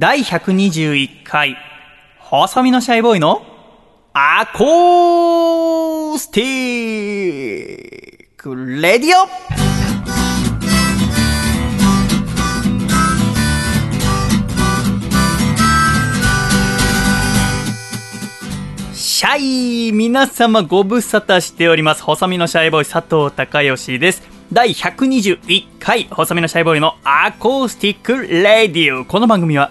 第121回、細身のシャイボーイのアコースティックレディオシャイ皆様ご無沙汰しております。細身のシャイボーイ佐藤孝義です。第121回、細身のシャイボーイのアコースティックレディオ。この番組は、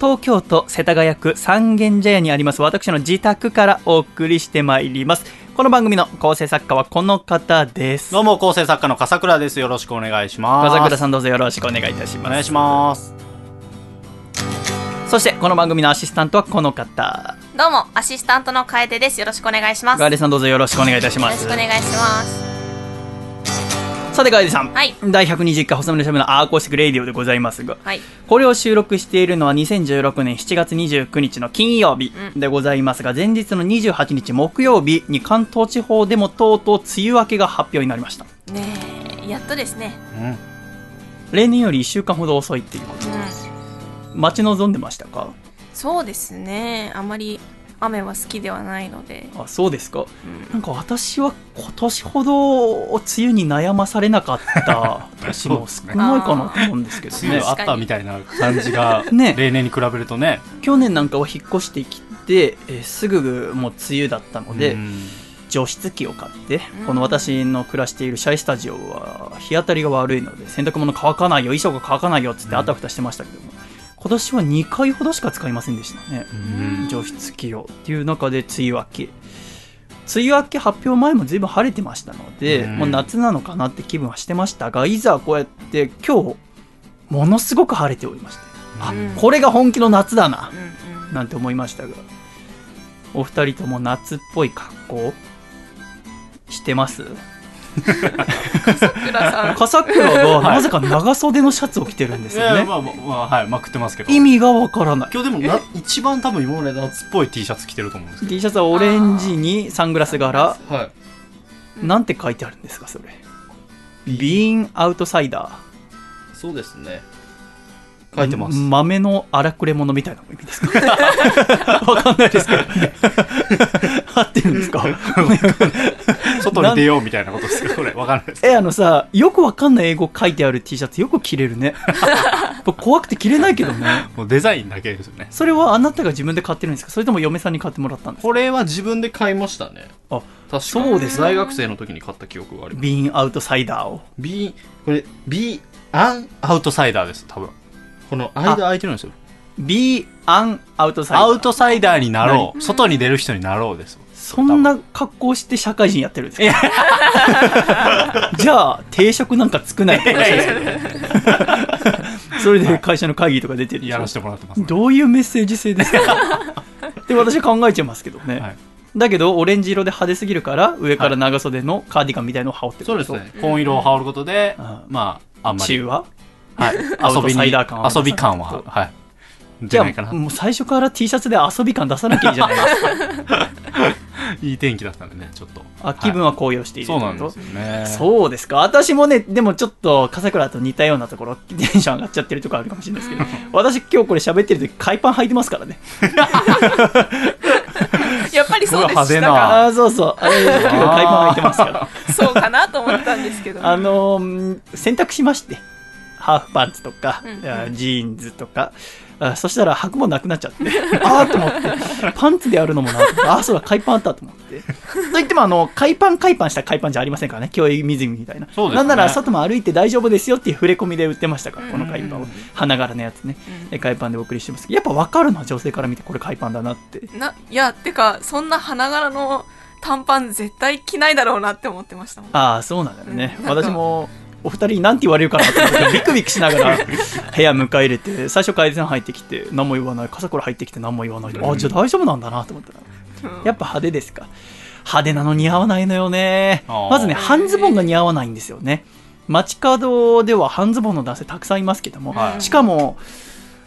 東京都世田谷区三軒茶屋にあります私の自宅からお送りしてまいります。この番組の構成作家はこの方です。どうも、構成作家の笠倉です。よろしくお願いします。笠倉さんどうぞよろしくお願いいたします。お願いします。そして、この番組のアシスタントはこの方。どうも、アシスタントの楓です。よろしくお願いします。よガーデさんどうぞよろしくお願いいたしますろしくお。願いします。さて、カエデさん。はい第120回細身のシャイボーイのアコースティックレイディオでございますが、はい。これを収録しているのは2016年7月29日の金曜日でございますが、前日の28日木曜日に関東地方でもとうとう梅雨明けが発表になりました。ねえ、やっとですね。うん。例年より1週間ほど遅いっていうことうん。待ち望んでましたか？そうですね。あまり雨は好きではないので。あそうですか？うん。なんか私は今年ほど梅雨に悩まされなかった年も少ないかなと思うんですけどね。梅雨あったみたいな感じが、ね。例年に比べるとね。去年なんかは引っ越してきて、えーすぐもう梅雨だったので、うん。除湿機を買って、うん。この私の暮らしているシャイスタジオは日当たりが悪いので洗濯物乾かないよ衣装が乾かないよっつってうん。あたふたしてましたけども、今年は2回ほどしか使いませんでしたね、うん。除湿機をっていう中で梅雨明け。梅雨明け発表前も随分晴れてましたので、うん。もう夏なのかなって気分はしてましたがいざこうやって今日ものすごく晴れておりまして。あ、うん。これが本気の夏だな。なんて思いましたが。お二人とも夏っぽい格好してます？倉さん。笠倉がなぜか長袖のシャツを着てるんですよねいやまあまあ、まあ、はい、まくってますけど。意味がわからない今日でもな、一番多分今まで夏っぽい T シャツ着てると思うんですけ T シャツはオレンジにサングラス柄ど。はい。うんなんて書いてあるんですかそれビーンアウトサイダそうですね。ー書いてます。豆の荒くれ者みたいな意味ですか わかんないですけど 合ってるんですか？外に出ようみたいなことですけど、これ、わかんないです。えあのさよくわかんない英語書いてある T シャツよく着れるね怖くて着れないけどねもうデザインだけですよね。それはあなたが自分で買ってるんですか？それとも嫁さんに買ってもらったんですか？これは自分で買いましたね。あ確かそうです大学生の時に買った記憶があります。 be an outsider を be、これ、 be、an outsider です、多分。この間空いてるんですよ。 be an outsider アウトサイダーになろう。外に出る人になろうです。そんな格好して社会人やってるんですか？じゃあ定職なんか就かないって話ですよね。それで会社の会議とか出てるやらせてもらってます。どういうメッセージ性ですか？って私は考えちゃいますけどね、はい。だけどオレンジ色で派手すぎるから上から長袖のカーディガンみたいのを羽織ってるそうですね。紺色を羽織ることでうん、まあ、あんまり。中ははい。遊びに、遊び感は、はい。じゃ出ないかなあ。もう最初から T シャツで遊び感出さなきゃいいじゃないですか いい天気だったんでね、ちょっと。あ気分は高揚しているそうなんですよね。そうですか私もねでもちょっと笠倉と似たようなところテンション上がっちゃってるところあるかもしれないですけど 私今日これ喋ってる時海パン履いてますからね やっぱりそうでしたす。ああそうそうあれ今日海パン履いてますからそうかなと思ったんですけど。あのー選択しましてハーフパンツとか、うんうん。あジーンズとか。あそしたら履くもんなくなっちゃって。ああと思って。パンツでやるのもな。ああそうだ海パンあったと思って。といってもあの海パン海パンした海パンじゃありませんからね。競泳用みたいな、ね。なんなら外も歩いて大丈夫ですよっていう触れ込みで売ってましたからこの海パンを。花柄のやつね。うん。で海パンでお送りしてますけど。やっぱ分かるな女性から見てこれ海パンだなって。な、いや、てか、そんな花柄の短パン絶対着ないだろうなって思ってましたもん。ああそうなんだよね、私もお二人に何て言われるかなと思ってビクビクしながら部屋迎え入れて最初改善入ってきて何も言わない。笠倉入ってきて何も言わないあじゃあ大丈夫なんだなと思ったらうん。やっぱ派手ですか。派手なの似合わないのよね。まずね半ズボンが似合わないんですよね。街角では半ズボンの男性たくさんいますけども、はい。しかも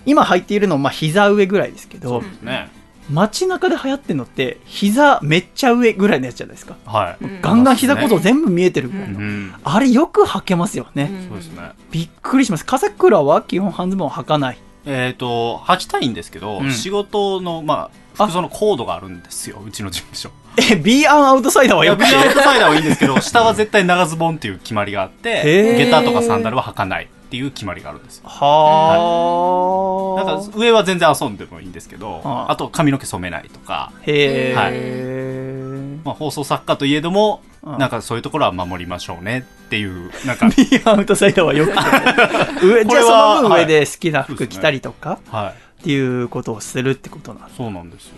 今履いているのまあ膝上ぐらいですけど、ね。街中で流行ってるのって膝めっちゃ上ぐらいのやつじゃないですか。はい。うんガンガン膝こそ全部見えてるぐらいの、うん。あれよく履けますよね、うんそうですね。びっくりします。笠倉は基本半ズボン履かない。えっ、と、履きたいんですけど、うん。仕事の、まあ、服装のコードがあるんですよ、うちの事務所。え、 be an outsider はよく。て be outsider はいいんですけど、下は絶対長ズボンっていう決まりがあって、下駄とかサンダルは履かないっていう決まりがあるんですよ。はあ。なんか上は全然遊んでもいいんですけど、はああと髪の毛染めないとか、へはいえ。まあ、放送作家といえども、うんなんかそういうところは守りましょうねっていう、なんか、ビーアウトサイダーはよくて。上じゃあその分はい上で好きな服着たりとかはい。っていうことをするってことなんですそうなんですよ。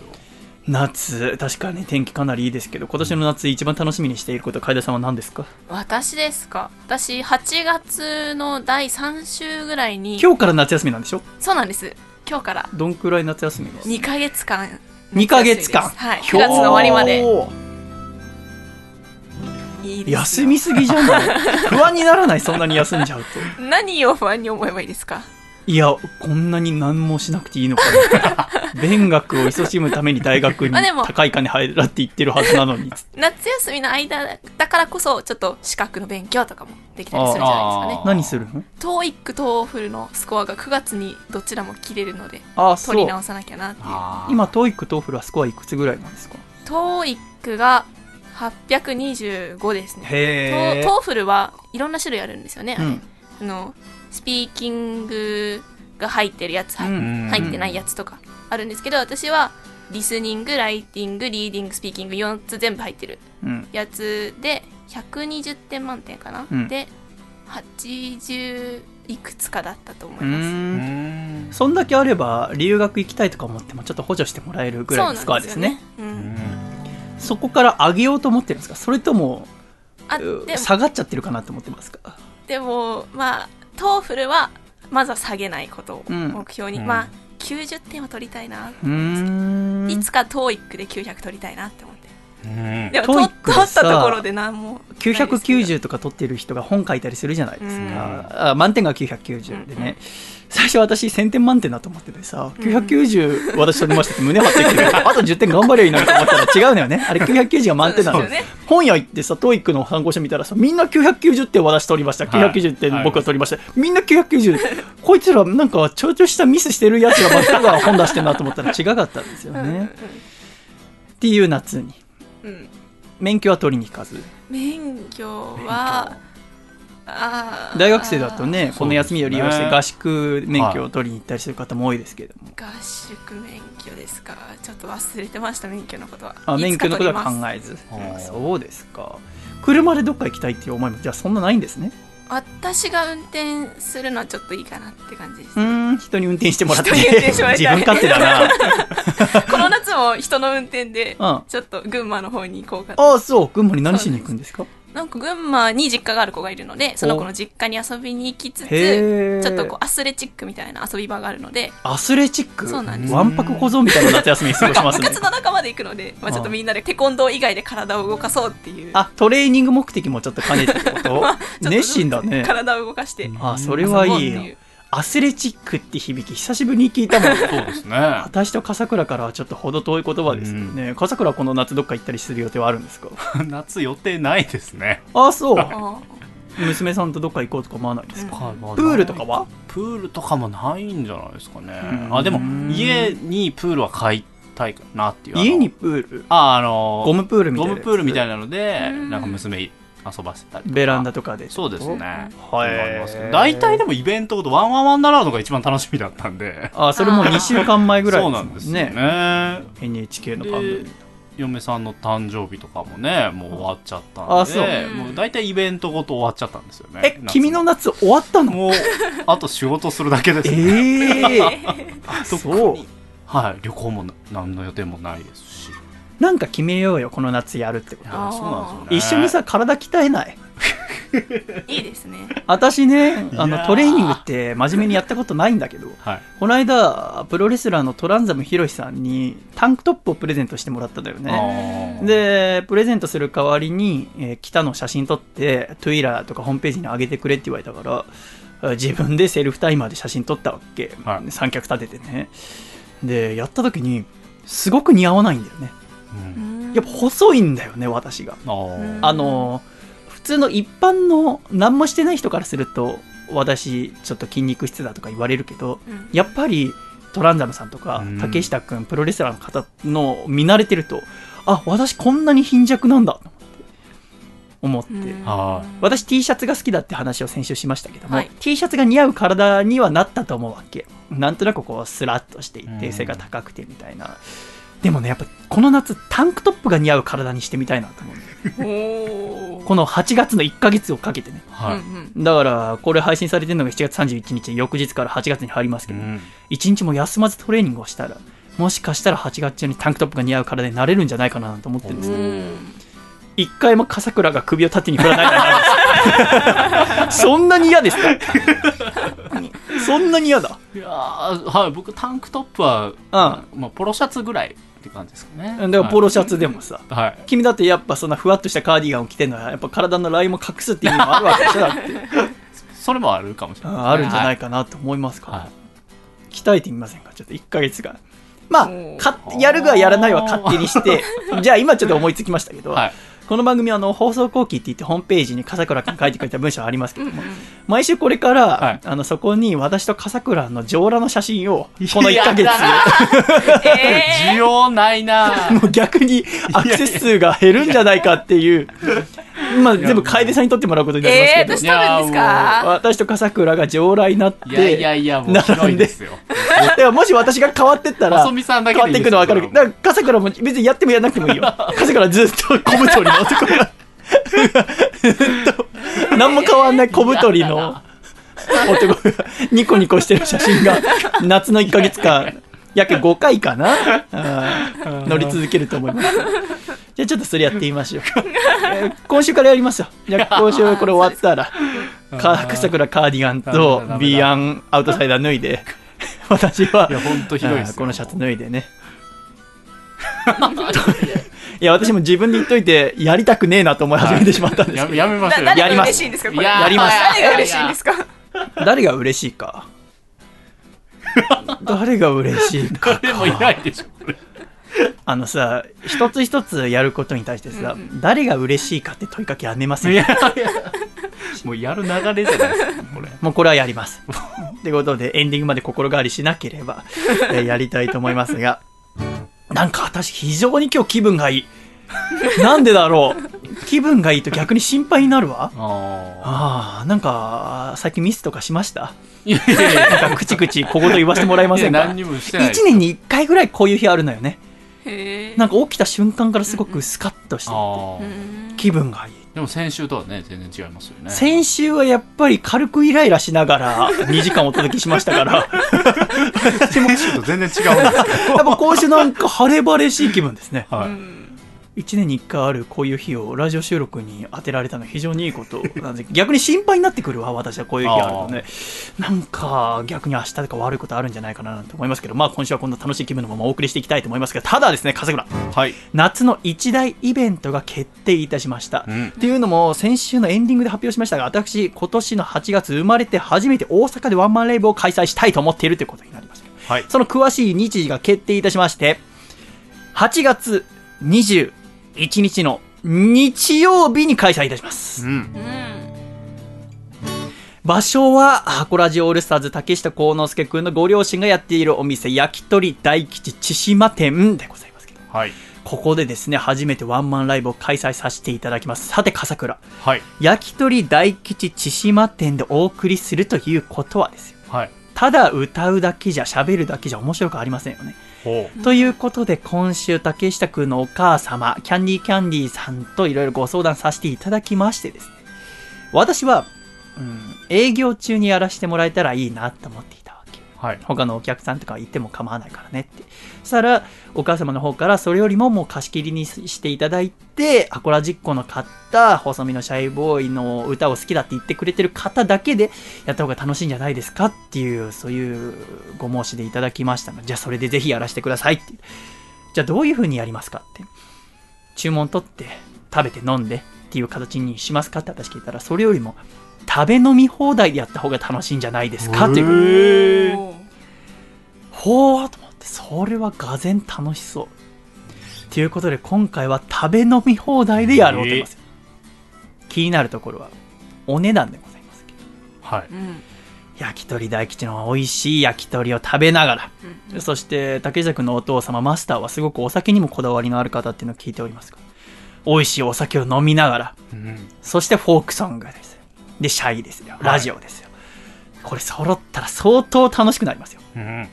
夏、確かに天気かなりいいですけど、今年の夏一番楽しみにしていること、楓さんは何ですか？私ですか？私8月の第3週ぐらいに今日から夏休みなんでしょ？そうなんです。今日から。どんくらい夏休みです？2ヶ月間。2ヶ月間。はい。9月の終わりまで。いいですよ。休みすぎじゃない？不安にならない？そんなに休んじゃうと。何を不安に思えばいいですか？いやこんなに何もしなくていいのかな 勉学を勤しむために大学にあでも。高い金払って行ってるはずなのに。夏休みの間だからこそちょっと資格の勉強とかもできたりするじゃないですかね。何するの？TOEIC と TOEFL のスコアが9月にどちらも切れるので取り直さなきゃなっていう。今 TOEIC と TOEFL はスコアいくつぐらいなんですか？TOEIC が825ですね。へえ TOEFL はいろんな種類あるんですよね、うん。あのスピーキングが入ってるやつ、入ってないやつとかあるんですけど私はリスニングライティングリーディングスピーキング4つ全部入ってるうん。やつで120点満点かな、うん。で80いくつかだったと思います、そんだけあれば留学行きたいとか思ってもちょっと補助してもらえるぐらいのスコアですね。そうなんですよね、うん、そこから上げようと思ってるんですか？それとも下がっちゃってるかなと思ってますか？でもまあ TOEFL はまずは下げないことをうん。目標に、うん。まあ90点は取りたいな。いつか TOEIC で900取りたいなって思って。うん。でも取っさたところで何もですけど。990とか取ってる人が本書いたりするじゃないですうん。満点が990でね、うん最初私1000点満点だと思っててさ990私取りましたって胸張ってきてあと10点頑張りゃいいのにと思ったら違うのよね。あれ 990が満点なの。ね。本屋行ってさ TOEIC の参考書見たらさみんな990点私取りました。990点僕が取りました、みんな990こいつらなんかちょいちょいしたミスしてるやつらばっかが本出してるなと思ったら違かったんですよね、っていう夏に。免許は取りに行かず。免許は大学生だとねこの休みを利用して合宿免許を取りに行ったりする方も多いですけれども、合宿免許ですか。ちょっと忘れてました免許のことは。あ免許のことは考ええずそうですか。車でどっか行きたいっていう思いもじゃあそんなないんですね。私が運転するのはちょっといいかなって感じです。うーん人に運転してもらって。自分勝手だな。この夏も人の運転でうん。ちょっと群馬の方に行こうかと。ああそう。群馬に何しに行くんですか？なんか群馬に実家がある子がいるのでその子の実家に遊びに行きつつちょっとこうアスレチックみたいな遊び場があるので。アスレチック？そうなんです。わんぱく小僧みたいな夏休み過ごします部ね。活の仲間で行くので、まあ、ちょっとみんなでテコンドー以外で体を動かそうっていう。あトレーニング目的もちょっと兼ねてってこと？ちょっと熱心だね。体を動かして。あそれはいいアスレチックって響き久しぶりに聞いたもん そうですね。私と笠倉からはちょっと程遠い言葉ですよね、笠倉はこの夏どっか行ったりする予定はあるんですか？夏予定ないですね。ああそう。あ娘さんとどっか行こうとか思わないですか、うん。プールとかは？プールとかもないんじゃないですかね。う。ん。あ、でも、家にプールは買いたいかなっていう。家にプール？あ、あの、ゴムプールみたいなゴムプールみたいななので、うん。なんか娘遊ばせたり。ベランダとかでそうですね。はい大体でもイベントごとワンワンワンダーランドが一番楽しみだったんで。あそれも2週間前ぐらいそうですもなんですよね。ね NHK の番組で嫁さんの誕生日とかもね、もう終わっちゃったんで、あそうもう大体イベントごと終わっちゃったんですよね。え君の夏終わったの？もう、あと仕事するだけですえね。え あそうはい、旅行もな何の予定もないですし。なんか決めようよこの夏やるってこと。そうなんですよね。一緒にさ体鍛えない。いいですね。私ねあのトレーニングって真面目にやったことないんだけどはい。この間プロレスラーのトランザムヒロシさんにタンクトップをプレゼントしてもらったんだよね。でプレゼントする代わりに、えー着たの写真撮ってトゥイラーとかホームページに上げてくれって言われたからあ自分でセルフタイマーで写真撮ったわけ、はい。三脚立ててね。でやった時にすごく似合わないんだよね。うんやっぱ細いんだよね私が。あの普通の一般の何もしてない人からすると私ちょっと筋肉質だとか言われるけどうん。やっぱりトランザムさんとかうん。竹下くんプロレスラーの方の見慣れてるとあ私こんなに貧弱なんだと思って私 T シャツが好きだって話を先週しましたけども、はい。T シャツが似合う体にはなったと思うわけ。なんとなくこうスラッとしていてうん。背が高くてみたいなでもねやっぱこの夏タンクトップが似合う体にしてみたいなと思うこの8月の1ヶ月をかけてね。はい。うんうん。だからこれ配信されてるのが7月31日翌日から8月に入りますけど、うん。1日も休まずトレーニングをしたらもしかしたら8月中にタンクトップが似合う体になれるんじゃないかなと思ってるんですけど。うん。一回も笠倉が首を縦に振らない そんなに嫌ですか？そんなに嫌だ？いやーはい、僕タンクトップは、まあ、ポロシャツぐらいって感じですかね。だからポロシャツでもさ、はい。はい。君だってやっぱそんなふわっとしたカーディガンを着てるのはやっぱ体のラインも隠すっていうのもあるわけでしょだって それもあるかもしれないね、ああるんじゃないか。かなと思いますから、はい。鍛えてみませんか？ちょっと1ヶ月間まあやるがやらないは勝手にして じゃあ今ちょっと思いつきましたけど、はい。この番組はあの放送後期って言ってホームページに笠倉君書いてくれた文章ありますけども、毎週これから、はい。あのそこに私と笠倉の上裸の写真をこの1ヶ月。え需要ないな。もう逆にアクセス数が減るんじゃないかっていう、まあ全部楓さんに撮ってもらうことにー、なりますけど、えー、私撮るんですか？私と笠倉が上裸になって、いやいやいや、もう並んで。広いですよ。だからもし私が変わってったら、細見さんだ変わっていけでいいですよ。くのは分かるけど、だから笠倉も別にやってもやらなくてもいいよ。笠倉ずっと小太りの男。が、ずっと。何も変わんない小太りの男。が ニコニコしてる写真が夏の1ヶ月間、約5回かな、乗り続けると思います。じゃあちょっとそれやってみましょう。えー今週からやりますよ。じゃあ 今週これ終わったら、か笠倉カーディガンとビアンアウトサイダー脱いで、私はいや、ほんとひどいこのシャツ脱いでね。いや私も自分で言っといてやりたくねえなと思い始めてしまったんですやけど、やめましょうよ。な誰がやります嬉しいんですか？これ。いややります。誰が嬉しいんですか？誰が嬉しいか 誰が嬉しいか誰もいないでしょ、これ。あのさ一つ一つやることに対してさ、誰が嬉しいかって問いかけやめませんいやいやもうやる流れじゃないですか、これ。もうこれはやります。ということで、エンディングまで心変わりしなければ、えーやりたいと思いますが、なんか私非常に今日気分がいい。なんでだろう？気分がいいと逆に心配になるわ。あああ、なんか、最近ミスとかしました？いやいやいやなんか、口々小言言わせてもらえませんか？いや何にもしてないです一年に一回ぐらいこういう日あるのよね。へなんか起きた瞬間からすごくスカッとしていて、気分がいい。でも先週とはね、全然違いますよね。先週はやっぱり軽くイライラしながら 2時間お届けしましたから、先週と全然違うんですけど。やっぱ今週なんか晴れ晴れしい気分ですね。はい。うん1年に1回あるこういう日をラジオ収録に当てられたのは非常にいいことなんで 逆に心配になってくるわ私はこういう日あるとねなんか逆に明日とか悪いことあるんじゃないかななんて思いますけど。まあ今週はこんな楽しい気分のままお送りしていきたいと思いますがただですね笠倉はい。夏の一大イベントが決定いたしました、うん。っていうのも先週のエンディングで発表しましたが私今年の8月生まれて初めて大阪でワンマンライブを開催したいと思っているということになりますはい。その詳しい日時が決定いたしまして、8月21日の日曜日に開催いたします。うん。うん場所は、箱ラジオールスターズ竹下幸之助くんのご両親がやっているお店、焼き鳥大吉千島店でございますけど、はい。ここでですね、初めてワンマンライブを開催させていただきます。さて、笠倉。はい。焼き鳥大吉千島店でお送りするということはですよ。はい。ただ歌うだけじゃ、喋るだけじゃ面白くありませんよね。ということで今週竹下くんのお母様キャンディーキャンディーさんといろいろご相談させていただきましてですね。私は、うん、営業中にやらせてもらえたらいいなと思ってはい。他のお客さんとか行っても構わないからねって。そしたらお母様の方からそれよりももう貸し切りにしていただいてアコラジッコの買った細身のシャイボーイの歌を好きだって言ってくれてる方だけでやった方が楽しいんじゃないですかっていうそういうご申しでいただきましたがじゃあそれでぜひやらせてくださいって。じゃあどういう風にやりますかって。注文取って食べて飲んでっていう形にしますかって私聞いたらそれよりも食べ飲み放題でやった方が楽しいんじゃないですか？っていうほーと思ってそれはがぜん楽しそう。ということで今回は食べ飲み放題でやろうと思います、気になるところはお値段でございますけど。はい。うん。焼き鳥大吉の美味しい焼き鳥を食べながら、うんそして竹下君のお父様マスターはすごくお酒にもこだわりのある方っていうのを聞いておりますから美味しいお酒を飲みながら。うん。そしてフォークソングですでシャイですよ。ラジオですよ、これ揃ったら相当楽しくなりますよ。うん。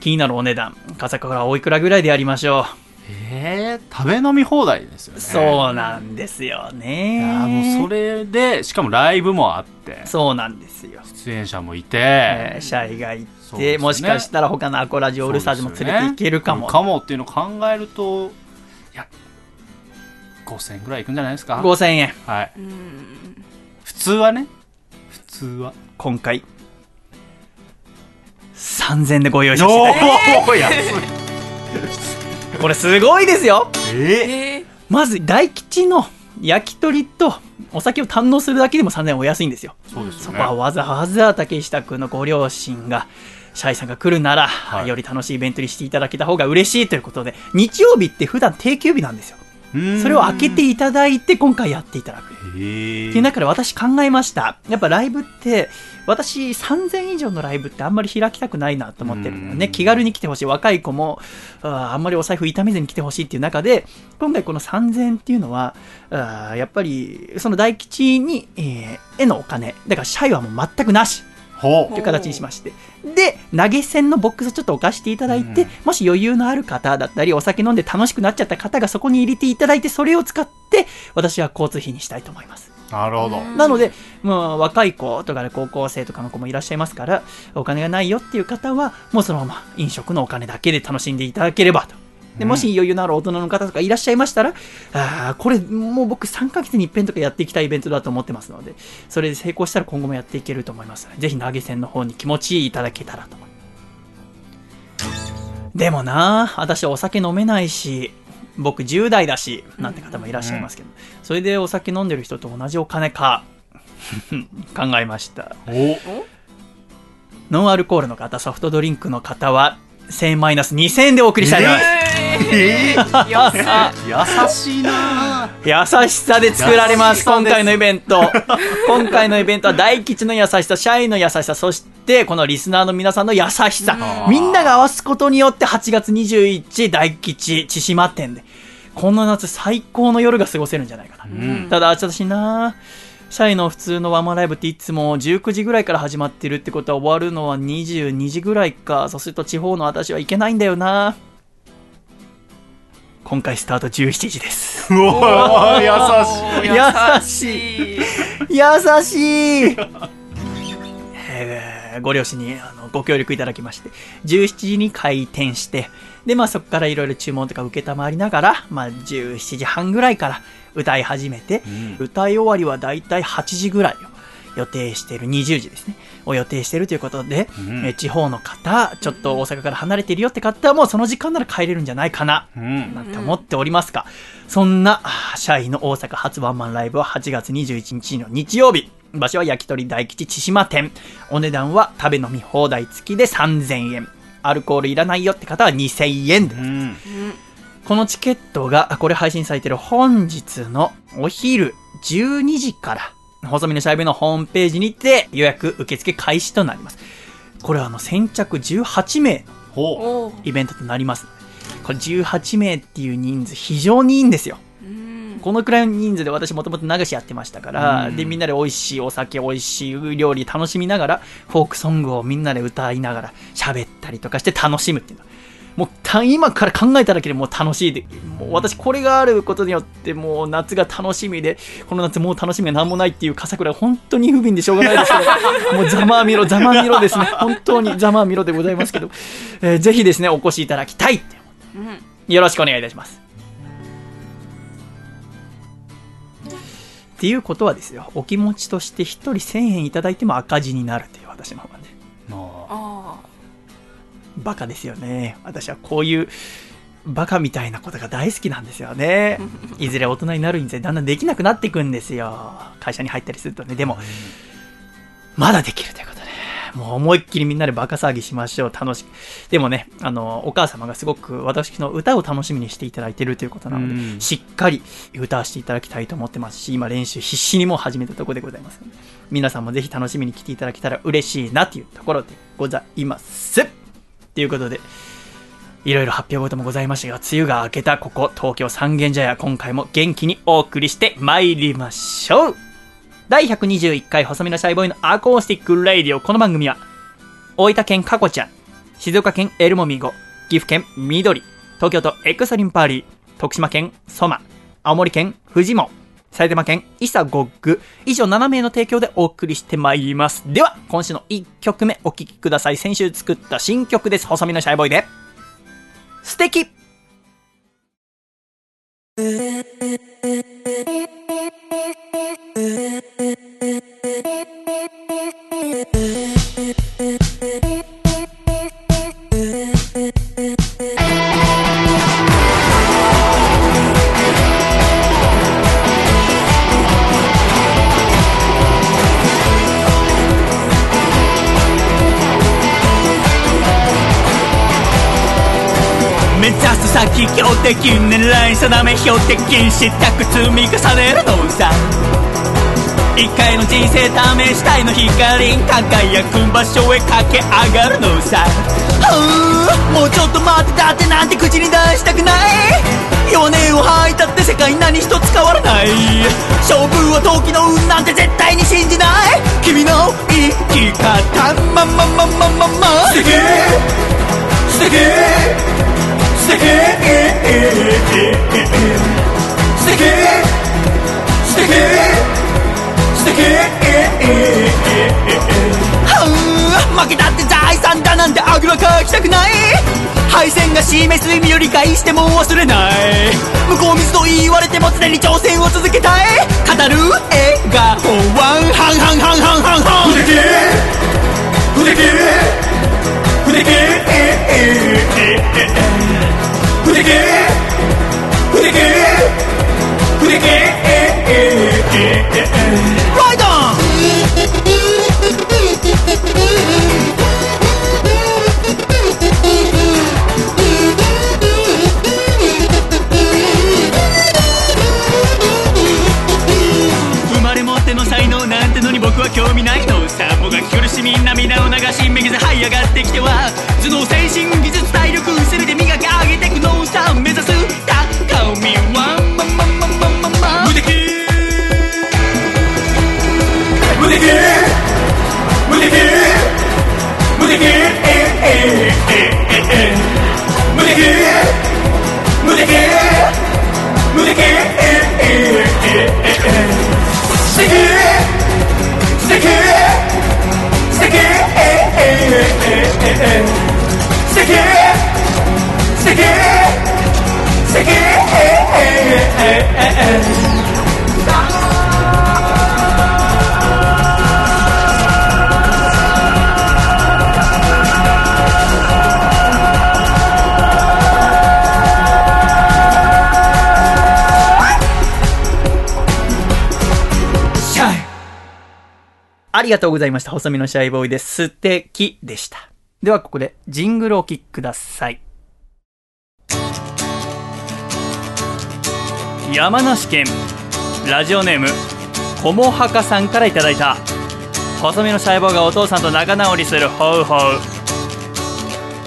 気になるお値段。笠倉おいくらぐらいでやりましょえー、食べ飲み放題ですよう、ね。そうなんですよね。もうそれで、しかもライブもあって、そうなんですよ、出演者もいて、えーシャイが行って、ね。もしかしたら他のアコラジオオールスターズも連れて行けるかも、かもっていうのを考えると、いや、5000円ぐらいいくんじゃないですか？5000円。はい。うん普通はね、普通は。今回。3000円でご用意させていた。だきますおー安い。これすごいですよ。ええー。まず大吉の焼き鳥とお酒を堪能するだけでも3000円お安いんですよ。そうですよね。そこはわざわざ竹下君のご両親がシャイさんが来るなら、はい。より楽しいイベントにしていただけた方が嬉しいということで日曜日って普段定休日なんですよそれを開けていただいて今回やっていただく。っていう中で私考えました。やっぱライブって私3000以上のライブってあんまり開きたくないなと思ってるのよね。うん。気軽に来てほしい。若い子もあーあんまりお財布痛めずに来てほしいっていう中で今回この3000っていうのはあーやっぱりその大吉に、えーへのお金。だからシャイはもう全くなし。ほという形にしましてで投げ銭のボックスをちょっと置かせていただいて、うんもし余裕のある方だったりお酒飲んで楽しくなっちゃった方がそこに入れていただいてそれを使って私は交通費にしたいと思いますう。なるほど。うんなので、まあ、若い子とかで高校生とかの子もいらっしゃいますから、お金がないよっていう方は、もうそのまま飲食のお金だけで楽しんでいただければと。でうんもし余裕のある大人の方とかいらっしゃいましたら、あーこれもう僕3ヶ月に一遍とかやっていきたいイベントだと思ってますので、それで成功したら今後もやっていけると思いますぜひ投げ銭の方に気持ちいただけたらと思います。でもな私お酒飲めないし、僕10代だし、なんて方もいらっしゃいますけど、それでお酒飲んでる人と同じお金か、考えました。おノンアルコールの方、ソフトドリンクの方は、1000円マイナス2000円でお送りしたいと思います。えー、安優しいな優しさで作られます、今回のイベント。今回のイベントは大吉の優しさ、社員の優しさ、そしてこのリスナーの皆さんの優しさ。うんみんなが合わすことによって8月21大吉千島店で、この夏最高の夜が過ごせるんじゃないかな。うんただ、私なシャイの普通のワンマンライブっていつも19時ぐらいから始まってるってことは終わるのは22時ぐらいか。そうすると地方の私はいけないんだよな今回スタート17時です。うわー優しい。優し優しい。えーご両親にあのご協力いただきまして、17時に開店して、で、まあそこからいろいろ注文とか受けたまわりながら、まあ17時半ぐらいから歌い始めて、うん。歌い終わりはだいたい8時ぐらいを予定している、20時ですね、を予定しているということで、うんえー地方の方、ちょっと大阪から離れているよって方はもうその時間なら帰れるんじゃないかな、うんなんて思っておりますが、そんな、あーシャイの大阪初ワンマンライブは8月21日の日曜日。場所は焼き鳥大吉千島店。お値段は食べ飲み放題付きで3000円。アルコールいらないよって方は2000円でう。んうんこのチケットが、あこれ配信されてる本日のお昼12時から、細身のシャイベのホームページにて予約受付開始となります。これはあの先着18名ほおーイベントとなります。これ18名っていう人数非常にいいんですよ。うんこのくらいの人数で私もともと流しやってましたから、うんで、みんなで美味しいお酒、美味しい料理楽しみながら、フォークソングをみんなで歌いながら喋ったりとかして楽しむっていうの。もうた今から考えただけでもう楽しいで、もう私これがあることによってもう夏が楽しみで、この夏もう楽しみが何もないっていう笠倉本当に不憫でしょうがないですけど、もうざまあみろ、ざまあみろですね。本当にざまあみろでございますけど、えーぜひですね、お越しいただきたいってうんよろしくお願いいたします。っていうことはですよ、お気持ちとして1人1000円いただいても赤字になるという私の方がね、うああバカですよね。私はこういうバカみたいなことが大好きなんですよね。いずれ大人になるにつれだんだんできなくなっていくんですよ。会社に入ったりするとね。でも、まだできるということで、もう思いっきりみんなでバカ騒ぎしましょう。楽しく。でもね、あの、お母様がすごく私の歌を楽しみにしていただいているということなので、うんしっかり歌わせていただきたいと思ってますし、今練習必死にもう始めたところでございますので、皆さんもぜひ楽しみに来ていただけたら嬉しいなというところでございます。ということで、いろいろ発表事もございましたが、梅雨が明けたここ、東京三軒茶屋、今回も元気にお送りして参りましょう第121回細身のシャイボーイのアコースティックレイディオ。この番組は、大分県かこちゃん、静岡県エルモミゴ、岐阜県緑、東京都エクサリンパーリー、徳島県ソマ、青森県フジモ、埼玉県イサゴッグ、以上7名の提供でお送りしてまいります。では、今週の1曲目お聴きください。先週作った新曲です。細身のシャイボーイで。素敵先強敵狙い定め標的したく積み重ねるのさ。一回の人生試したいの光輝く場所へ駆け上がるのさ。もうちょっと待ってだってなんて口に出したくない。弱音を吐いたって世界何一つ変わらない。勝負は時の運なんて絶対に信じない。君の生き方。まままままま素敵素敵素敵素敵素敵素敵はう負けたって財産だなんてあぐらかきたくない。敗戦が示す意味を理解しても忘れない。向こう水と言われても常に挑戦を続けたい。語る笑顔はハンハンハンハンハンハン不敵不敵不敵不敵不敵不敵ライドン生まれ持って興味ないのさもがき苦しみ涙を流しめげず這い上がってきては頭脳精神技術体力ありがとうございました。細身のシャイボーイです。素敵でした。ではここでジングルをお聴きください。山梨県ラジオネームこもはかさんからいただいた。細身のシャイボーイがお父さんと仲直りするホウホウ。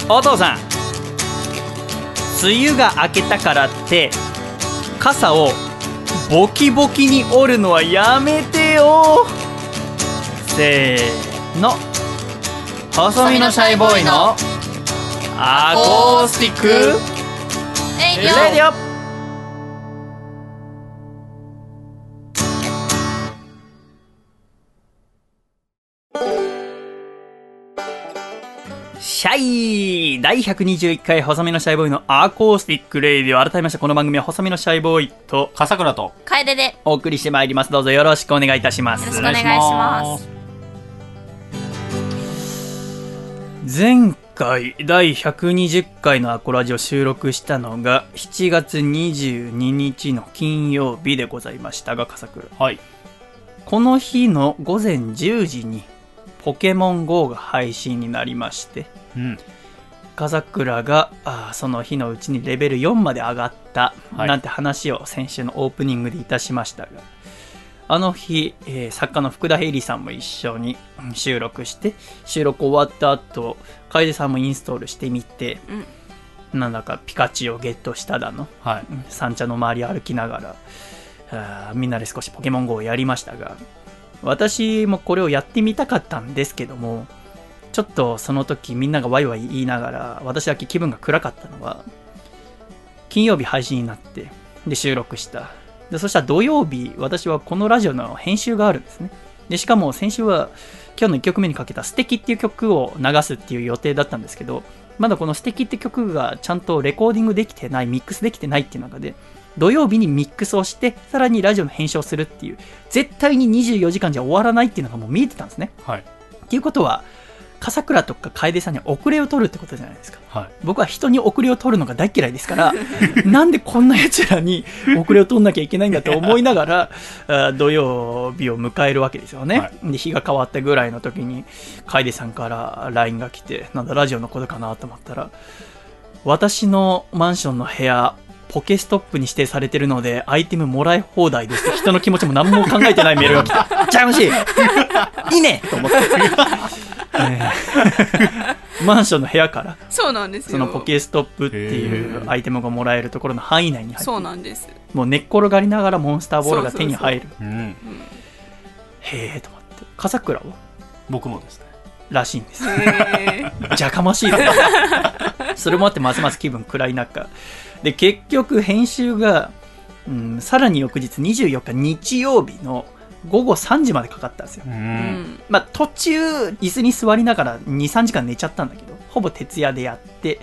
お父さん梅雨が明けたからって傘をボキボキに折るのはやめてよ。せーの。細身のシャイボーイのアコースティックレディオ。シャイ第121回細身のシャイボーイのアコースティックレイディオ。改めましてこの番組は細身のシャイボーイと笠倉と楓で。よお送りしてまいります。どうぞよろしくお願いいたします。ろしくお願いします前回第120回のアコラジを収録したのが7月22日の金曜日でございましたが笠倉。はい。この日の午前10時にポケモン GO が配信になりまして、うん。風倉があーその日のうちにレベル4まで上がった、はい。なんて話を先週のオープニングでいたしましたがあの日、えー作家の福田ヘイリーさんも一緒にうん収録して収録終わった後楓さんもインストールしてみて、なんだかピカチュウをゲットしただのはい。三茶の周り歩きながらみんなで少しポケモン GO をやりましたが私もこれをやってみたかったんですけどもちょっとその時みんながワイワイ言いながら私だけ気分が暗かったのは金曜日配信になってで収録したでそしたら土曜日私はこのラジオの編集があるんですねでしかも先週は今日の1曲目にかけた「素敵っていう曲を流すっていう予定だったんですけどまだこの「素敵って曲がちゃんとレコーディングできてないミックスできてないっていう中で土曜日にミックスをしてさらにラジオの編集をするっていう絶対に24時間じゃ終わらないっていうのがもう見えてたんですねはい。っていうことは笠倉とか楓さんに遅れを取るってことじゃないですか。はい。僕は人に遅れを取るのが大嫌いですから なんでこんな奴らに 遅れを取んなきゃいけないんだと思いながら土曜日を迎えるわけですよね、はで日が変わったぐらいの時に楓さんから LINE が来てなんだラジオのことかなと思ったら私のマンションの部屋ポケストップに指定されてるのでアイテムもらい放題です。人の気持ちも何も考えてないメールが来て ちゃうしい。いねと思って、えー マンションの部屋からそうなんですよ。そのポケストップっていうアイテムがもらえるところの範囲内に入ってそうなんです。もう寝っ転がりながらモンスターボールが手に入る。うん。へえと思って。笠倉は？僕もですね。らしいんです。じゃかましいぞ。それもあってますます気分暗い中。で結局編集が、うん、さらに翌日24日日曜日の午後3時までかかったんですよ。う。うん。んまあ、途中椅子に座りながら23時間寝ちゃったんだけどほぼ徹夜でやって。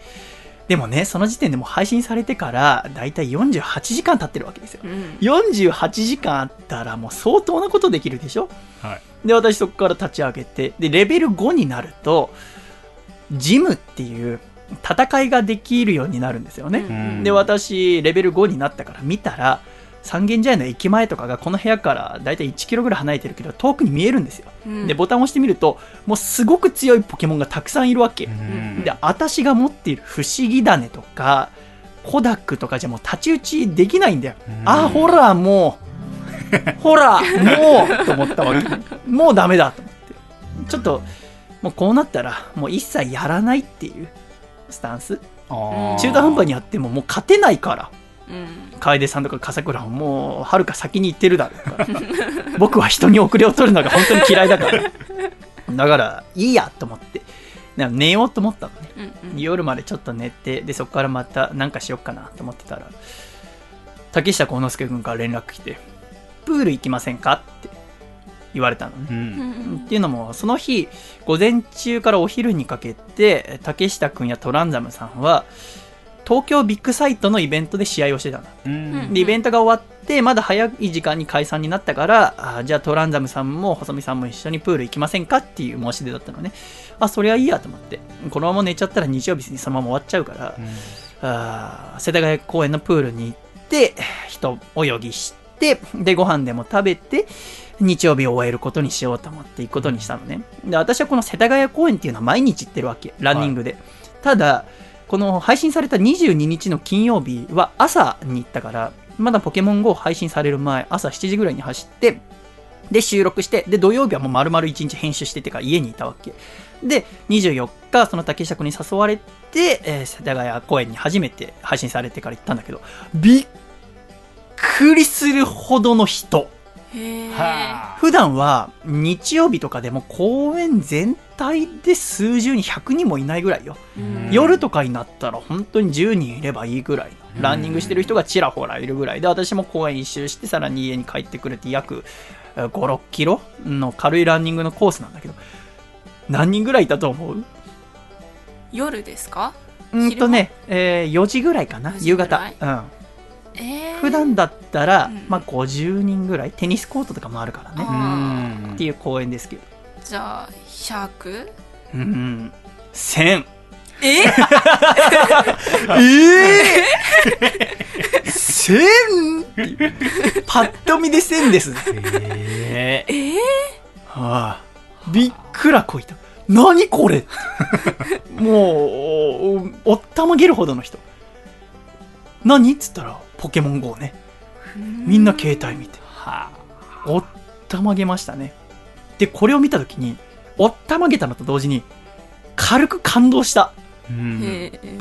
でもねその時点でもう配信されてからだいたい48時間経ってるわけですよ。うん。48時間あったらもう相当なことできるでしょ？はい。で私そこから立ち上げてでレベル5になるとジムっていう戦いができるようになるんですよね、うん。で私レベル5になったから見たら三軒茶屋の駅前とかがこの部屋からだいたい1キロぐらい離れてるけど遠くに見えるんですよ、うん。でボタンを押してみるともうすごく強いポケモンがたくさんいるわけ、うん。で私が持っている不思議種とかコダックとかじゃもう太刀打ちできないんだよ、うん。あほらもう ほらもうと思ったわけ。もうダメだと思って。ちょっともうこうなったらもう一切やらないっていうスタンス。中途半端にやってももう勝てないから。うん楓さんとか笠倉はもうはるか先に行ってるだろうから。僕は人に遅れを取るのが本当に嫌いだから。だからいいやと思って。でも寝ようと思ったの。ねうんうん。夜までちょっと寝てでそこからまた何かしよっかなと思ってたら竹下幸之助君から連絡来て「プール行きませんか?」って言われたのね。う。うんん。っていうのもその日午前中からお昼にかけて竹下君やトランザムさんは東京ビッグサイトのイベントで試合をしてたの。うん。でイベントが終わってまだ早い時間に解散になったからあーじゃあトランザムさんも細見さんも一緒にプール行きませんかっていう申し出だったのね。あそれはいいやと思って。このまま寝ちゃったら日曜日にそのまま終わっちゃうから、あー世田谷公園のプールに行って人泳ぎしてでご飯でも食べて日曜日を終えることにしようと思って行くことにしたのね。で私はこの世田谷公園っていうのは毎日行ってるわけ。ランニングで、ただこの配信された22日の金曜日は朝に行ったからまだポケモン GO 配信される前朝7時ぐらいに走ってで収録してで土曜日はもう丸々1日編集しててか家にいたわけ。で24日その竹下君に誘われて、えー世田谷公園に初めて配信されてから行ったんだけどびっくりするほどの人。普段は日曜日とかでも公園全体で数十人100人もいないぐらいよ、うん。夜とかになったら本当に10人いればいいぐらいランニングしてる人がちらほらいるぐらいで私も公園一周してさらに家に帰ってくるって約56キロの軽いランニングのコースなんだけど。何人ぐらいいたと思う？夜ですか？うんとね、えー4時ぐらいかな4時夕方、うん、えー。普段だったら、うん。まあ、50人ぐらいテニスコートとかもあるからね。っていう公園ですけど。じゃあ 100? うん。1000え？ええ千？っていう。パッと見で千です。ね。ええー？はあ、びっくらこいた。何これ？もうおおったまげるほどの人。何？っつったらポケモン GO ね。みんな携帯見て。はおったまげましたね。でこれを見た時におったまげたのと同時に軽く感動した。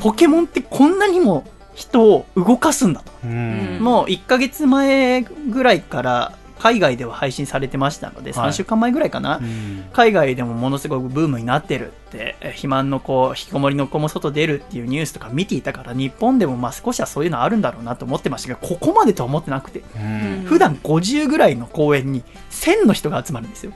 ポケモンってこんなにも人を動かすんだと。うん。もう1ヶ月前ぐらいから海外では配信されてましたので、はい3週間前ぐらいかな、うん海外でもものすごくブームになってるって、え肥満の子、引きこもりの子も外出るっていうニュースとか見ていたから、日本でもまあ少しはそういうのあるんだろうなと思ってましたけど、ここまでとは思ってなくて、うん普段50ぐらいの公園に1000の人が集まるんですよ。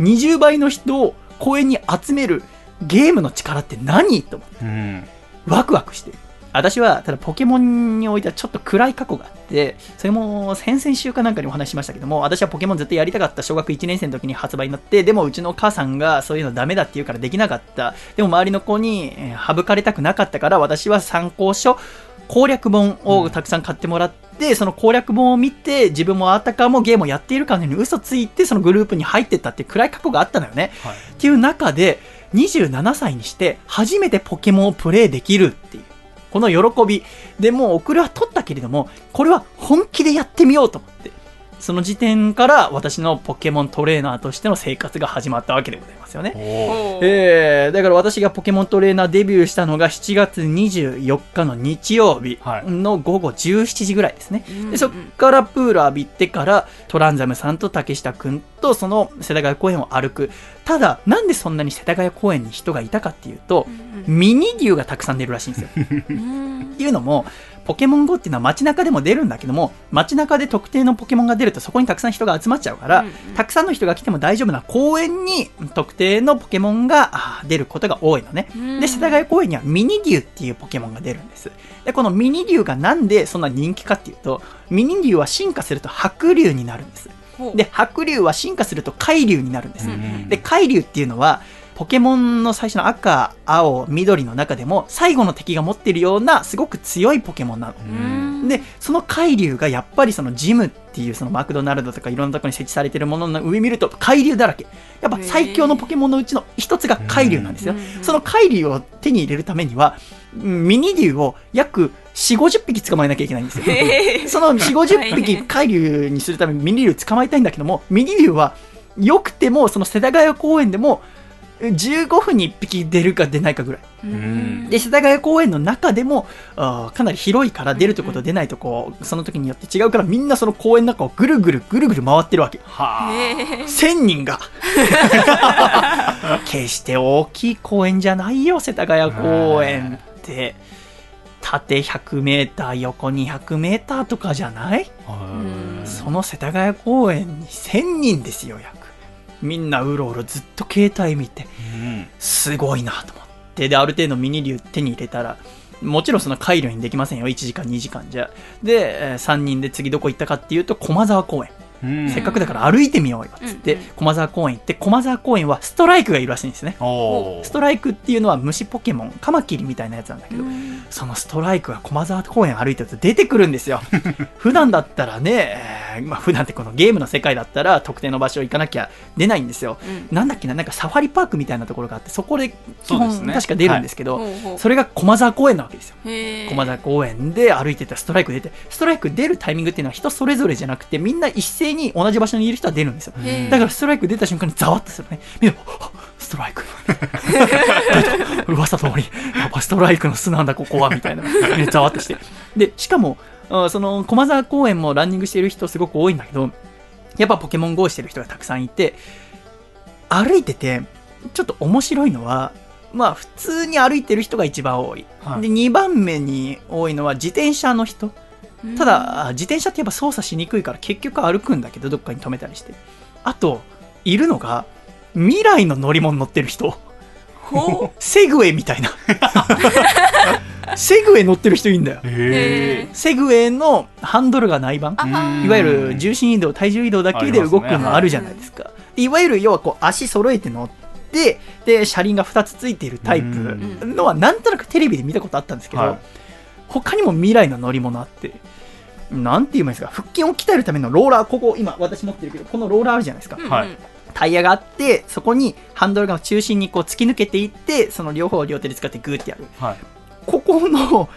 20倍の人を公園に集めるゲームの力って何？と思ってうん。ワクワクしてる。私は、ただポケモンにおいてはちょっと暗い過去があって、それも先々週かなんかにお話ししましたけども、私はポケモンずっとやりたかった小学1年生の時に発売になって、でもうちのお母さんがそういうのダメだって言うからできなかった。でも周りの子にえー省かれたくなかったから、私は参考書、攻略本をたくさん買ってもらって、その攻略本を見て、自分もあたかもゲームをやっているかのように嘘ついて、そのグループに入ってったって暗い過去があったのよね。はい。っていう中で、27歳にして初めてポケモンをプレイできるっていう。この喜び。でもう遅れは取ったけれども、これは本気でやってみようと思って。その時点から私のポケモントレーナーとしての生活が始まったわけでございますよね。おーおーえー、だから私がポケモントレーナーデビューしたのが7月24日の日曜日はいの午後17時ぐらいですね。うんでそっからプール浴びてからトランザムさんと竹下くんとその世田谷公園を歩く。ただ、なんでそんなに世田谷公園に人がいたかっていうとう、んミニ竜がたくさん出るらしいんですよ。うんっていうのも、ポケモン GO っていうのは街中でも出るんだけども、街中で特定のポケモンが出るとそこにたくさん人が集まっちゃうから、うんうんたくさんの人が来ても大丈夫な公園に特定のポケモンが出ることが多いのね。うんで、世田谷公園にはミニ竜っていうポケモンが出るんです。で、このミニ竜がなんでそんな人気かっていうと、ミニ竜は進化すると白竜になるんです。で、白竜は進化すると海竜になるんです。うんで、海竜っていうのは、ポケモンの最初の赤、青、緑の中でも、最後の敵が持っているような、すごく強いポケモンなの。うんで、その海竜がやっぱりそのジムっていうそのマクドナルドとかいろんなところに設置されてるものの上見ると海竜だらけ。やっぱ最強のポケモンのうちの一つが海竜なんですよ。その海竜を手に入れるためには、うんミニ竜を約4、50匹捕まえなきゃいけないんですよ。その4、50大匹変海竜にするためにミニ竜捕まえたいんだけども、ミニ竜は良くてもその世田谷公園でも15分に1匹出るか出ないかぐらい。うんで、世田谷公園の中でも、あーかなり広いから出るとこと出ないとこ、その時によって違うからみんなその公園の中をぐるぐるぐるぐる回ってるわけ。はへー1000人が。決して大きい公園じゃないよ、世田谷公園って。縦100メーター、横200メーターとかじゃない？その世田谷公園に1000人ですよ、約。みんなうろうろずっと携帯見て。うん。すごいなと思って。で、ある程度ミニ竜手に入れたら、もちろんその回路にできませんよ。1時間、2時間じゃ。で、え3人で次どこ行ったかっていうと、駒沢公園。うんせっかくだから歩いてみようよ。つって駒沢公園行って、駒沢公園はストライクがいるらしいんですね。ストライクっていうのは虫ポケモン、カマキリみたいなやつなんだけど、そのストライクが駒沢公園歩いてると出てくるんですよ。普段だったらね、えーまあ普段ってこのゲームの世界だったら特定の場所行かなきゃ出ないんですよ。うんなんだっけな、なんかサファリパークみたいなところがあって、そこで基本確か出るんですけど、ほうほうそれが駒沢公園なわけですよ。駒沢公園で歩いてたストライク出て、ストライク出るタイミングっていうのは人それぞれじゃなくて、みんな一斉に同じ場所にいる人は出るんですよ。だからストライク出た瞬間にざわっとするね。みんな、はっストライク。噂通り、やっぱストライクの巣なんだ、ここは、みたいな。ねざわっとして。で、しかも、あその、駒沢公園もランニングしてる人すごく多いんだけど、やっぱポケモン GO してる人がたくさんいて、歩いてて、ちょっと面白いのは、まあ普通に歩いてる人が一番多い。はいで、2番目に多いのは自転車の人。ただ、自転車ってやっぱ操作しにくいから結局歩くんだけど、どっかに止めたりして。あと、いるのが、未来の乗り物乗ってる人。ほ セグウェイみたいな。セグウェイ乗ってる人いいんだよ。セグウェイのハンドルがない版。いわゆる重心移動、体重移動だけで動くのあるじゃないですか。でいわゆる要はこう足揃えて乗って、で、車輪が2つついているタイプのはなんとなくテレビで見たことあったんですけど、はい他にも未来の乗り物あって、なんて言えばいですか、腹筋を鍛えるためのローラー、ここ今私持ってるけど、このローラーあるじゃないですか。はいタイヤがあって、そこにハンドルが中心にこう突き抜けていって、その両方を両手で使ってグーってやる。はい。ここの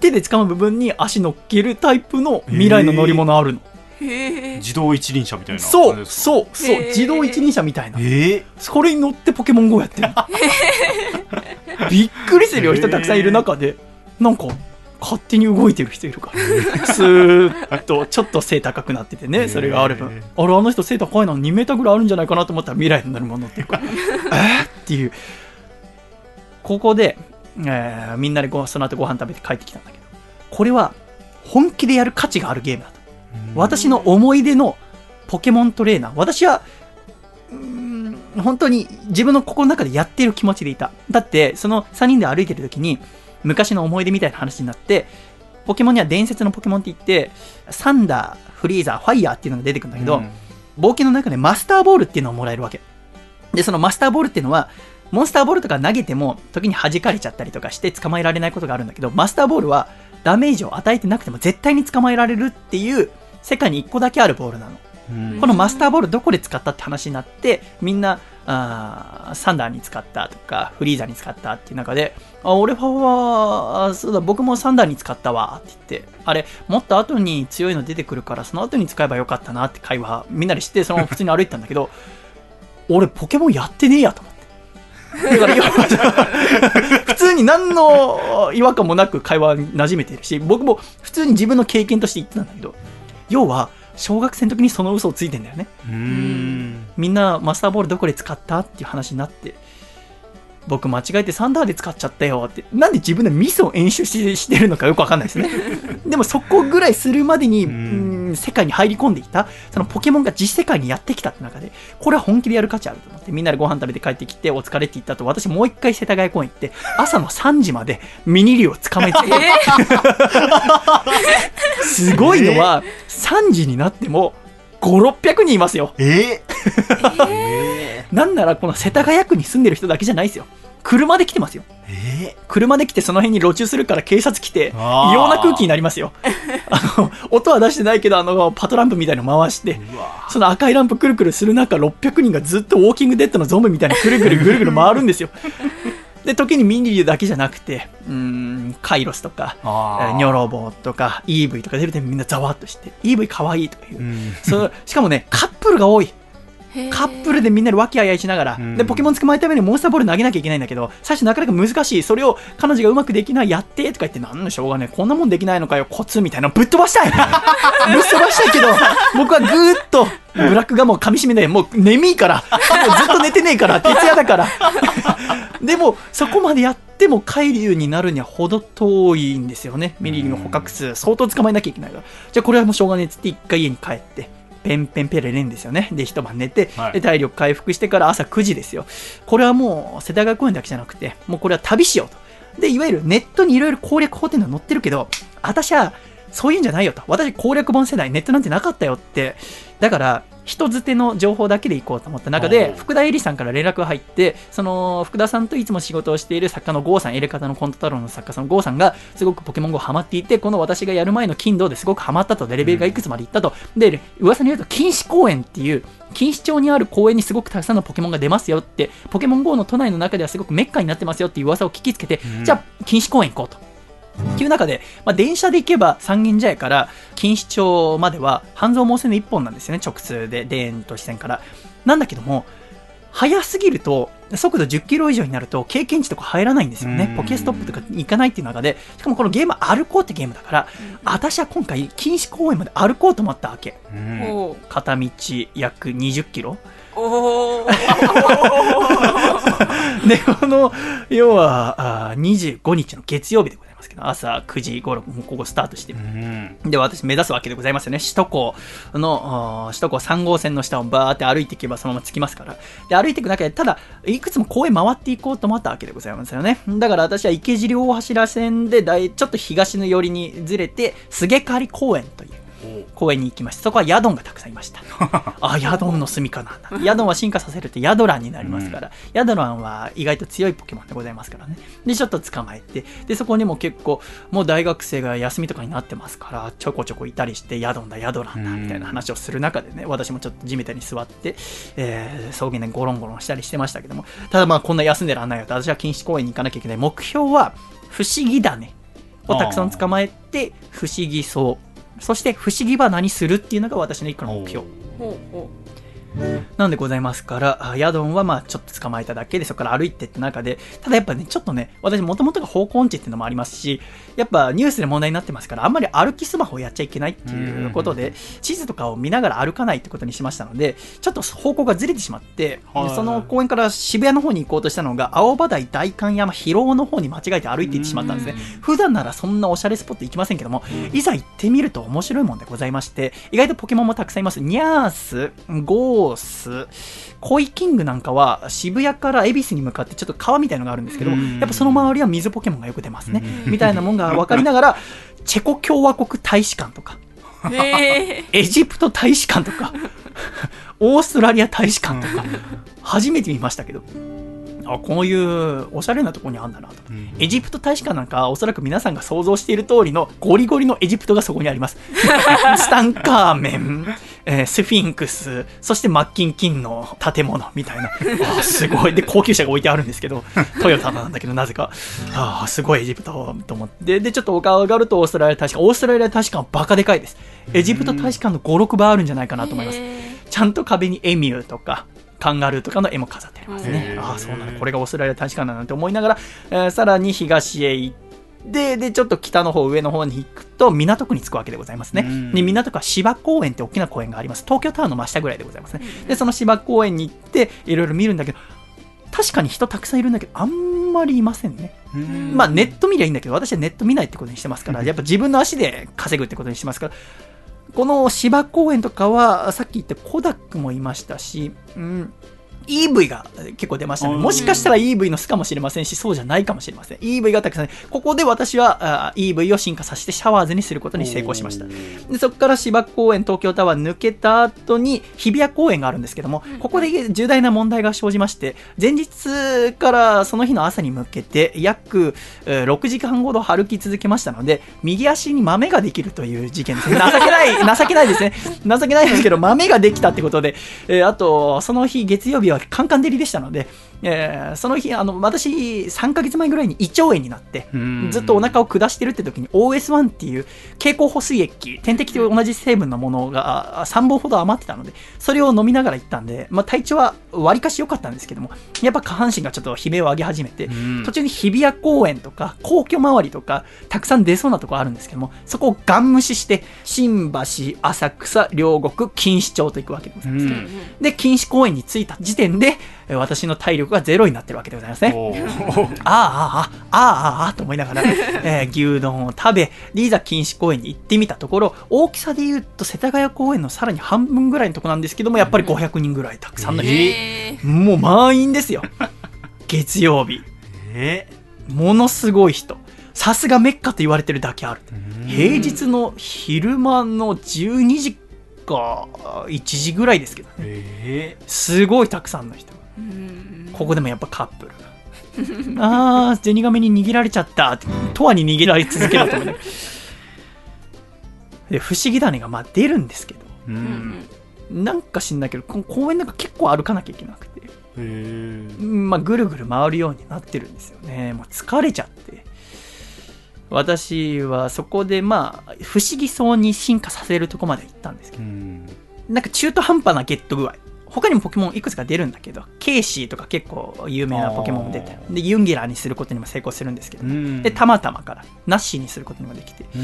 手で掴む部分に足乗っけるタイプの未来の乗り物あるの。へえ自動一輪車みたいなそう、そう、そう自動一輪車みたいな。えそれに乗ってポケモン GO やってる。びっくりするよ、人たくさんいる中で。なんか、勝手に動いてる人いるから。スーッと、ちょっと背高くなっててね、それがある分。へあれ、あの人背高いの2メーターぐらいあるんじゃないかなと思ったら未来になるもの乗ってるから。えーっていう。ここで、えーみんなでごその後ご飯食べて帰ってきたんだけど、これは本気でやる価値があるゲームだと。私の思い出のポケモントレーナー。私は、本当に自分の心の中でやってる気持ちでいた。だって、その3人で歩いてる時に、昔の思い出みたいな話になって、ポケモンには伝説のポケモンって言って、サンダー、フリーザー、ファイヤーっていうのが出てくるんだけど、うん冒険の中でマスターボールっていうのをもらえるわけ。で、そのマスターボールっていうのは、モンスターボールとか投げても、時に弾かれちゃったりとかして捕まえられないことがあるんだけど、マスターボールはダメージを与えてなくても絶対に捕まえられるっていう、世界に1個だけあるボールなの。このマスターボールどこで使ったって話になって、みんな、あサンダーに使ったとか、フリーザに使ったっていう中で、あ、俺は、あそうだ、僕もサンダーに使ったわって言って、あれ、もっと後に強いの出てくるから、その後に使えばよかったなって会話、みんなでして、その普通に歩いてたんだけど、俺、ポケモンやってねえやと思って。だから、普通に何の違和感もなく会話に馴染めてるし、僕も普通に自分の経験として言ってたんだけど、要は、小学生の時にその嘘をついてんだよね。うーん。みんなマスターボールどこで使った？っていう話になって、僕間違えてサンダーで使っちゃったよって、なんで自分でミスを演出ししてるのかよくわかんないですね。でもそこぐらいするまでに、ううんん、世界に入り込んでいた、そのポケモンが実世界にやってきたって中で、これは本気でやる価値あると思って、みんなでご飯食べて帰ってきて、お疲れって言った後、私もう一回世田谷公園行って、朝の3時までミニ竜を捕まえて、すごいのは、3時になっても、5、600人いますよ。ええ なんならこの世田谷区に住んでる人だけじゃないですよ。車で来てますよ。え車で来てその辺に路中するから警察来て、異様な空気になりますよ。あの、音は出してないけど、あの、パトランプみたいの回して、その赤いランプくるくるする中、600人がずっとウォーキングデッドのゾンビみたいにくるくるぐるぐる回るんですよ。で、時にミニリだけじゃなくて、うーん、カイロスとか、ニョロボとか、EV とか出るたびみんなざわっとして、EV かわいいとか言う。うんそうしかもね、カップルが多い。カップルでみんなで和気あいあいしながら、うんで、ポケモン捕まえるためにモンスターボール投げなきゃいけないんだけど、最初なかなか難しい。それを彼女がうまくできない、やってとか言って、なんのしょうがねこんなもんできないのかよ、コツみたいなのぶっ飛ばしたい ぶっ飛ばしたいけど、僕はぐーっと、ブラックがもう噛み締めない。もう眠いから。もうずっと寝てねえから。徹夜だから。でも、そこまでやっても海流になるには程遠いんですよね。ミリリの捕獲数、相当捕まえなきゃいけないから。じゃあこれはもうしょうがねえっつって一回家に帰って、ペンペンペレレンですよね。で、一晩寝て、はいで体力回復してから朝9時ですよ。これはもう世田谷公園だけじゃなくて、もうこれは旅しようと。で、いわゆるネットにいろいろ攻略法っていうのは載ってるけど、私はそういうんじゃないよと。私攻略本世代、ネットなんてなかったよって。だから、人づての情報だけでいこうと思った中で福田絵里さんから連絡が入って、その福田さんといつも仕事をしている作家の郷さん、エレカタのコント太郎の作家さんの郷さんが、すごくポケモン GO ハマっていて、この私がやる前の金土ですごくハマったと、でレベルがいくつまでいったと。で、噂によると、錦糸公園っていう、錦糸町にある公園にすごくたくさんのポケモンが出ますよって、ポケモン GO の都内の中ではすごくメッカになってますよっていう噂を聞きつけて、うんじゃあ、錦糸公園行こうと。っていう中で、まあ、電車で行けば三軒茶屋から錦糸町までは半蔵門線の一本なんですよね、直通で、田園都市線から。なんだけども、早すぎると、速度10キロ以上になると、経験値とか入らないんですよねう。んポケストップとか行かないっていう中で、しかもこのゲームは歩こうってゲームだから、私は今回、錦糸公園まで歩こうと思ったわけ。片道約20キロ。おー で、この、要は、あー25日の月曜日でございます朝9時頃、もうここスタートしてう、んで、私目指すわけでございますよね。首都高の、首都高3号線の下をバーって歩いていけばそのまま着きますから。で、歩いていく中で、ただ、いくつも公園回っていこうと思ったわけでございますよね。だから私は池尻大柱線でだい、ちょっと東の寄りにずれて、菅刈公園という。公園に行きました。そこはヤドンがたくさんいました。あヤドンの住みかなんだ。ヤドンは進化させるとヤドランになりますから、ヤドランは意外と強いポケモンでございますからね。でちょっと捕まえてでそこにも結構もう大学生が休みとかになってますからちょこちょこいたりしてヤドンだヤドランだみたいな話をする中でね私もちょっと地べたに座って、えー草原でゴロンゴロンしたりしてましたけども。ただまあこんな休んでらんないよと私は錦糸公園に行かなきゃいけない。目標は不思議だねをたくさん捕まえて不思議そうそして不思議花にするっていうのが私の一個の目標。なんでございますから、あヤドンはまあちょっと捕まえただけで、そこから歩いてって中で、ただやっぱね、ちょっとね、私もともとが方向音痴っていうのもありますし、やっぱニュースで問題になってますから、あんまり歩きスマホをやっちゃいけないっていうことで、地図とかを見ながら歩かないってことにしましたので、ちょっと方向がずれてしまって、はいその公園から渋谷の方に行こうとしたのが、青葉台代官山広尾の方に間違えて歩いていってしまったんですね。普段ならそんなおしゃれスポット行きませんけども、いざ行ってみると面白いもんでございまして、意外とポケモンもたくさんいます。ニャース、ゴース、コイキングなんかは渋谷から恵比寿に向かってちょっと川みたいのがあるんですけども、うんやっぱその周りは水ポケモンがよく出ますね。みたいなもんが分かりながら、チェコ共和国大使館とか、えエジプト大使館とか、オーストラリア大使館とか、初めて見ましたけど、あこういうおしゃれなところにあんだなと。エジプト大使館なんか、おそらく皆さんが想像している通りのゴリゴリのエジプトがそこにあります。ツタンカーメン、えースフィンクス、そしてマッキンキンの建物みたいな。あすごい。で、高級車が置いてあるんですけど、トヨタなんだけど、なぜか。ああ、すごいエジプトと思って。で、ちょっと丘上がるとオーストラリア大使館。オーストラリア大使館はバカでかいです。エジプト大使館の5、6倍あるんじゃないかなと思います。へちゃんと壁にエミューとか、カンガルーとかの絵も飾ってありますねああ、そうなの。これがオーストラリア大使館だなんて思いながら、えーさらに東へ行って、で、ちょっと北の方、上の方に行くと、港区に着くわけでございますね。うんで、港区は芝公園って大きな公園があります。東京タワーの真下ぐらいでございますね。で、その芝公園に行って、いろいろ見るんだけど、確かに人たくさんいるんだけど、あんまりいませんね。うんまあネット見りゃいいんだけど、私はネット見ないってことにしてますから、やっぱ自分の足で稼ぐってことにしてますから、この芝公園とかは、さっき言ったコダックもいましたし、うん、EV が結構出ましたね。うんもしかしたら EV の巣かもしれませんし、そうじゃないかもしれません。EV がたくさん、ここで私はあ EV を進化させてシャワーズにすることに成功しました。でそこから芝公園、東京タワー抜けた後に日比谷公園があるんですけども、ここで重大な問題が生じまして、前日からその日の朝に向けて約えー6時間ほど歩き続けましたので、右足に豆ができるという事件ですね。情けない、情けないですね。情けないですけど、豆ができたってことで、えーあと、その日月曜日はカンカン照りでしたので、えーその日、あの、私、3ヶ月前ぐらいに胃腸炎になって、うん。ずっとお腹を下してるって時に OS1 っていう経口補水液、点滴と同じ成分のものがあ3本ほど余ってたので、それを飲みながら行ったんで、まあ、体調はわりかし良かったんですけども、やっぱ下半身がちょっと悲鳴を上げ始めて、うん。途中に日比谷公園とか皇居周りとかたくさん出そうなとこあるんですけどもそこをガン無視して新橋浅草両国錦糸町と行くわけでございます、うん。で錦糸公園に着いた時点でえー私の体力がゼロになってるわけでございますね ああ、ああ、ああ、ああ、と思いながら、えー牛丼を食べ、でいざ錦糸公園に行ってみたところ、大きさで言うと世田谷公園のさらに半分ぐらいのとこなんですけども、やっぱり500人ぐらいたくさんの人、へーもう満員ですよ。月曜日。えものすごい人。さすがメッカと言われてるだけある。うん平日の昼間の12時か1時ぐらいですけどね。えすごいたくさんの人ここでもやっぱカップルが。あー、ゼニガメに逃げられちゃったって、とわに逃げられ続けたと思って。で、不思議種がまあ出るんですけど、ううんんなんか知んないけど、この公園なんか結構歩かなきゃいけなくて、まあ、ぐるぐる回るようになってるんですよね。もう疲れちゃって。私はそこでまあ、不思議そうに進化させるとこまで行ったんですけど、うんなんか中途半端なゲット具合。他にもポケモンいくつか出るんだけど、ケイシーとか結構有名なポケモンも出てで、ユンゲラーにすることにも成功するんですけど、うん。で、たまたまから、ナッシーにすることにもできて、うん。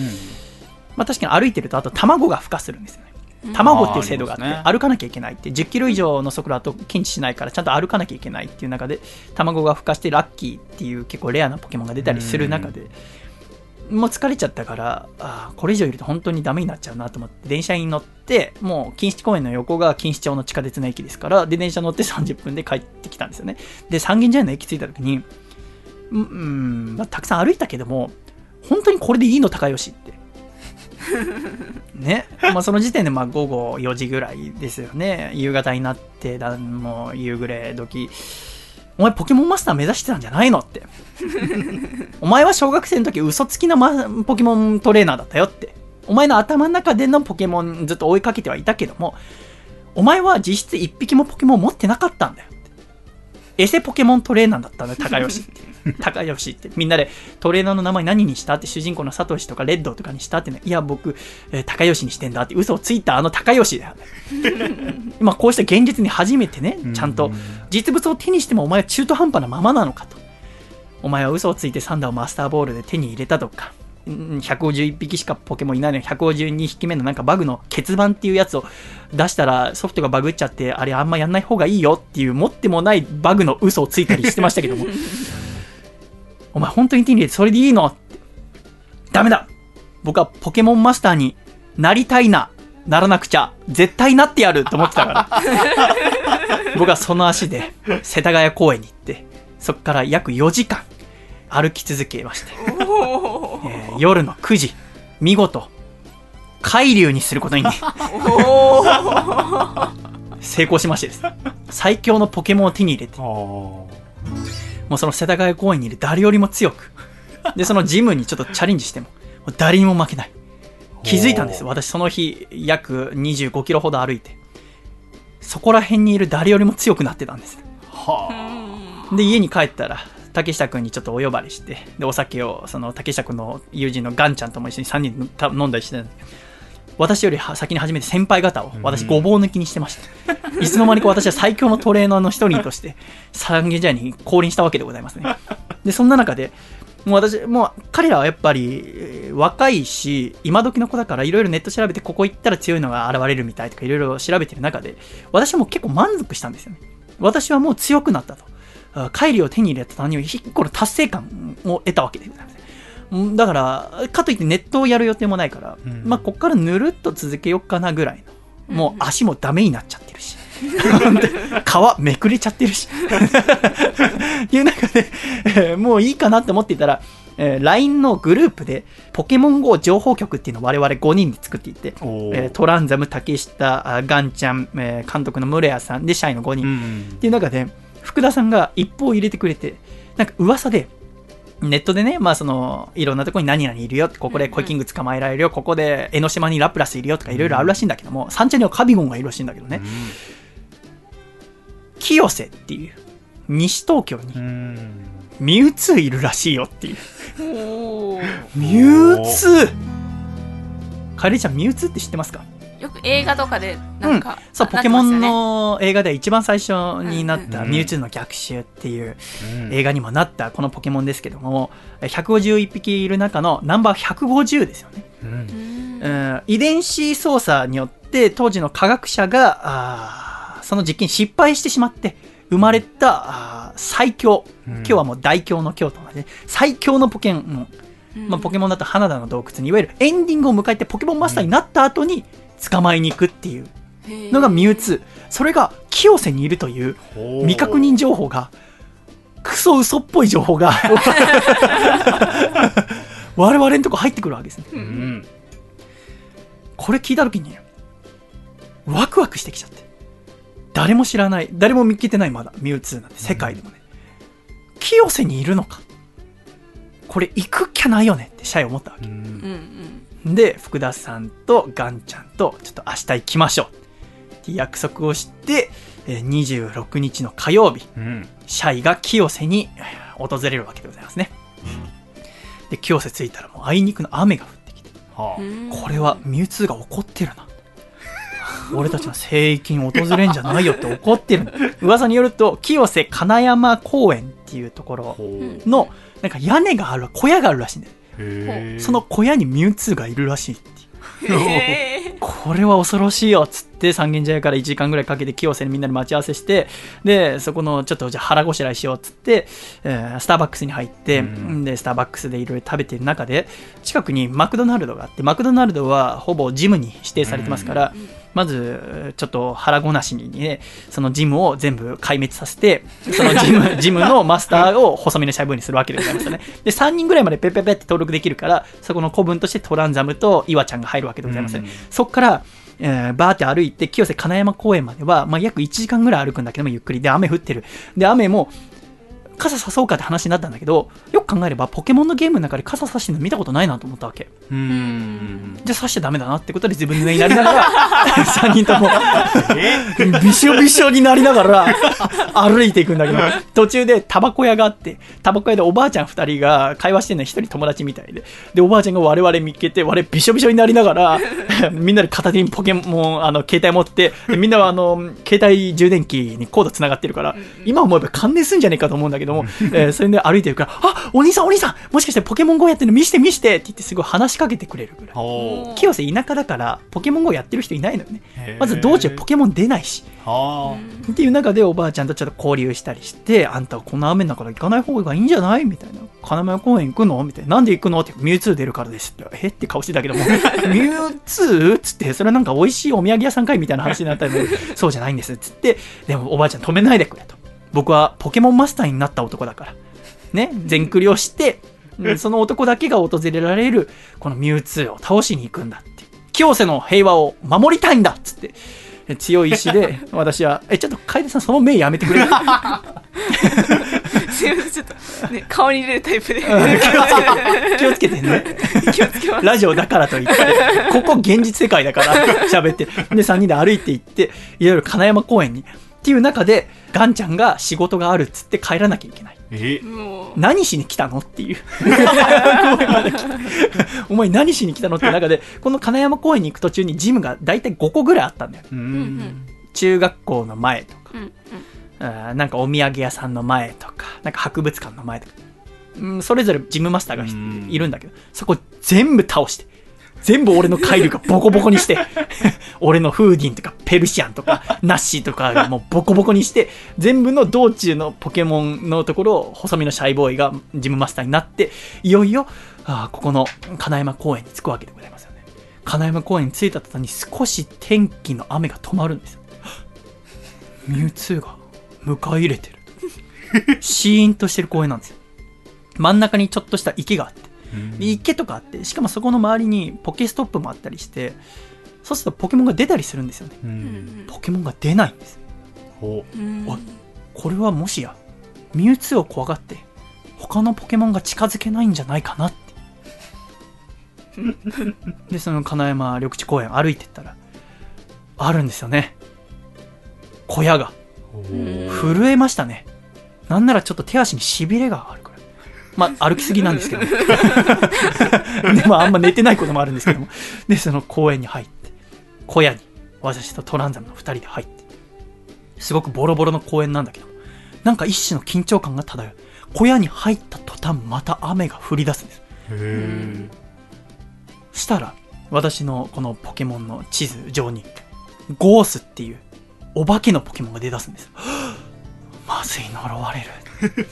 まあ確かに歩いてると、あと卵が孵化するんですよね。うん。卵っていう制度があって、ね。歩かなきゃいけないって、10キロ以上の速度だと検知しないから、ちゃんと歩かなきゃいけないっていう中で、卵が孵化してラッキーっていう結構レアなポケモンが出たりする中で、もう疲れちゃったから、あーこれ以上いると本当にダメになっちゃうなと思って、電車に乗って、もう錦糸公園の横が錦糸町の地下鉄の駅ですから、で、電車乗って30分で帰ってきたんですよね。で、三軒茶屋の駅着いた時に、うん、うんまあ、たくさん歩いたけども、本当にこれでいいの高吉って。ね。まあその時点でまあ午後4時ぐらいですよね。夕方になって、だもう夕暮れ時。お前ポケモンマスター目指してたんじゃないのって。お前は小学生の時嘘つきな、ま、ポケモントレーナーだったよって。お前の頭の中でのポケモンずっと追いかけてはいたけども、お前は実質一匹もポケモン持ってなかったんだよ。エセポケモントレーナーだったんだよ、高吉って。高吉って。みんなでトレーナーの名前何にした？って主人公のサトシとかレッドとかにしたってね。いや、僕、えー高吉にしてんだって嘘をついたあの高吉だよね。今こうした現実に初めてね、ちゃんと実物を手にしてもお前は中途半端なままなのかと。お前は嘘をついてサンダーをマスターボールで手に入れたとか。151匹しかポケモンいないのに152匹目のなんかバグの欠番っていうやつを出したらソフトがバグっちゃってあれあんまやんない方がいいよっていう持ってもないバグの嘘をついたりしてましたけども。お前本当に手に入れてそれでいいの？ってダメだ。僕はポケモンマスターになりたいなならなくちゃ絶対なってやると思ってたから。僕はその足で世田谷公園に行ってそこから約4時間歩き続けまして。夜の9時、見事、海流にすることにおー成功しましてです。最強のポケモンを手に入れて、あもうその世田谷公園にいる誰よりも強く、で、そのジムにちょっとチャレンジしても、誰にも負けない。気づいたんです。私その日、約25キロほど歩いて、そこら辺にいる誰よりも強くなってたんです。はで、家に帰ったら、竹下くんにちょっとお呼ばれして、で、お酒を、その竹下くんの友人のガンちゃんとも一緒に3人飲んだりしてたんですけど私よりは先に初めて先輩方を、私ごぼう抜きにしてました。いつの間にか私は最強のトレーナーの一人として、サンゲジャーに降臨したわけでございますね。で、そんな中で、もう私、もう彼らはやっぱり、えー若いし、今時の子だからいろいろネット調べて、ここ行ったら強いのが現れるみたいとかいろいろ調べてる中で、私はもう結構満足したんですよね。私はもう強くなったと。あ帰りを手に入れた単に一個の達成感を得たわけでございます。うんだから、かといってネットをやる予定もないから、うんまあ、こっからぬるっと続けようかなぐらいの。もう足もダメになっちゃってるし。皮めくれちゃってるし。っていう中で、えーもういいかなって思っていたら、えー LINE のグループで、ポケモン GO 情報局っていうのを我々5人で作っていて、えートランザム、竹下、あガンちゃん、えー監督のムレアさんで、社員の5人。うんっていう中で、福田さんが一報を入れてくれて、なんか噂で、ネットでね、まあその、いろんなところに何々いるよって、ここでコイキング捕まえられるよ、ここで江ノ島にラプラスいるよとかいろいろあるらしいんだけども、三茶にはカビゴンがいるらしいんだけどね、清瀬っていう、西東京にうん。うんミュウツーいるらしいよっていう。ミュウツー。カエルちゃん、ミュウツーって知ってますか？よく映画とかでなんか、そう、あポケモンの映画で一番最初になったうん。うんミュウツーの逆襲っていううん。映画にもなったこのポケモンですけども、え151匹いる中のナンバー150ですよね。うん。ますよねうん。遺伝子操作によって当時の科学者が、あーその実験に失敗してしまって生まれた最強、うん。今日はもう大凶の京都なんで、最強のポケモン、うん。まあ、ポケモンだと花田の洞窟にいわゆるエンディングを迎えてポケモンマスターになった後に捕まえに行くっていうのがミュウツー。それが清瀬にいるという未確認情報が、クソ嘘っぽい情報が、我々のとこ入ってくるわけですね。うんこれ聞いた時に、ワクワクしてきちゃって。誰も知らない、誰も見つけてないまだ、ミュウツーなんて世界でもね。清瀬にいるのか。これ行くきゃないよねってシャイ思ったわけ。うんうんうんで、福田さんとガンちゃんと、ちょっと明日行きましょう。って約束をして、えー26日の火曜日、うんシャイが清瀬にえー訪れるわけでございますね。で、清瀬着いたらもうあいにくの雨が降ってきて、はあうんこれはミュウツーが怒ってるな。俺たちの聖域に訪れんじゃないよって怒ってる。噂によると、清瀬金山公園っていうところの、なんか屋根がある、小屋があるらしいんだよ。その小屋にミュウツーがいるらしいっていう。これは恐ろしいよっつってって、三軒茶屋から1時間ぐらいかけて清瀬にみんなで待ち合わせして、で、そこのちょっとじゃあ腹ごしらえしようっつって、えースターバックスに入って、うんで、スターバックスでいろいろ食べてる中で、近くにマクドナルドがあって、マクドナルドはほぼジムに指定されてますから、まず、ちょっと腹ごなしにね、そのジムを全部壊滅させて、そのジム、ジムのマスターを細身のシャイボーイにするわけでございますよね。で、3人ぐらいまでペッペッペッって登録できるから、そこの古文としてトランザムとイワちゃんが入るわけでございますね。うんそっから、えーバーって歩いて、清瀬金山公園までは、まあ、約1時間ぐらい歩くんだけども、ゆっくり。で、雨降ってる。で、雨も、傘さそうかって話になったんだけど、よく考えれば、ポケモンのゲームの中で傘さしてるの見たことないなと思ったわけ。うーん。じゃあ刺しちゃダメだなってことで自分の上になりながら、3人とも、びしょびしょになりながら歩いていくんだけど、途中でタバコ屋があって、タバコ屋でおばあちゃん2人が会話してるの一人友達みたいで、で、おばあちゃんが我々見っけて、我々びしょびしょになりながら、みんなで片手にポケモン、あの、携帯持って、でみんなはあの、携帯充電器にコード繋がってるから、今思えば関連するんじゃねえかと思うんだけども、えーそれで歩いてるから、あ、お兄さんお兄さんもしかしてポケモン GO やってるの見して見してって言ってすごい話しかけてくれるぐらい。清瀬田舎だからポケモン GO やってる人いないのよね。まず道中ポケモン出ないし。あ。っていう中でおばあちゃんとちょっと交流したりしてあんたこんな雨の中から行かない方がいいんじゃない？みたいな。金山公園行くの？みたいな。なんで行くの？ってミュウツー出るからですって。えって顔してたけども。ミュウツー？っつってそれはなんか美味しいお土産屋さんかい？みたいな話になったのでそうじゃないんです。っつってでもおばあちゃん止めないでくれと僕はポケモンマスターになった男だから。ね全クリをしてうん。その男だけが訪れられるこのミュウツーを倒しに行くんだって。清瀬の平和を守りたいんだっつって。え強い意志で 私はえちょっと楓さんその目やめてくれる？すいませんちょっとね顔に入れるタイプで。気をつけてね。気をつけます。ラジオだからといってここ現実世界だから喋って。で3人で歩いて行っていろいろ金山公園に。っていう中でガンちゃんが仕事があるっつって帰らなきゃいけない。え？もう何しに来たのっていう。公園まで来てお前何しに来たのって中でこの金山公園に行く途中にジムが大体5個ぐらいあったんだよ。うーうん。ん。中学校の前とか。うんうん。なんかお土産屋さんの前とか、なんか博物館の前とか、うん、それぞれジムマスターがいるんだけど、そこ全部倒して、全部俺の回力がボコボコにして、俺のフーディンとかペルシアンとかナッシーとかがもうボコボコにして、全部の道中のポケモンのところを細身のシャイボーイがジムマスターになって、いよいよ、あーここの金山公園に着くわけでございますよね。金山公園に着いた途端に少し天気の雨が止まるんですよ。ミュウツーが迎え入れてる。シーンとしてる公園なんですよ。真ん中にちょっとした池があって。で池とかあって、しかもそこの周りにポケストップもあったりして、そうするとポケモンが出たりするんですよね。ポケモンが出ないんです。おこれはもしや、ミュウツーを怖がって、他のポケモンが近づけないんじゃないかなって。で、その金山緑地公園歩いてったら、あるんですよね。小屋が。震えましたね。なんならちょっと手足に痺れがある。まあ、歩きすぎなんですけど。でもあんま寝てないこともあるんですけども。で、その公園に入って、小屋に私とトランザムの二人で入って、すごくボロボロの公園なんだけど、なんか一種の緊張感が漂う。小屋に入った途端また雨が降り出すんです。へしたら、私のこのポケモンの地図上に、ゴースっていうお化けのポケモンが出だすんです。まずい、呪われる。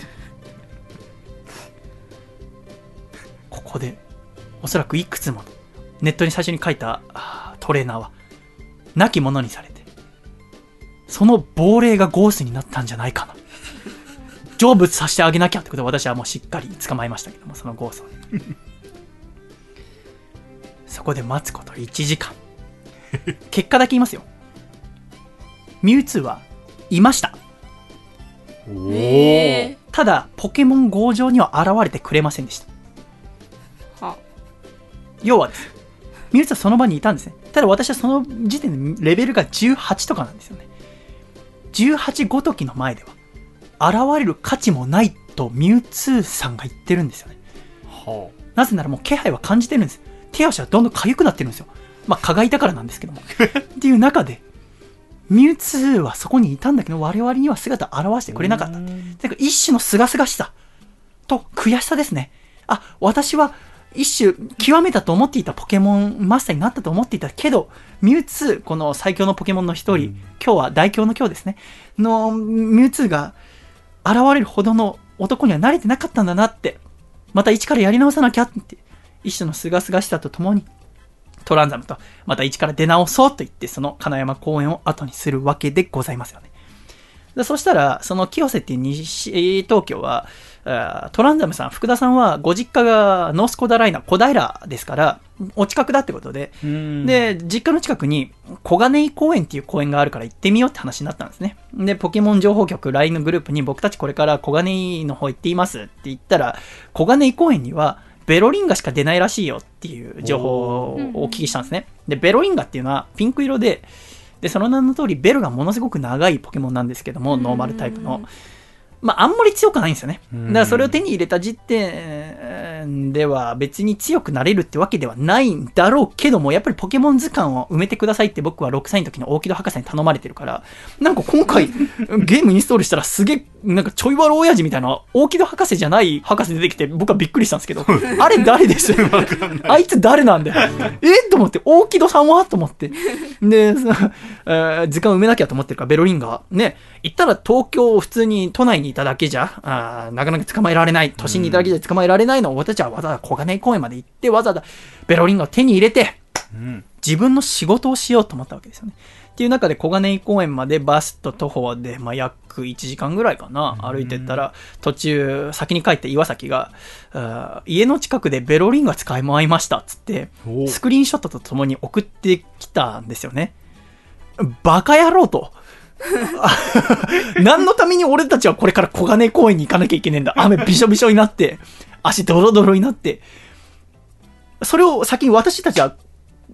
おそらくいくつもの、ネットに最初に書いたトレーナーは、亡き者にされて、その亡霊がゴースになったんじゃないかな。成仏させてあげなきゃってことで私はもうしっかり捕まえましたけども、そのゴースをね。そこで待つこと1時間。結果だけ言いますよ。ミュウツーはいました。ただ、ポケモン GO 上には現れてくれませんでした。要はです。ミュウツーはその場にいたんですね。ただ私はその時点でレベルが18とかなんですよね。18ごときの前では、現れる価値もないとミュウツーさんが言ってるんですよね。はなぜならもう気配は感じてるんです。手足はどんどん痒くなってるんですよ。まあ、蚊がいたからなんですけども。っていう中で、ミュウツーはそこにいたんだけど、我々には姿を現してくれなかった。なんか一種の清々しさと悔しさですね。あ、私は一種極めたと思っていたポケモンマスターになったと思っていたけど、ミュウツー、この最強のポケモンの一人、今日は大凶の今日ですね、のミュウツーが現れるほどの男には慣れてなかったんだなって、また一からやり直さなきゃって、一種の清々しさとともに、トランザムとまた一から出直そうと言って、その金山公園を後にするわけでございますよね。でそしたら、その清瀬っていう西東京は、トランザムさん、福田さんはご実家がノースコダライナ、小平ですから、お近くだってことで、うん、で、実家の近くに小金井公園っていう公園があるから行ってみようって話になったんですね。で、ポケモン情報局 LINE のグループに僕たちこれから小金井の方行っていますって言ったら、小金井公園にはベロリンガしか出ないらしいよっていう情報をお聞きしたんですね。で、ベロリンガっていうのはピンク色で、で、その名の通りベルがものすごく長いポケモンなんですけども、ノーマルタイプの。まあ、あんまり強くないんですよね。だからそれを手に入れた時点では別に強くなれるってわけではないんだろうけども、やっぱりポケモン図鑑を埋めてくださいって僕は6歳の時の大木戸博士に頼まれてるから、なんか今回ゲームインストールしたらすげえ、なんかちょい悪親父みたいな大木戸博士じゃない博士出てきて僕はびっくりしたんですけど、あれ誰です？あいつ誰なんだよ。え？と思って、大木戸さんは？と思って。で、そえー図鑑埋めなきゃと思ってるから、ベロリンガ。ね、行ったら東京、普通に都内にいただけじゃ、あーなかなか捕まえられない。都心にいただけじゃ捕まえられないのを、私たちはわざわざ小金井公園まで行って、わざわざベロリンガを手に入れて、うん自分の仕事をしようと思ったわけですよね。っていう中で小金井公園までバスと徒歩で、まあ、約1時間ぐらいかな、歩いてったら、途中、先に帰った岩崎が、家の近くでベロリンガ使い回りましたっつってお、スクリーンショットとともに送ってきたんですよね。バカ野郎と。何のために俺たちはこれから小金井公園に行かなきゃいけねえんだ。雨びしょびしょになって、足ドロドロになって、それを先に私たちは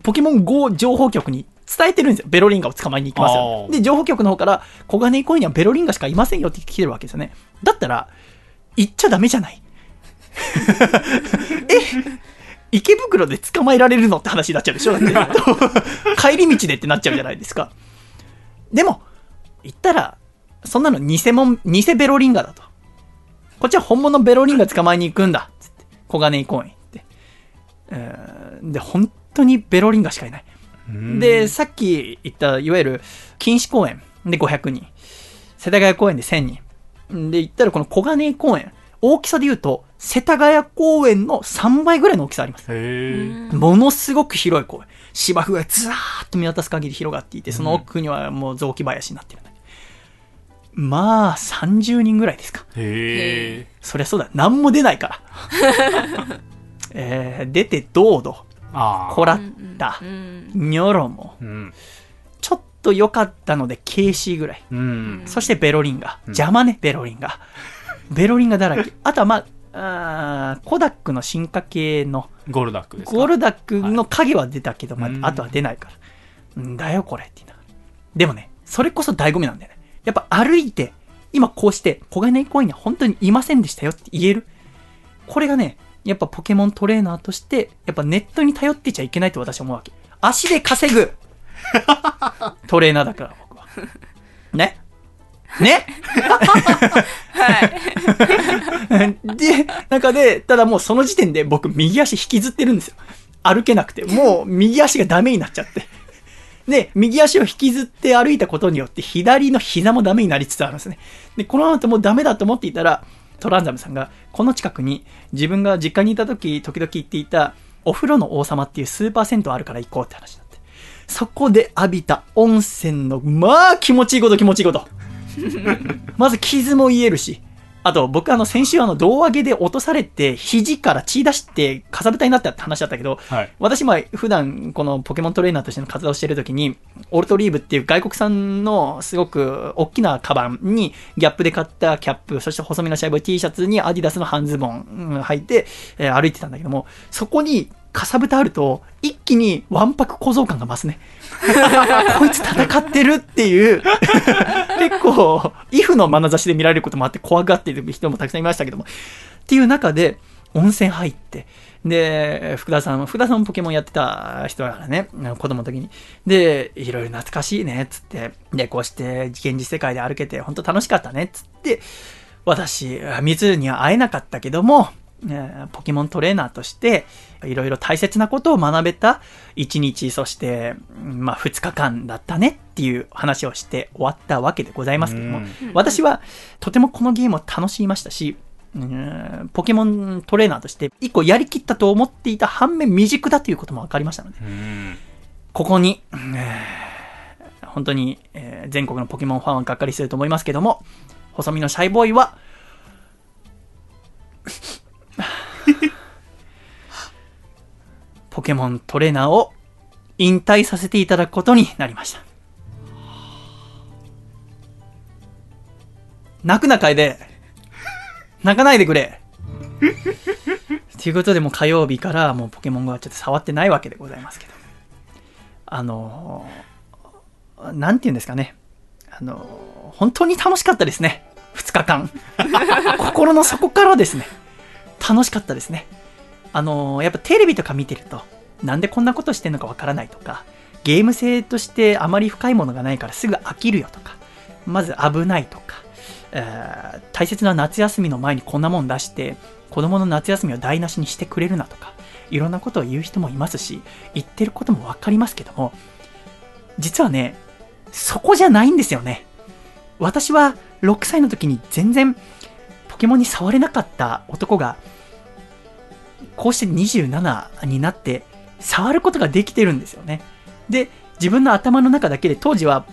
ポケモン GO 情報局に伝えてるんですよ。ベロリンガを捕まえに行きますよで、情報局の方から、小金井公園にはベロリンガしかいませんよって来てるわけですよね。だったら、行っちゃダメじゃない。え池袋で捕まえられるのって話になっちゃうでしょ？帰り道でってなっちゃうじゃないですか。でも、行ったら、そんなの偽物、偽ベロリンガだと。こっちは本物ベロリンガ捕まえに行くんだ。つって。小金井公園行って。えーで、本当にベロリンガしかいない。うんで、さっき言った、いわゆる、錦糸公園で500人。世田谷公園で1000人。で、言ったらこの小金井公園。大きさで言うと、世田谷公園の3倍ぐらいの大きさあります。ものすごく広い公園。芝生がずらーっと見渡す限り広がっていて、その奥にはもう雑木林になってるんだけど。まあ、30人ぐらいですか。へえそりゃそうだ。何も出ないから。えー、出てどうど、ああこらったう、んニョロも、うんちょっと良かったので、ケイシーぐらい。うんそしてベロリンガ。邪魔ね、ベロリンガ。ベロリンガだらけ。あとはまあ、あーコダックの進化系の、ゴルダックですか？ゴルダックの影は出たけど、まうんあ、あとは出ないから。んだよ、これって言いながら。でもね、それこそ醍醐味なんだよね。やっぱ歩いて、今こうして、小金井公園には本当にいませんでしたよって言える。これがね、やっぱポケモントレーナーとして、やっぱネットに頼ってちゃいけないと私は思うわけ。足で稼ぐ トレーナーだから、僕は。ね？ね？はい。で、中で、ただもうその時点で僕右足引きずってるんですよ。歩けなくて。もう右足がダメになっちゃって。で、右足を引きずって歩いたことによって左の膝もダメになりつつあるんですね。で、この後もうダメだと思っていたら、トランザムさんが、この近くに自分が実家にいた時、時々行っていた、お風呂の王様っていうスーパー銭湯あるから行こうって話になって。そこで浴びた温泉の、まあ気持ちいいこと気持ちいいこと。まず傷も癒えるし、あと僕あの先週あの胴上げで落とされて肘から血出してかさぶたになったって話だったけど、はい。私まあ普段このポケモントレーナーとしての活動をしてる時に、オルトリーブっていう外国産のすごく大きなカバンにギャップで買ったキャップ、そして細身のシャイボーイ T シャツにアディダスの半ズボンうん履いて、えー歩いてたんだけども、そこにかさぶたあると一気にわんぱく小僧感が増すね。こいつ戦ってるっていう、結構、イフの眼差しで見られることもあって怖がっている人もたくさんいましたけども。っていう中で、温泉入って、で、福田さん、福田さんもポケモンやってた人だからね、子供の時に。で、いろいろ懐かしいねっ、つって。で、こうして現実世界で歩けて、本当楽しかったねっ、つって。私、ミツには会えなかったけども、ポケモントレーナーとして、いろいろ大切なことを学べた1日、そして、うんまあ2日間だったねっていう話をして終わったわけでございますけども、うん。私はとてもこのゲームを楽しみましたし、うんポケモントレーナーとして一個やりきったと思っていた反面未熟だということも分かりましたので、うん。ここに、えー本当に、えー全国のポケモンファンはがっかりすると思いますけども、細身のシャイボーイは、ポケモントレーナーを引退させていただくことになりました。泣くな、楓。泣かないでくれ。ということで、もう火曜日からもうポケモン GO はちょっと触ってないわけでございますけど。あのーなんて言うんですかね。あのー本当に楽しかったですね。2日間。心の底からですね。楽しかったですね。あのーやっぱテレビとか見てると、なんでこんなことしてんのかわからないとか、ゲーム性としてあまり深いものがないからすぐ飽きるよとか、まず危ないとか、えー大切な夏休みの前にこんなもん出して、子供の夏休みを台無しにしてくれるなとか、いろんなことを言う人もいますし、言ってることもわかりますけども、実はね、そこじゃないんですよね。私は6歳の時に全然ポケモンに触れなかった男が、こうして27になって触ることができてるんですよね。で、自分の頭の中だけで当時は、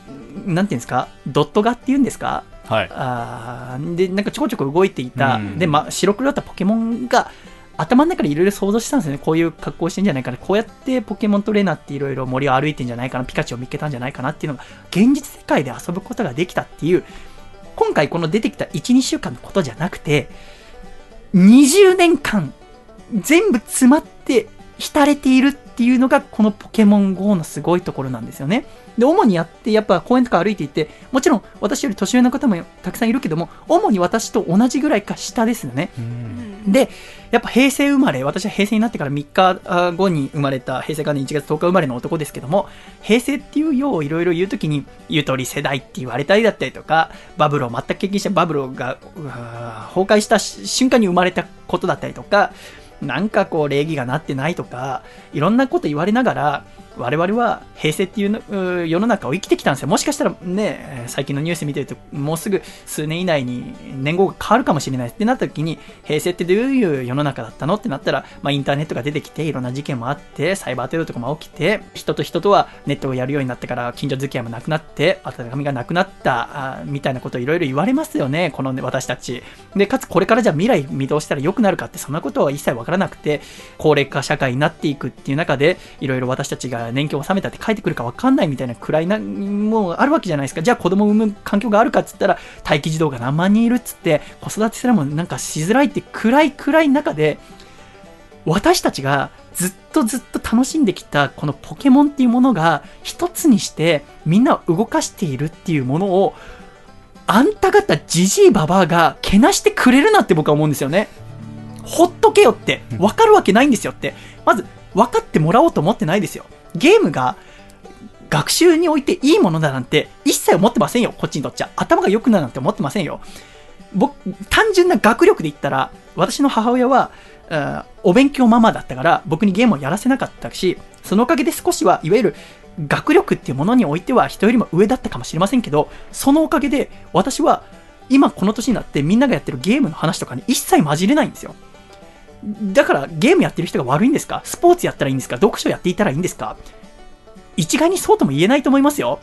なんていうんですか、ドット画っていうんですか？はい。あーで、なんかちょこちょこ動いていた、うんで、ま、白黒だったポケモンが、頭の中でいろいろ想像したんですよね。こういう格好してんじゃないかな。こうやってポケモントレーナーっていろいろ森を歩いてんじゃないかな。ピカチュウを見つけたんじゃないかなっていうのが、現実世界で遊ぶことができたっていう、今回この出てきた1、2週間のことじゃなくて、20年間、全部詰まって浸れているっていうのが、このポケモン GO のすごいところなんですよね。で、主にやって、やっぱ公園とか歩いていて、もちろん私より年上の方もたくさんいるけども、主に私と同じぐらいか下ですよね。うんで、やっぱ平成生まれ、私は平成になってから3日後に生まれた、平成元年1月10日生まれの男ですけども、平成っていうよういろいろ言うときに、ゆとり世代って言われたりだったりとか、バブルを全く経験したバブルが崩壊した瞬間に生まれたことだったりとか、なんかこう礼儀がなってないとか、いろんなこと言われながら、我々は平成っていう世の中を生きてきたんですよ。もしかしたらね、最近のニュース見てると、もうすぐ数年以内に年号が変わるかもしれないってなった時に、平成ってどういう世の中だったのってなったら、まあインターネットが出てきて、いろんな事件もあって、サイバーテロとかも起きて、人と人とはネットをやるようになってから、近所付き合いもなくなって、温かみがなくなった、みたいなことをいろいろ言われますよね、このね、私たち。で、かつこれからじゃあ未来見通したら良くなるかって、そんなことは一切わからなくて、高齢化社会になっていくっていう中で、いろいろ私たちが年金を納めたって帰ってくるかわかんないみたいな暗いな、もうあるわけじゃないですか。じゃあ子供を産む環境があるかっつったら、待機児童が何万人いるっつって、子育てすらもなんかしづらいって暗い暗い中で、私たちがずっとずっと楽しんできたこのポケモンっていうものが一つにしてみんなを動かしているっていうものをあんた方ジジイババアがけなしてくれるなって僕は思うんですよね。ほっとけよって、わかるわけないんですよって。まず、分かってもらおうと思ってないですよ。ゲームが、学習においていいものだなんて、一切思ってませんよ、こっちにとっちゃ。頭が良くなるなんて思ってませんよ。僕、単純な学力で言ったら、私の母親は、うんお勉強ママだったから、僕にゲームをやらせなかったし、そのおかげで少しは、いわゆる、学力っていうものにおいては人よりも上だったかもしれませんけど、そのおかげで、私は、今この年になってみんながやってるゲームの話とかに一切混じれないんですよ。だからゲームやってる人が悪いんですか？スポーツやったらいいんですか？読書やっていたらいいんですか？一概にそうとも言えないと思いますよ。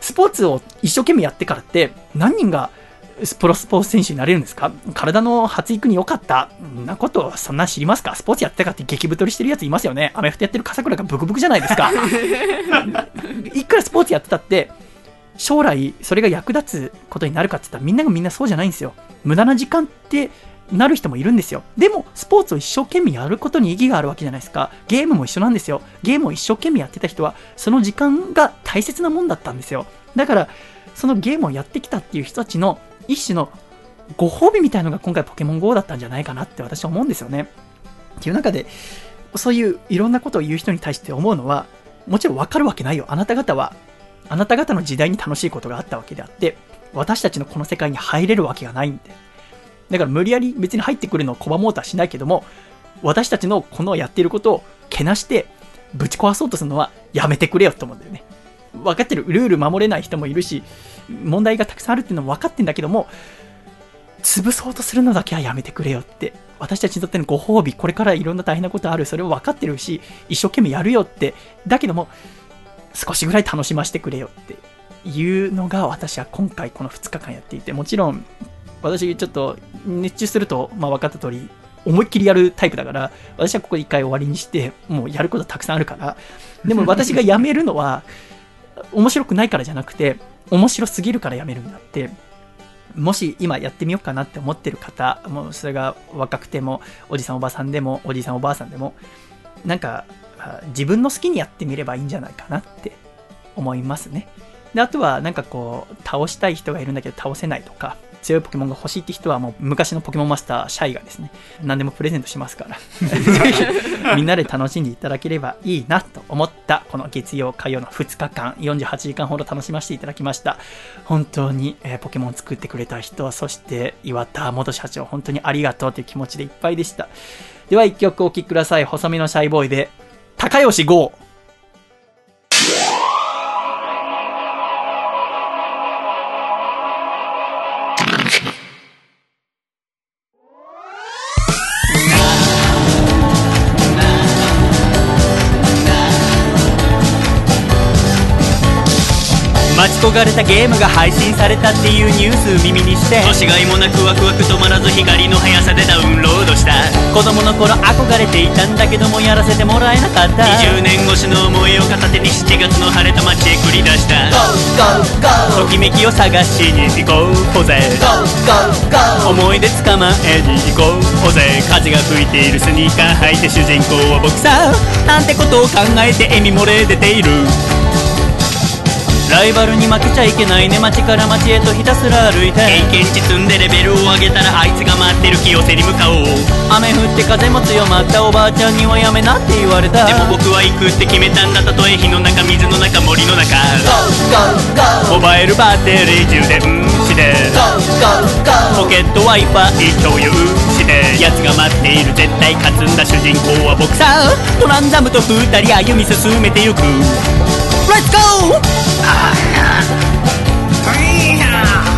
スポーツを一生懸命やってからって何人がプロスポーツ選手になれるんですか？体の発育に良かった。んなことそんな知りますか？スポーツやってたかって激太りしてるやついますよね。アメフトやってる笠倉がブクブクじゃないですか。いくらスポーツやってたって、将来それが役立つことになるかって言ったらみんながみんなそうじゃないんですよ。無駄な時間ってなる人もいるんですよ。でも、スポーツを一生懸命やることに意義があるわけじゃないですか。ゲームも一緒なんですよ。ゲームを一生懸命やってた人は、その時間が大切なもんだったんですよ。だから、そのゲームをやってきたっていう人たちの一種のご褒美みたいのが今回ポケモン GO だったんじゃないかなって私は思うんですよね。っていう中で、そういういろんなことを言う人に対して思うのは、もちろんわかるわけないよ。あなた方は、あなた方の時代に楽しいことがあったわけであって、私たちのこの世界に入れるわけがないんで。だから無理やり別に入ってくるのを拒もうとはしないけども、私たちのこのやってることをけなして、ぶち壊そうとするのはやめてくれよって思うんだよね。分かってる、ルール守れない人もいるし、問題がたくさんあるっていうのも分かってんだけども、潰そうとするのだけはやめてくれよって。私たちにとってのご褒美、これからいろんな大変なことある、それを分かってるし、一生懸命やるよって。だけども、少しぐらい楽しませてくれよっていうのが私は今回この2日間やっていて、もちろん、私ちょっと熱中すると、まあ分かった通り、思いっきりやるタイプだから、私はここ一回終わりにして、もうやることたくさんあるから、でも私がやめるのは、面白くないからじゃなくて、面白すぎるからやめるんだって、もし今やってみようかなって思ってる方、もうそれが若くても、おじさんおばさんでも、おじさんおばあさんでも、なんか、自分の好きにやってみればいいんじゃないかなって思いますね。で、あとはなんかこう、倒したい人がいるんだけど倒せないとか、強いポケモンが欲しいって人はもう昔のポケモンマスターシャイがですね、何でもプレゼントしますから、みんなで楽しんでいただければいいなと思ったこの月曜火曜の2日間、48時間ほど楽しませていただきました。本当に、えーポケモン作ってくれた人、そして岩田元社長、本当にありがとうという気持ちでいっぱいでした。では一曲お聴きください。細身のシャイボーイで、高吉剛。待ち焦がれたゲームが配信されたっていうニュース耳にして年がいもなくワクワク止まらず光の速さでダウンロードした。子供の頃憧れていたんだけどもやらせてもらえなかった。20年越しの思いを片手に7月の晴れた街へ繰り出した。ときめきを探しに行こうぜ思い出捕まえに行こうぜ風が吹いているスニーカー履いて主人公は僕さなんてことを考えて笑み漏れ出ているライバルに負けちゃいけないね。街から街へとひたすら歩いて。経験値積んでレベルを上げたらあいつが待ってる清瀬に向かおう。雨降って風も強まったおばあちゃんにはやめなって言われた。でも僕は行くって決めたんだたとえ火の中水の中森の中。モバイルバッテリー充電して。ポケット w i f i 共有して。奴が待っている絶対勝つんだ主人公は僕さ。トランザムと二人歩み進めてゆく。Let's go! はい、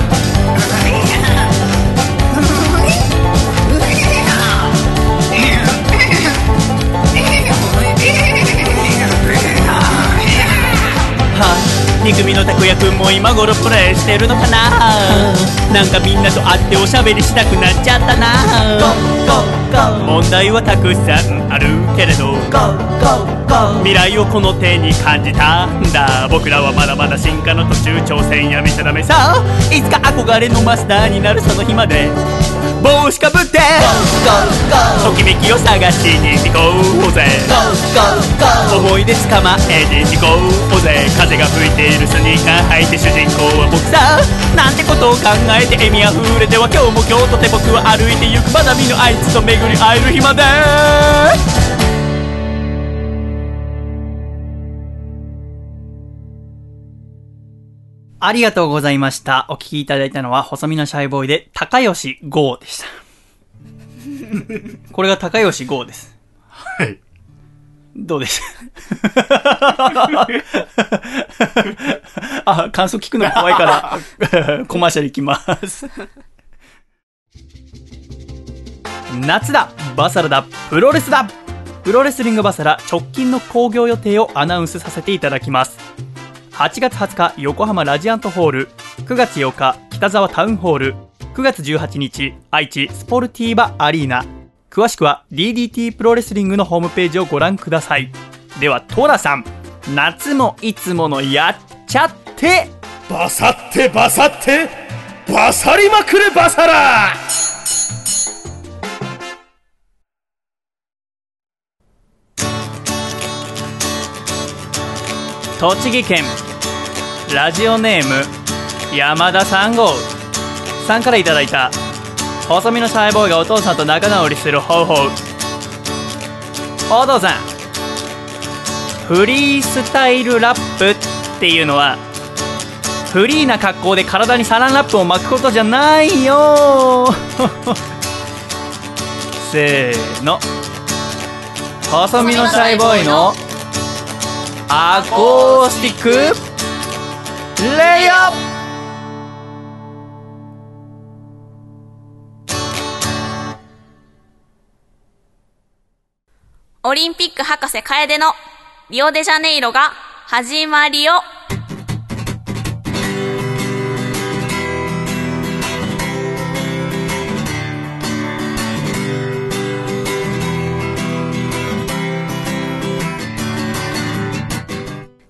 二組のたこやくんも今頃プレイしてるのかな？なんかみんなと会っておしゃべりしたくなっちゃったな。問題はたくさんあるけれど。未来をこの手に感じたんだ。僕らはまだまだ進化の途中挑戦やめちゃダメさ。いつか憧れのマスターになるその日まで。帽子かぶって。ときめきを探しに行こうぜ。思い出捕まえに行こうぜ。風が吹いているスニーカー履いて主人公は僕さなんてことを考えて笑みあふれては今日も今日とて僕は歩いて行くまだ見ぬあいつと巡り会える日までありがとうございました。お聞きいただいたのは、細身のシャイボーイで、高吉剛でした。これが高吉剛です。はい。どうです あ、感想聞くの怖いから、コマーシャルいきます。夏だバサラだプロレスだ。プロレスリングバサラ直近の興行予定をアナウンスさせていただきます。8月20日横浜ラジアントホール。9月8日北沢タウンホール。9月18日愛知スポルティーバアリーナ。詳しくは DDT プロレスリングのホームページをご覧ください。ではトラさん夏もいつものやっちゃって。バサってバサってバサりまくれバサラ。栃木県ラジオネーム山田3号。さんからいただいた細身のシャイボーイがお父さんと仲直りする方法。お父さんフリースタイルラップっていうのはフリーな格好で体にサランラップを巻くことじゃないよ。せーの。細身のシャイボーイのアコースティックレイアップ。オリンピック博士楓のリオデジャネイロが始まりよ。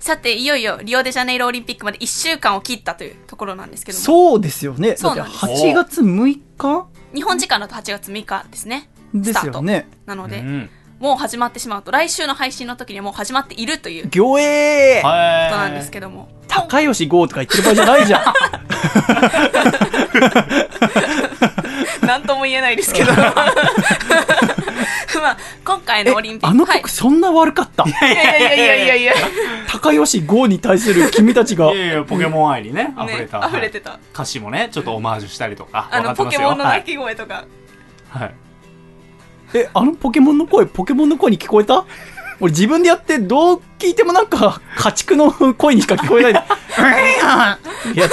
さて、いよいよリオデジャネイロオリンピックまで1週間を切ったというところなんですけども、そうですよね。そうなんです。8月6日？日本時間だと8月6日ですね。ですよね。なので、うんもう始まってしまうと、来週の配信の時にはもう始まっているというこ魚影。とはなんですけども、高吉号とか言ってる場合じゃないじゃん。なんとも言えないですけど。まあ、今回のオリンピック。あのはい。曲そんな悪かった、いやいやいやいやいやいや、高吉号に対する君たちが。いやいやポケモン愛にね溢れね、た、溢れてた。歌詞もねちょっとオマージュしたりとか。あの、ポケモンの鳴はい。き声とか。はいえあのポケモンの声ポケモンの声に聞こえた？俺自分でやってどう聞いてもなんか家畜の声にしか聞こえない。で いや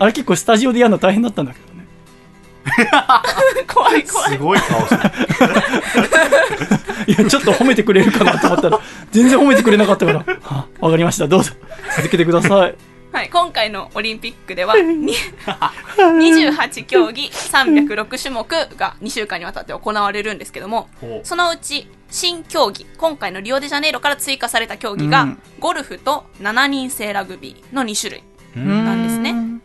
あれ結構スタジオでやるの大変だったんだけどね。怖い怖い。すごい顔する。いやちょっと褒めてくれるかなと思ったら全然褒めてくれなかったから。はわかりました。どうぞ。続けてくださいはい、今回のオリンピックでは、に28競技306種目が2週間にわたって行われるんですけども、そのうち新競技、今回のリオデジャネイロから追加された競技が、うん。ゴルフと7人制ラグビーの2種類。なんですね。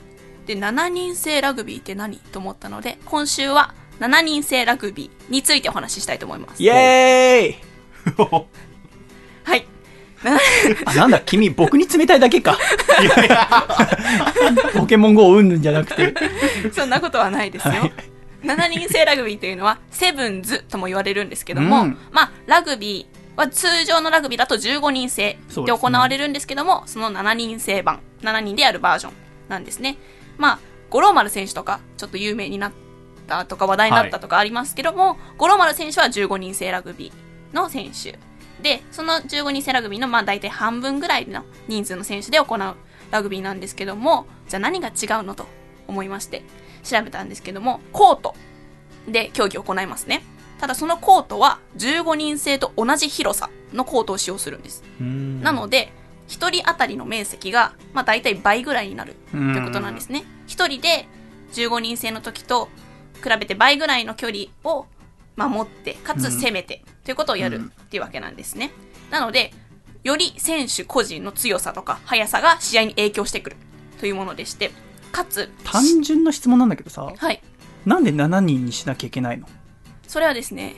で7人制ラグビーって何と思ったので今週は7人制ラグビーについてお話ししたいと思います。イエーイ！は いあ なんだ君僕に冷たいだけか。ポケモン GO うんぬんじゃなくて。そんなことはないですよ、はい。7人制ラグビーというのはセブンズとも言われるんですけども、うん。まあラグビーは通常のラグビーだと15人制で行われるんですけどもその7人制版。7人でやるバージョンなんですね。まあ五郎丸選手とかちょっと有名になったとか話題になったとかありますけども、五郎丸選手は15人制ラグビーの選手でその15人制ラグビーのまあ大体半分ぐらいの人数の選手で行うラグビーなんですけどもじゃあ何が違うのと思いまして調べたんですけどもコートで競技を行いますね。ただそのコートは15人制と同じ広さのコートを使用するんです。なので1人当たりの面積が、まあ、大体倍ぐらいになるということなんですね。1人で15人制の時と比べて倍ぐらいの距離を守ってかつ攻めてということをやるっていうわけなんですね。なのでより選手個人の強さとか速さが試合に影響してくる。というものでしてかつ単純な質問なんだけどさはい。なんで7人にしなきゃいけないの？それはですね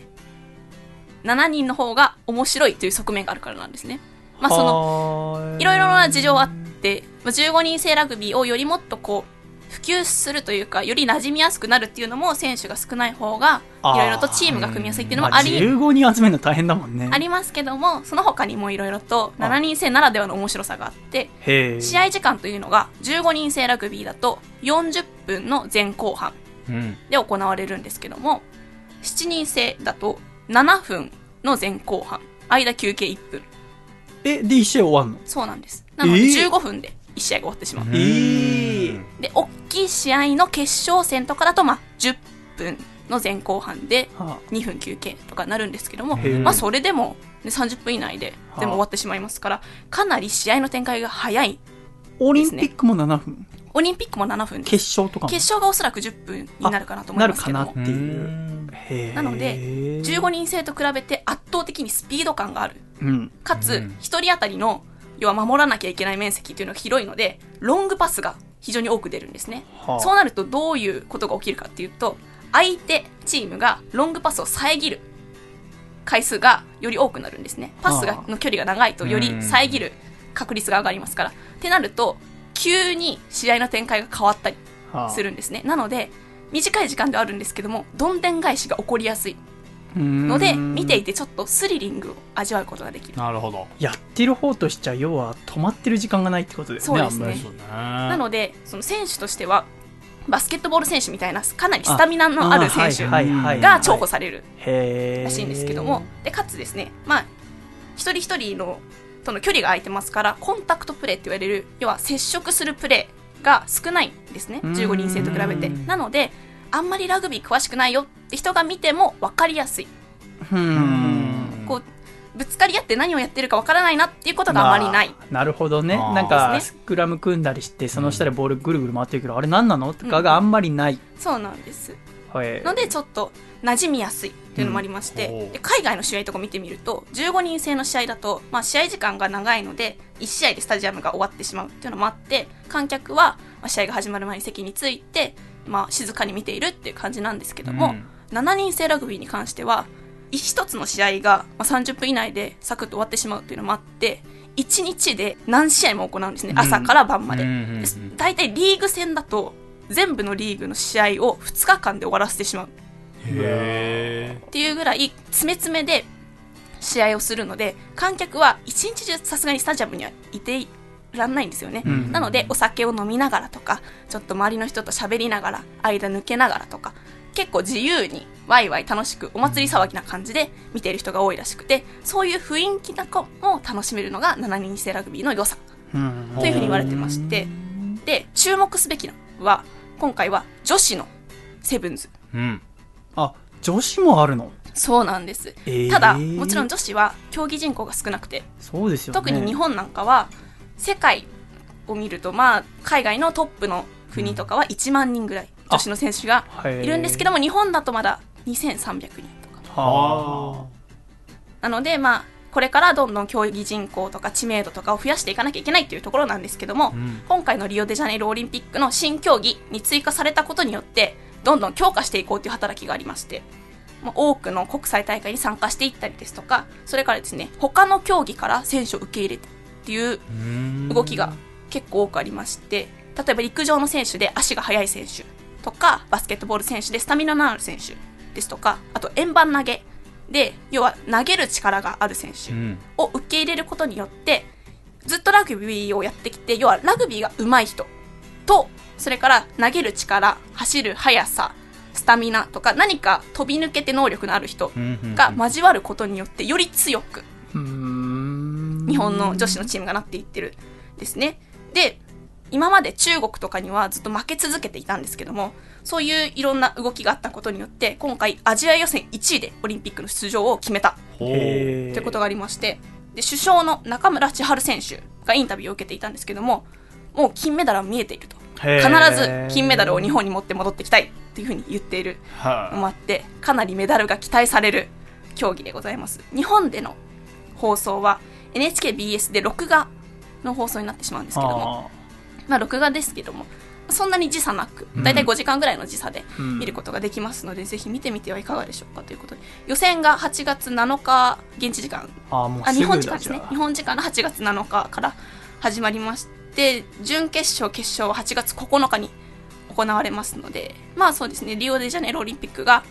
7人の方が面白いという側面があるからなんですね。まあそののい。ろいろな事情あって、まあ15人制ラグビーをよりもっとこう、普及するというか、より馴染みやすくなるっていうのも、選手が少ない方が、いろいろとチームが組みやすいっていうのもあり、15人集めるの大変だもんね。ありますけども、その他にもいろいろと、7人制ならではの面白さがあって、試合時間というのが、15人制ラグビーだと、40分の前後半うん。で行われるんですけども、7人制だと、7分の前後半、間休憩1分。えで1試合終わんの？そうなんです。なので、えー。15分で1試合が終わってしまう。えーで、大きい試合の決勝戦とかだと、まあ、10分の前後半では2分休憩とかなるんですけども、まあ、それでも、ね、30分以内で全部終わってしまいますから、かなり試合の展開が早い。オリンピックも7分？オリンピックも7分。決勝とかも？決勝がおそらく10分になるかなと思ないるますけど。もかなっていう。なので15人制と比べて圧倒的にスピード感がある。うん。かつ、うん。1人当たりの、要は守らなきゃいけない面積っていうのが広いので、ロングパスが非常に多く出るんですね。はあそうなるとどういうことが起きるかっていうと、相手チームがロングパスを遮る回数がより多くなるんですね。パスがはの距離が長いとより遮る確率が上がりますから。ってなると、急に試合の展開が変わったりはあするんですね。なので、短い時間ではあるんですけども、どんでん返しが起こりやすいので、うん。見ていてちょっとスリリングを味わうことができる。なるほど。やってる方としちゃ要は止まってる時間がないってことですね。そうですね。なので、その選手としては、バスケットボール選手みたいなかなりスタミナのある選手が重宝されるらしいんですけども、でかつですね、まあ、一人一人のとの距離が空いてますからコンタクトプレーって言われる要は接触するプレーが少ないんですね。うん。15人制と比べて。なのであんまりラグビー詳しくないよって人が見ても分かりやすい。うん。こうぶつかり合って何をやってるか分からないなっていうことがあまりない、まあなるほどね。なんかスクラム組んだりしてその下でボールぐるぐる回ってるけど、あれ何なのとかがあんまりない、そうなんです。はい。のでちょっと馴染みやすいっていうのもありまして、う。んで海外の試合とか見てみると15人制の試合だと、まあ、試合時間が長いので1試合でスタジアムが終わってしまうっていうのもあって観客は、まあ、試合が始まる前に席について、まあ、静かに見ているっていう感じなんですけども、うん。7人制ラグビーに関しては1つの試合がまあ30分以内でサクッと終わってしまうっていうのもあって1日で何試合も行うんですね。朝から晩まで。うんうんリーグ戦だと全部のリーグの試合を2日間で終わらせてしまう。へっていうぐらい詰め詰めで試合をするので観客は一日中さすがにスタジアムにはいてらんないんですよね、うん。なのでお酒を飲みながらとかちょっと周りの人と喋りながら間抜けながらとか結構自由にワイワイ楽しくお祭り騒ぎな感じで見ている人が多いらしくてそういう雰囲気なんかも楽しめるのが7人制ラグビーの良さ。うん。というふうに言われてましてで注目すべきのは今回は女子のセブンズ。ーうん。あ女子もあるの？そうなんです、えー。ただもちろん女子は競技人口が少なくてそうですよね。特に日本なんかは世界を見るとまあ海外のトップの国とかは1万人ぐらい女子の選手がいるんですけども日本だとまだ2300人とか。はなのでまあこれからどんどん競技人口とか知名度とかを増やしていかなきゃいけないっていうところなんですけども、ん。今回のリオデジャネイロオリンピックの新競技に追加されたことによってどんどん強化していこうという働きがありましてまあ多くの国際大会に参加していったりですとかそれからですね他の競技から選手を受け入れてっていう動きが結構多くありまして例えば陸上の選手で足が速い選手とかバスケットボール選手でスタミナのある選手ですとかあと円盤投げで要は投げる力がある選手うん。を受け入れることによってずっとラグビーをやってきて要はラグビーが上手い人とそれから投げる力走る速さスタミナとか何か飛び抜けて能力のある人が交わることによってより強く日本の女子のチームがなっていってるんですね。で今まで中国とかにはずっと負け続けていたんですけどもそういういろんな動きがあったことによって今回アジア予選1位でオリンピックの出場を決めた。ということがありましてで首相の中村千春選手がインタビューを受けていたんですけどももう金メダルは見えていると。へ必ーず金メダルを日本に持って戻ってきたいっていうふうに言っているはのもあってかなりメダルが期待される競技でございます。日本での放送は NHKBS で録画の放送になってしまうんですけども。まあ録画ですけども。そんなに時差なくだいたい5時間ぐらいの時差でうん。見ることができますので、ぜひ見てみてはいかがでしょうかということ。で予選が8月7日現地時間。あ日本時間ですね。日本時間の8月7日から始まりまして準決勝決勝は8月9日に行われますのでまあそうですね。リオデジャネイロオリンピックが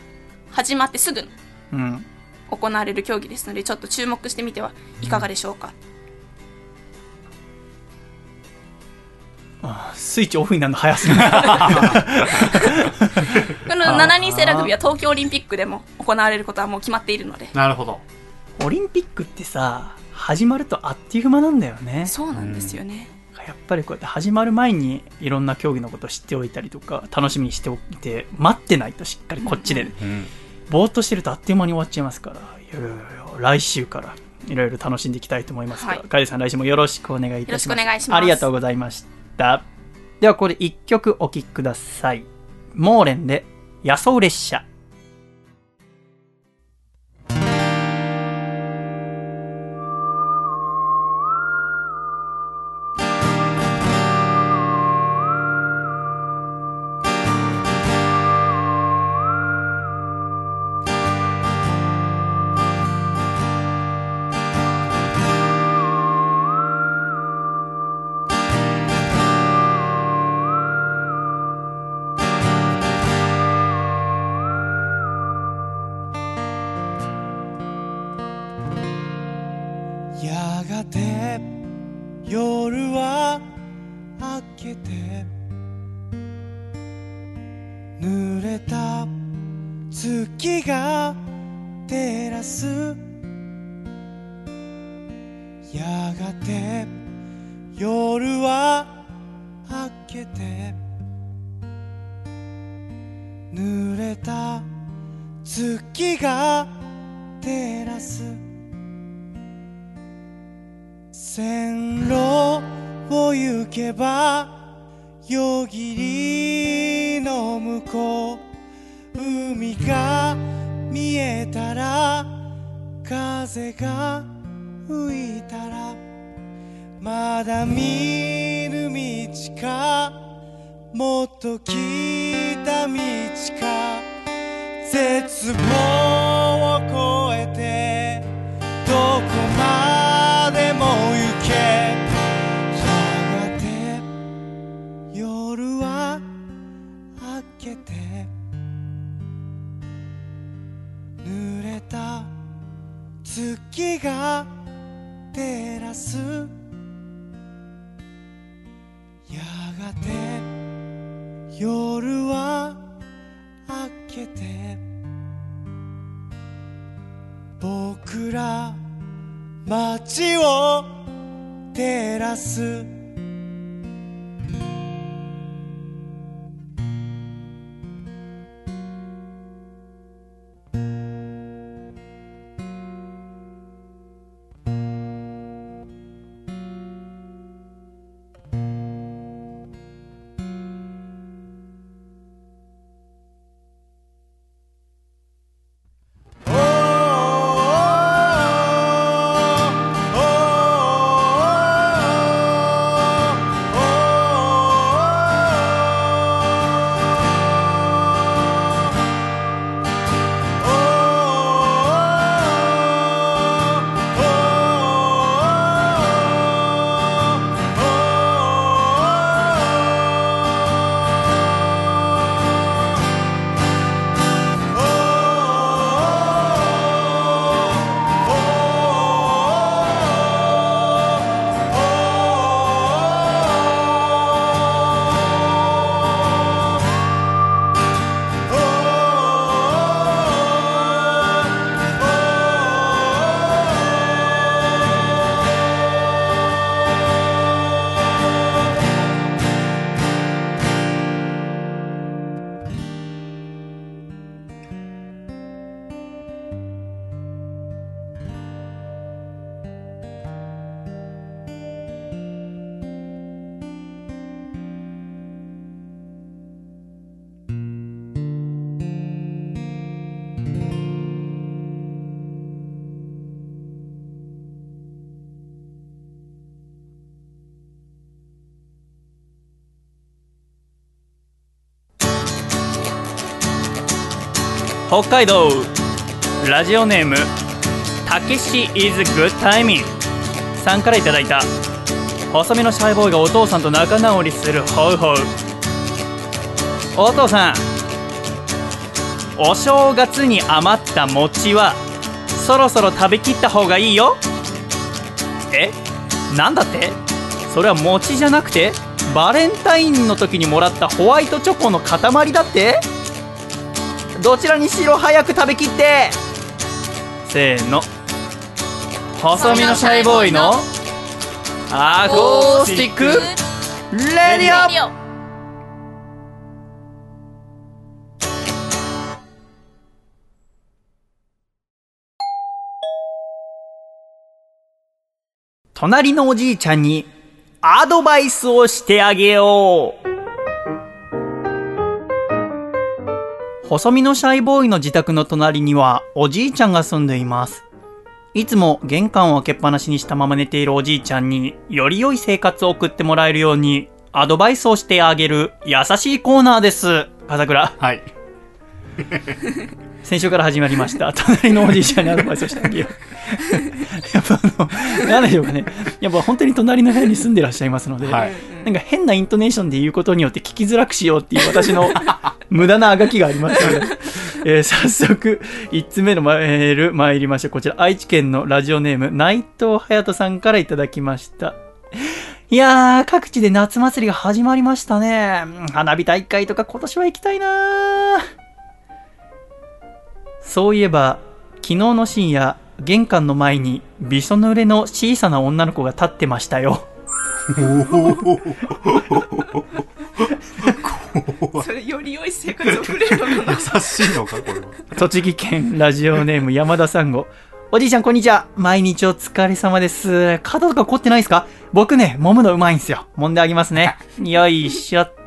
始まってすぐうん行われる競技ですのでちょっと注目してみてはいかがでしょうか、あースイッチオフになるの早すぎる。この7人制ラグビーは東京オリンピックでも行われることはもう決まっているので。なるほど。オリンピックってさ始まるとあっという間なんだよね。そうなんですよね、やっぱりこうやって始まる前にいろんな競技のことを知っておいたりとか楽しみにしておいて待ってないとしっかりこっちで、うんぼーっとしてるとあっという間に終わっちゃいますから。いやいやいや来週からいろいろ楽しんでいきたいと思います。から、はい。カイデさん来週もよろしくお願いいたします。よろしくお願いします。ありがとうございました。ではここで1曲お聴きください。モーレンで野草列車夜は明けて濡れた月が照らす線路を行けば夜霧の向こう海が見えたら風が吹いたらまだ見ぬ道か？もっと北道か？絶望を越えてどこまでも行け？やがて夜は明けて濡れた月が照らすて夜は明けて僕ら街を照らす。北海道。ラジオネームたけし is good timing さんからいただいた。細身のシャイボーイがお父さんと仲直りするホウホウお父さんお正月に余った餅はそろそろ食べきった方がいいよ。えなんだって？それは餅じゃなくてバレンタインの時にもらったホワイトチョコの塊だって？どちらにしろ早く食べきって。せーの。細身のシャイボーイの。アコースティック。レディオ。レディオ。隣のおじいちゃんにアドバイスをしてあげよう細身のシャイボーイの自宅の隣にはおじいちゃんが住んでいます。いつも玄関を開けっぱなしにしたまま寝ているおじいちゃんにより良い生活を送ってもらえるようにアドバイスをしてあげる優しいコーナーです。風倉。はい。先週から始まりました。隣のおじいちゃんにアドバイスをしてあげよう。やっぱあの、なんでしょうかね。やっぱ本当に隣の部屋に住んでらっしゃいますので、はい。なんか変なイントネーションで言うことによって聞きづらくしようっていう私の無駄なあがきがありますので、えー早速、1つ目のメール参りましょう。こちら、愛知県のラジオネーム、内藤隼人さんからいただきました。いやー、各地で夏祭りが始まりましたね。花火大会とか今年は行きたいなー。そういえば、昨日の深夜、玄関の前にびしょ濡れの小さな女の子が立ってましたよ。それより良い生活を送れるのかな優しいのかこれは栃木県ラジオネーム山田さんご。おじいちゃんこんにちは。毎日お疲れ様です。肩とか凝ってないですか？僕ね、揉むのうまいんすよ。揉んであげますね。よいしょっと。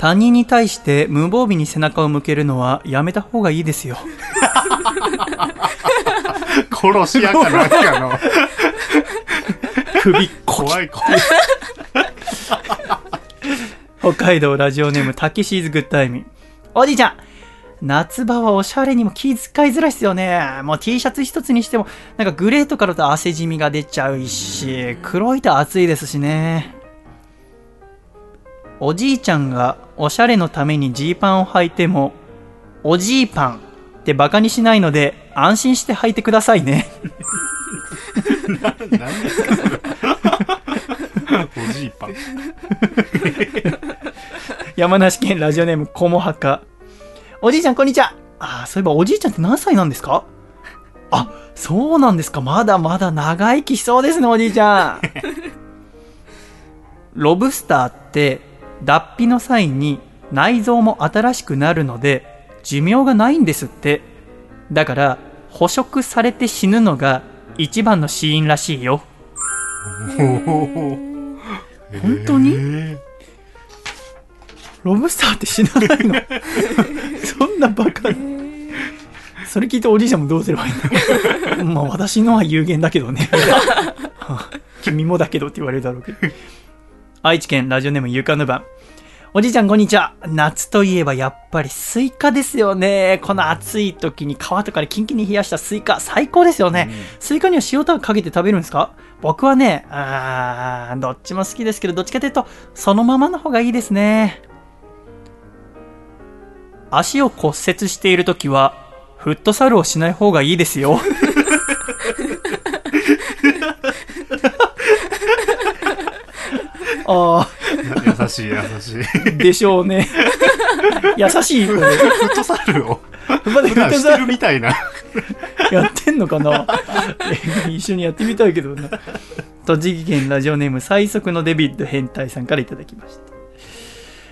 他人に対して無防備に背中を向けるのはやめた方がいいですよ。殺し屋かなんかの首こ怖い怖い北海道ラジオネームタキシーズグッタイミン。おじいちゃん夏場はおしゃれにも気遣いづらいっすよね。もう T シャツ一つにしても、なんかグレーとかだと汗じみが出ちゃうし、黒いと暑いですしね。おじいちゃんがおしゃれのためにジーパンを履いても、おじいパンってバカにしないので、安心して履いてくださいね。何ですか？それおじいパン山梨県ラジオネームこもはか。おじいちゃん、こんにちは。あー、そういえばおじいちゃんって何歳なんですか？あ、そうなんですか。まだまだ長生きしそうですね、おじいちゃん。ロブスターって、脱皮の際に内臓も新しくなるので、寿命がないんですって。だから、捕食されて死ぬのが一番の死因らしいよ。本当に？えロブスターって死なないの？そんなバカな。それ聞いておじいちゃんもどうすればいいんだ まあ私のは有限だけどね。君もだけどって言われるだろうけど愛知県ラジオネームゆかぬばんおじいちゃんこんにちは。夏といえばやっぱりスイカですよね。この暑い時に皮とかでキンキンに冷やしたスイカ最高ですよね、スイカには塩とかかけて食べるんですか？僕はねあーどっちも好きですけどどっちかというとそのままの方がいいですね。足を骨折しているときは、フットサルをしない方がいいですよ。あ優しい優しいあ、でしょうね。優しいこれ。フットサルをまだフットサルるみたいなやってんのかな？え 一緒にやってみたいけどな。栃木県ラジオネーム最速のデビッド変態さんからいただきました。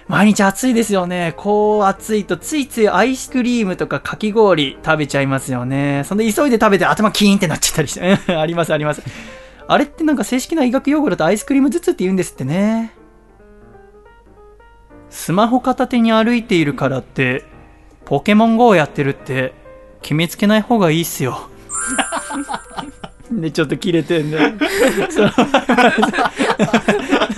毎日暑いですよね。こう暑いとついついアイスクリームとかかき氷食べちゃいますよね。そんで急いで食べて頭キーンってなっちゃったりして。うんありますあります。あれってなんか正式な医学用語だとアイスクリーム頭痛って言うんですってね。スマホ片手に歩いているからって、ポケモン GO をやってるって、決めつけない方がいいっすよ。で、ちょっと切れてんだよ。その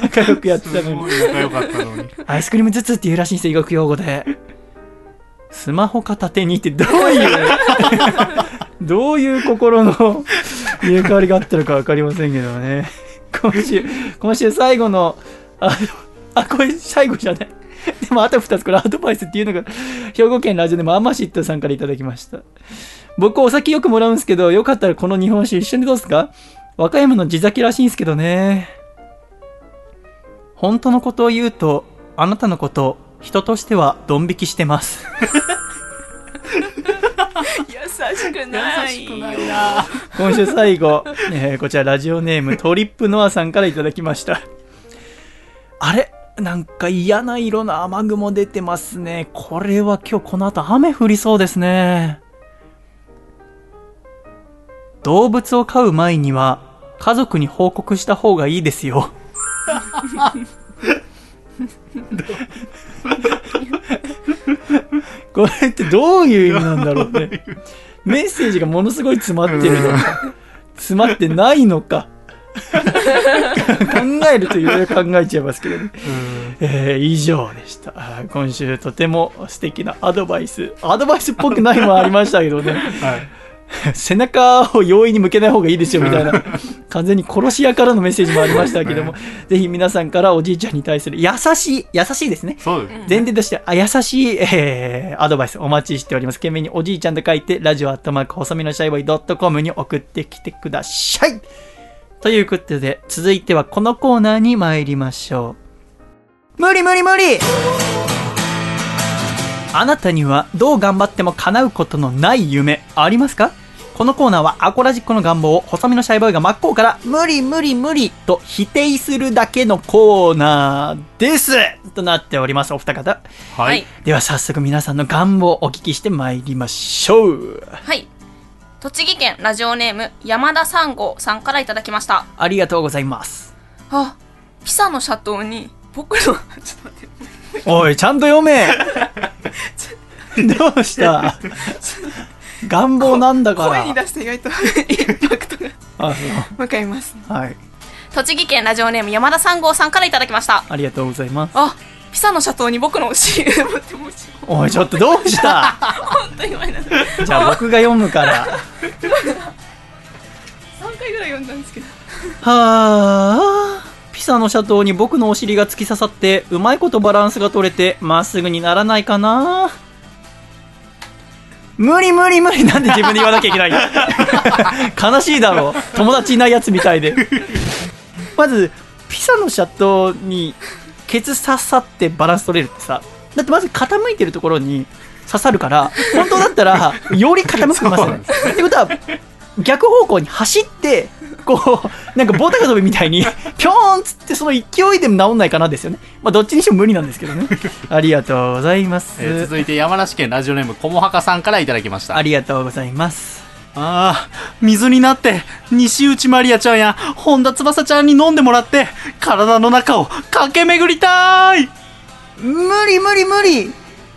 仲良くやってたのに。仲良かったのにアイスクリーム頭痛って言うらしいんですよ、医学用語で。スマホ片手にってどういう、どういう心の入れ替わりがあったのか分かりませんけどね。今週、今週最後の、あ、あ、これ最後じゃない。でもあと2つこれアドバイスっていうのが、兵庫県ラジオでもアマシットさんからいただきました。僕お酒よくもらうんですけど、よかったらこの日本酒一緒にどうすか？和歌山の地酒らしいんですけどね。本当のことを言うと、あなたのこと、人としてはドン引きしてます。優しくない。今週最後、えーこちらラジオネームトリップノアさんからいただきました。あれ？なんか嫌な色の雨雲出てますね。これは今日この後雨降りそうですね。動物を飼う前には家族に報告した方がいいですよ。これってどういう意味なんだろうね。メッセージがものすごい詰まってるのか、詰まってないのか。考えるといろいろ考えちゃいますけどね。えー以上でした。今週とても素敵なアドバイス。アドバイスっぽくないもありましたけどね。はい 背中を容易に向けない方がいいですよみたいな、完全に殺し屋からのメッセージもありましたけども、ぜひ皆さんからおじいちゃんに対する優しい、優しいですね。そうです前提として、あ優しい、えーアドバイスお待ちしております。懸命におじいちゃんと書いて、ラジオアットマーク細身のシャイボーイドットコムに送ってきてください。ということで、続いてはこのコーナーに参りましょう。無理無理無理あなたにはどう頑張っても叶うことのない夢ありますか？このコーナーはアコラジックの願望を細身のシャイボーイが真っ向から無理無理無理と否定するだけのコーナーですとなっておりますお二方ははいい。では早速皆さんの願望をお聞きしてまいりましょうはい。栃木県ラジオネーム山田三号さんからいただきました。ありがとうございますあ、ピサのシャトーに僕の、ちょっと待って。おいちゃんと読め。どうした？願望なんだから。声に出して意外とインパクトが。あ向かいます。はい。栃木県ラジオネーム山田三号さんからいただきました。ありがとうございます。あ、ピサのシャトーに僕のお尻を持ってもしおいちょっとどうした？本当にごめんなさい。じゃあ僕が読むから。3回ぐらい読んだんですけど。はあピサの斜塔に僕のお尻が突き刺さってうまいことバランスが取れてまっすぐにならないかな。無理無理無理。なんで自分で言わなきゃいけないの？悲しいだろ友達いないやつみたいで。まずピサの斜塔にケツ刺さってバランス取れるってさ。だってまず傾いてるところに刺さるから本当だったらより傾きますよね。ってことは逆方向に走ってこうなんか棒高跳びみたいに ぴょーんっつってその勢いでも治んないかなですよね。まあどっちにしても無理なんですけどね。ありがとうございます、えー続いて山梨県ラジオネームこもはかさんからいただきました。ありがとうございます。ああ、水になって、西内まりあちゃんや本田翼ちゃんに飲んでもらって、体の中を駆け巡りたい。無理無理無理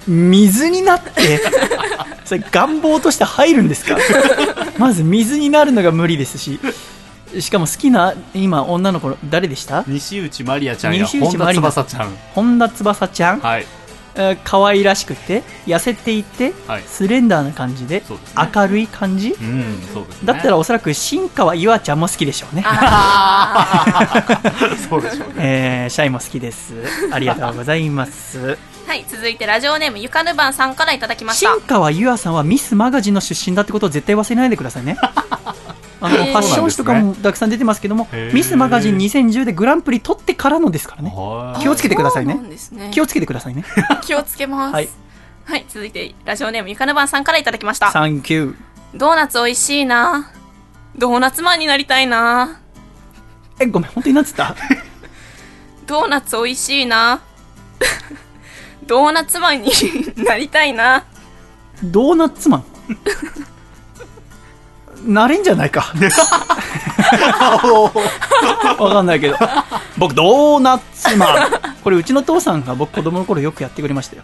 水になって それ願望として入るんですか？まず水になるのが無理ですししかも好きな今女の子誰でした？西内まりあちゃんや西本田内まりな翼ちゃん。本田翼ちゃん、はい。えー可愛らしくて痩せていて、はい。スレンダーな感じでね。明るい感じ？うん、そうですね。だったらおそらく新川優愛ちゃんも好きでしょうね、そうでしょうね。えーシャイも好きです。ありがとうございます。はい、続いてラジオネームゆかぬばんさんからいただきました。新。川優愛さんはミスマガジンの出身だってことを絶対忘れないでくださいねあのファッション誌とかもたくさん出てますけども、ミスマガジン2010でグランプリ取ってからのですからねは気をつけてくださいねね気をつけてくださいね 気をつけます。ははいい。続いてラジオネームゆかぬばんさんからいただきました。サンキュードーナツ美味しいな。ドーナツマンになりたいな。えごめん本当になんつった？ドーナツ美味しいな。ドーナツマンになりたいな。ドーナツマン？なれんじゃないか。わかんないけど。僕ドーナツマン。これうちの父さんが僕子供の頃よくやってくれましたよ。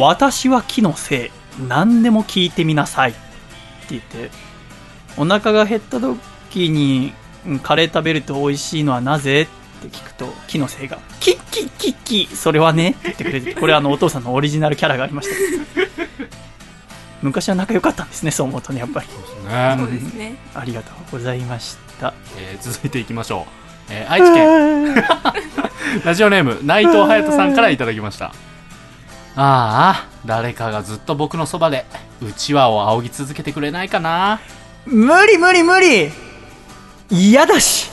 私は木のせい。何でも聞いてみなさい。って言って。お腹が減った時にうんカレー食べると美味しいのはなぜ？って聞くと木のせいがキッキッキッキそれはね？って言ってくれてこれあのお父さんのオリジナルキャラがありました昔は仲良かったんですねそう思うとねやっぱりねそうですね。ありがとうございましたえー続いていきましょう。えー愛知県 ラジオネーム内藤隼人さんからいただきました。ああ、誰かがずっと僕のそばで、うちわを仰ぎ続けてくれないかな。無理無理無理嫌だし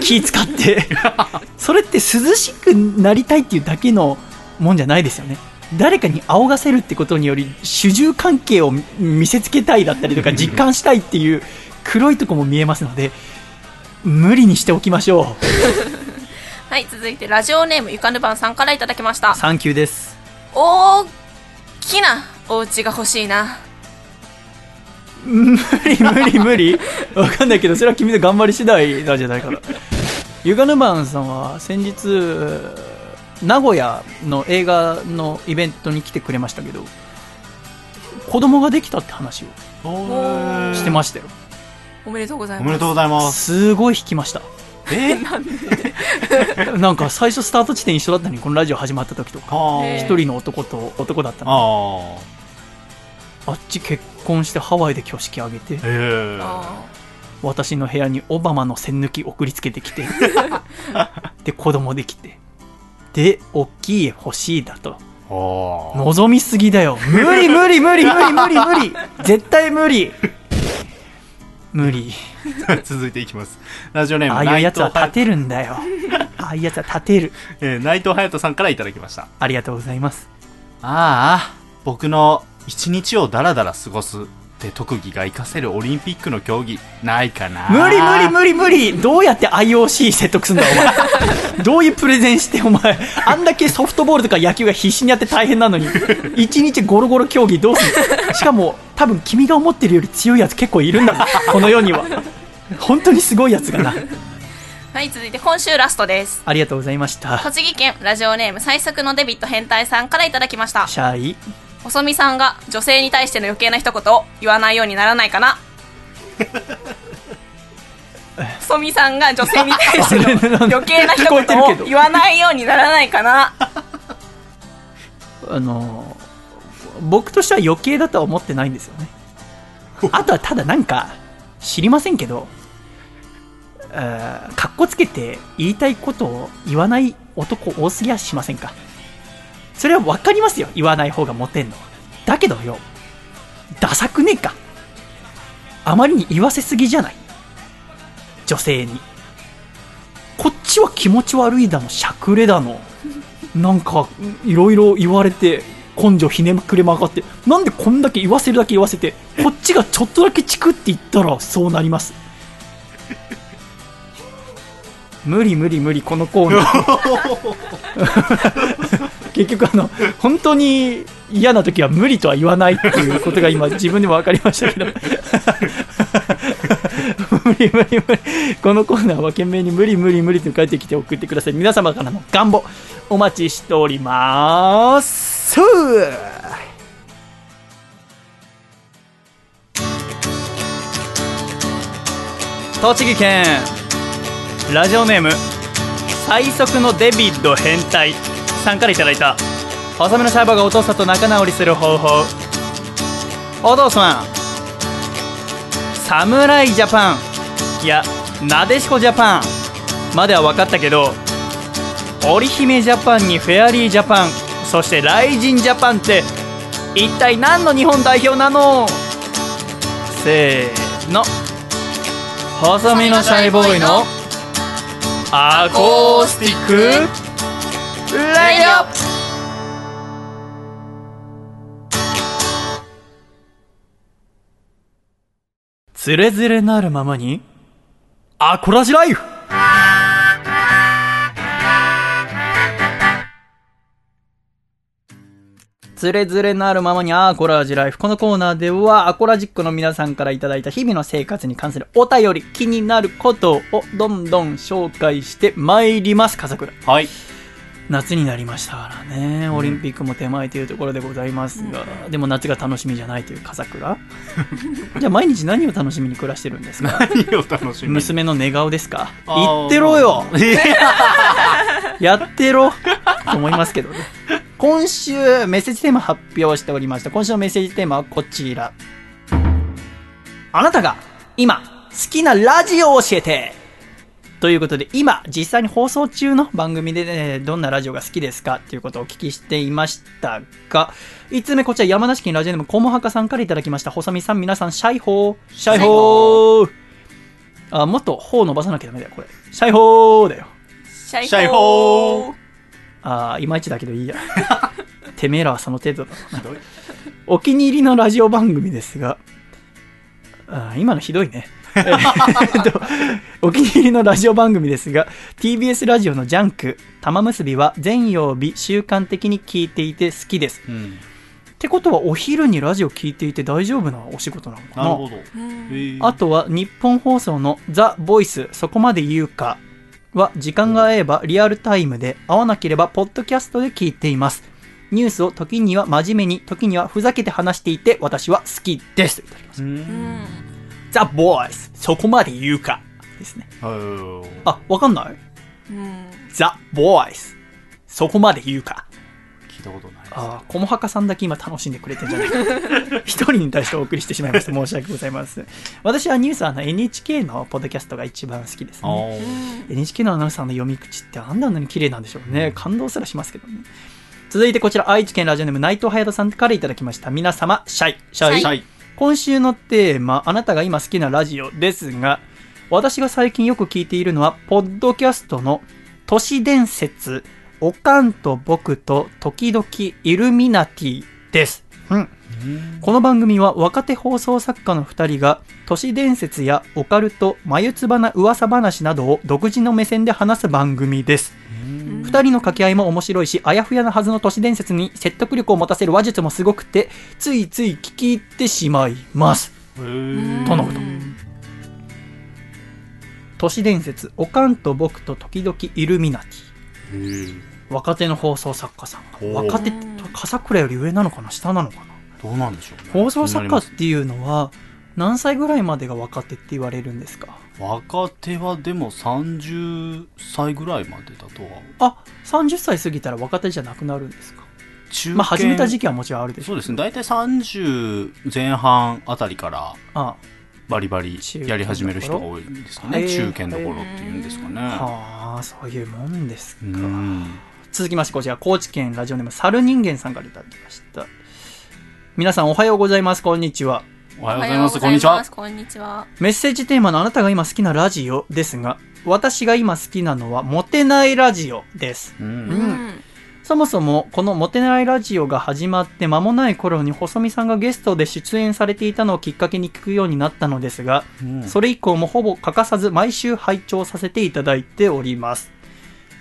気使って それって涼しくなりたいっていうだけのもんじゃないですよね誰かに仰がせるってことにより主従関係を見せつけたいだったりとか実感したいっていう黒いとこも見えますので無理にしておきましょ はい、続いてラジオネームゆかぬばんさんからいただきましたう。サンキューです大きなお家が欲しいな。無理無理無理 わかんないけどそれは君の頑張り次第なんじゃないかなユガヌマンさんは先日名古屋の映画のイベントに来てくれましたけど子供ができたって話をしてましたよ。おめでとうございおめでます。とうございます。すごい弾きました。え？なんか最初スタート地点一緒だったのにこのラジオ始まった時とか一人の男と男だったのああっち結婚してハワイで挙式挙げて私の部屋にオバマの栓抜き送りつけてきて で子供できてで大きい家欲しいだと。あ望みすぎだよ。無理無理無理無理無理無理。絶対無理。無理。あ。続いていきます。ラジオネームああいうやつは立てるんだよ。ああいうやつは立てる。えー内藤隼人さんからいただきました。ありがとうございます。ああ、僕の一日をダラダラ過ごすって特技が活かせるオリンピックの競技ないかな。無理無理無理無理どうやって IOC 説得すんだお前。どういうプレゼンしてお前。あんだけソフトボールとか野球が必死にやって大変なのに。一日ゴロゴロ競技どうするしかも多分君が思ってるより強いやつ結構いるんだ。ぞこの世には。本当にすごいやつがな。はい、続いて今週ラストです。ありがとうございました。栃木県ラジオネーム最速のデビット変態さんからいただきました。シャイ細見さんが女性に対しての余計な一言を言わないようにならないかな。細見さんが女性に対しての余計な一言を言わないようにならないかな。あの僕としては余計だとは思ってないんですよね。あとはただなんか知りませんけどかっこつけて言いたいことを言わない男多すぎやしませんか？それは分かりますよ。言わない方がモテんのは。だけどよダサくねえか。あまりに言わせすぎじゃない。女性に。こっちは気持ち悪いだのしゃくれだの。なんかいろいろ言われて根性ひねくれ曲がって。なんでこんだけ言わせるだけ言わせてこっちがちょっとだけチクって言ったらそうなります。無理無理無理このコーナー。結局あの本当に嫌な時は無理とは言わないっていうことが今 自分でも分かりましたけど。無理無理無理。このコーナーは懸命に無理無理無理と書いてきて送ってください。皆様からの願望お待ちしております。栃木県。ラジオネーム。最速のデビッド変態さんからいただいた。細めのシャーバーがお父さんと仲直りする方法。お父さん。侍ジャパン。いやなでしこジャパン。までは分かったけど織姫ジャパンにフェアリージャパン。そしてライジンジャパンって一体何の日本代表なの？せーの。細身のシャイボーイのアコースティック。レイオつれづれなるままにアコラジライフつれづれなるままにアコラジライフ。このコーナーでは、アコラジックの皆さんからいただいた日々の生活に関するお便り、気になることをどんどん紹介してまいります、笠倉。はい夏になりましたからね、オリンピックも手前というところでございますが、でも夏が楽しみじゃないという笠倉。じゃあ毎日何を楽しみに暮らしてるんですか？何を楽しみに？娘の寝顔ですか？言ってろよ。やってろ。と思いますけどね。今週、メッセージテーマ発表しておりました。今週のメッセージテーマはこちら。あなたが今好きなラジオを教えてということで、今、実際に放送中の番組で、ね、どんなラジオが好きですかっていうことをお聞きしていましたが、5つ目、こちら山梨県ラジオネームコモハカさんからいただきました。細見さん、皆さん、シャイホー、シャイホーあ、もっと、ほう伸ばさなきゃダメだよ、これ。シャイホーだよ。シャイホーあーいまいちだけどいいや。てめえらはその程度だな。お気に入りのラジオ番組ですが、あー今のひどいね。えーっとお気に入りのラジオ番組ですが、TBS ラジオのジャンク、玉結びは全曜日習慣的に聞いていて好きです。うん。ってことはお昼にラジオ聞いていて大丈夫なお仕事なのかな？なるほど。あとは日本放送のザ・ボイスそこまで言うかは時間が合えばリアルタイムで合わなければポッドキャストで聞いています。ニュースを時には真面目に時にはふざけて話していて私は好きです。といただきます。うんザ・ボイスそこまで言うかですね。うんあ、わかんない？うんザ・ボイスそこまで言うか。聞いたことないああ、こもはかさんだけ今楽しんでくれてんじゃない？か。一人に対してお送りしてしまいました。申し訳ございません。私はニュースはあの NHK のポッドキャストが一番好きですあね。ー NHK のアナウンサーの読み口ってあんなに綺麗なんでしょうね。感動すらしますけどね。続いてこちら、愛知県ラジオネーム内藤隼人さんからいただきました。皆様、シャイ。シャイ。シャイ今週のテーマ、あなたが今好きなラジオですが、私が最近よく聞いているのは、ポッドキャストの都市伝説、おかんと僕と時々イルミナティです。うんこの番組は若手放送作家の2人が都市伝説やオカルト眉唾な噂話などを独自の目線で話す番組です2人の掛け合いも面白いしあやふやなはずの都市伝説に説得力を持たせる話術もすごくてついつい聞き入ってしまいます。とのこと。都市伝説おかんと僕と時々イルミナティ若手の放送作家さん若手って笠倉より上なのかな？下なのかな？どうなんでしょうね。放送作家っていうのは何歳ぐらいまでが若手って言われるんですか？若手はでも30歳ぐらいまでだとは。あ30歳過ぎたら若手じゃなくなるんですか？中堅。まあ始めた時期はもちろんあるでしょそうですね。大体30前半あたりからあ。バリバリやり始める人が多いんですかね。中堅どころっていうんですかね。はあそういうもんですか。うん。続きましてこちら高知県ラジオネーム猿人間さんからいただきました。皆さんおはようございます。こんにちはおはようございますこんにちはこんにちは。メッセージテーマのあなたが今好きなラジオですが私が今好きなのはモテないラジオですうんうん。そもそもこのモテないラジオが始まって間もない頃に細見さんがゲストで出演されていたのをきっかけに聞くようになったのですが、うんそれ以降もほぼ欠かさず毎週拝聴させていただいております。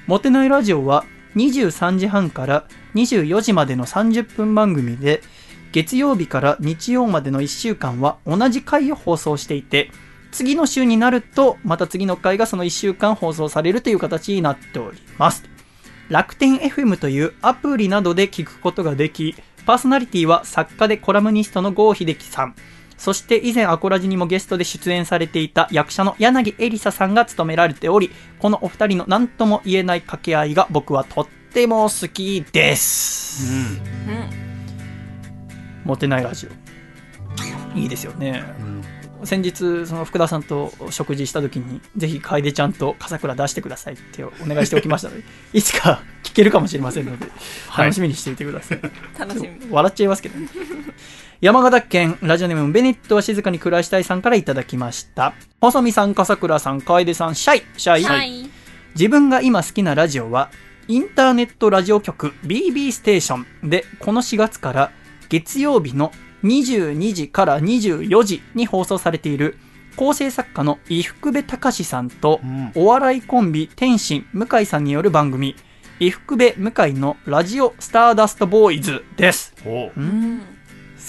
モテないラジオは23時半から24時までの30分番組で、月曜日から日曜までの1週間は同じ回を放送していて、次の週になると、また次の回がその1週間放送されるという形になっております。楽天 FM というアプリなどで聞くことができ、パーソナリティは作家でコラムニストの郷秀樹さん、そして以前アコラジにもゲストで出演されていた役者の柳エリサさんが務められており、このお二人の何とも言えない掛け合いが僕はとっても好きです。モテないラジオ。いいですよね。うん先日、その福田さんと食事した時に、ぜひ楓ちゃんと笠倉出してくださいってお願いしておきましたので、いつか聞けるかもしれませんので、はい楽しみにしていてください。楽しみ。笑っちゃいますけどね。山形県ラジオネームベネットは静かに暮らしたいさんからいただきました。細見さん、笠倉さん、楓さん、シャイ、シャイ。はい。自分が今好きなラジオは、インターネットラジオ局 BB ステーションで、この4月から月曜日の22時から24時に放送されている、構成作家の伊福部隆さんとう、んお笑いコンビ天心向井さんによる番組、伊福部向井のラジオスターダストボーイズです。おうん。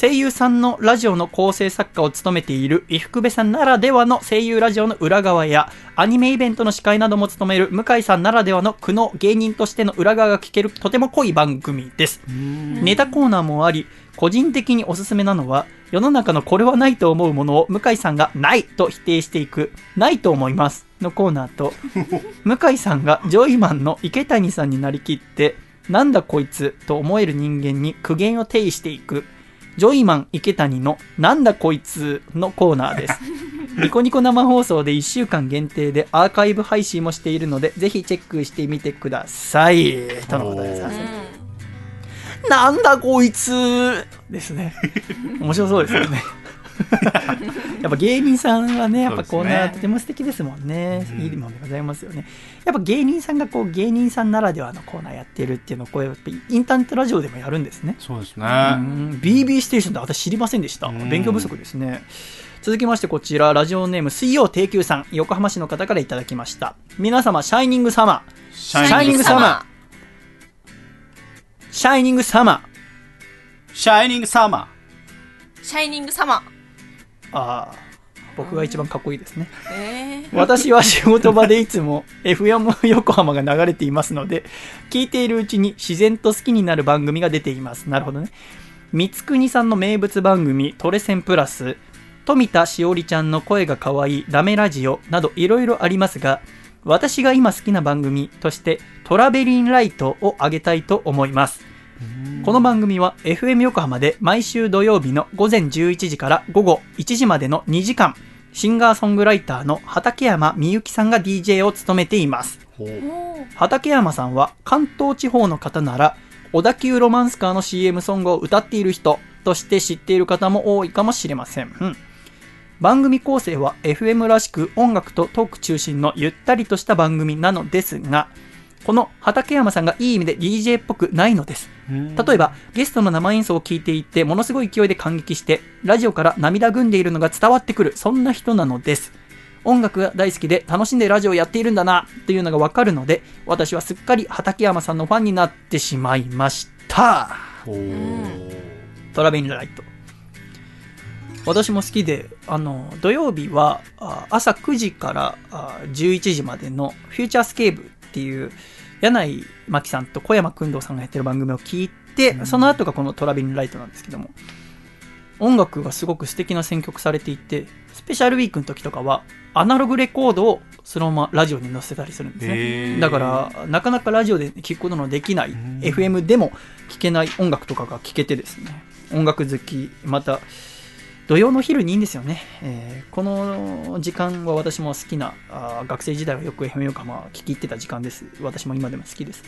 声優さんのラジオの構成作家を務めている伊福部さんならではの声優ラジオの裏側やアニメイベントの司会なども務める向井さんならではの苦悩芸人としての裏側が聞けるとても濃い番組です。ネタコーナーもあり、個人的におすすめなのは、世の中のこれはないと思うものを向井さんがないと否定していく、ないと思いますのコーナーと、向井さんがジョイマンの池谷さんになりきって、なんだこいつと思える人間に苦言を呈していく、ジョイマン池谷のなんだこいつのコーナーです。ニコニコ生放送で1週間限定でアーカイブ配信もしているので、ぜひチェックしてみてください。とのことです。なんだこいつですね。面白そうですよね。やっぱ芸人さんはね、やっぱコーナーとても素敵ですもんね。うんいいものでございますよね。やっぱ芸人さんがこう芸人さんならではのコーナーやってるっていうのをこうやっぱインターネットラジオでもやるんですね。そうですねうん BB ステーションって私知りませんでした。うん勉強不足ですね。続きましてこちら、ラジオネーム水曜定休さん、横浜市の方からいただきました。皆様、シャイニングサマー。シシャイニングサマシャイニングサマー。シャイニングサマシャイニングサマー。ああ、僕が一番かっこいいですね。えー。私は仕事場でいつも FM 横浜が流れていますので、聞いているうちに自然と好きになる番組が出ています。なるほどね。三つ国さんの名物番組、トレセンプラス、富田しおりちゃんの声が可愛いダメラジオなどいろいろありますが、私が今好きな番組としてトラベリンライトをあげたいと思います。この番組は FM 横浜で毎週土曜日の午前11時から午後1時までの2時間、シンガーソングライターの畠山みゆきさんが DJ を務めています。畠山さんは関東地方の方なら、小田急ロマンスカーの CM ソングを歌っている人として知っている方も多いかもしれません。うん番組構成は FM らしく音楽とトーク中心のゆったりとした番組なのですが、この畠山さんがいい意味で DJ っぽくないのです。例えば、ゲストの生演奏を聞いていて、ものすごい勢いで感激して、ラジオから涙ぐんでいるのが伝わってくる、そんな人なのです。音楽が大好きで楽しんでラジオをやっているんだな、というのがわかるので、私はすっかり畠山さんのファンになってしまいました。トラベリンライト。私も好きで、あの、土曜日はあ朝9時からあ11時までのフューチャースケープっていう、柳井麻希さんと小山薫堂さんがやってる番組を聞いて、その後がこのトラベリンライトなんですけども、音楽がすごく素敵な選曲されていて、スペシャルウィークの時とかは、アナログレコードをそのままラジオに載せたりするんですへね。ー。だから、なかなかラジオで聴くことのできない、FM でも聴けない音楽とかが聴けてですね、音楽好き、また、土曜の昼にいいんですよね。えーこの時間は私も好きな、あー学生時代はよく FM 横浜聞き入ってた時間です。私も今でも好きです。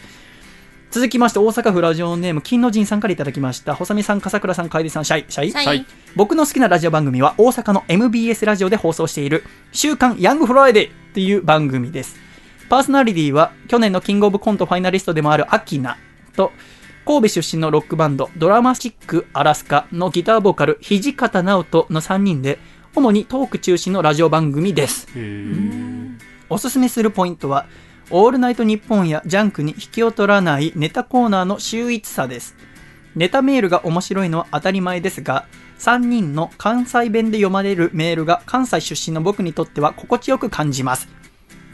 続きまして、大阪府ラジオネーム、金の神さんからいただきました。細見さん、笠倉さん、楓さん、シャイ、シャイシャイはい僕の好きなラジオ番組は大阪の MBS ラジオで放送している週刊ヤングフライデーという番組です。パーソナリティは去年のキングオブコントファイナリストでもあるアキナと神戸出身のロックバンドドラマチックアラスカのギターボーカル土方直人の3人で主にトーク中心のラジオ番組です。おすすめするポイントは、オールナイトニッポンやジャンクに引けを取らないネタコーナーの秀逸さです。ネタメールが面白いのは当たり前ですが、3人の関西弁で読まれるメールが関西出身の僕にとっては心地よく感じます。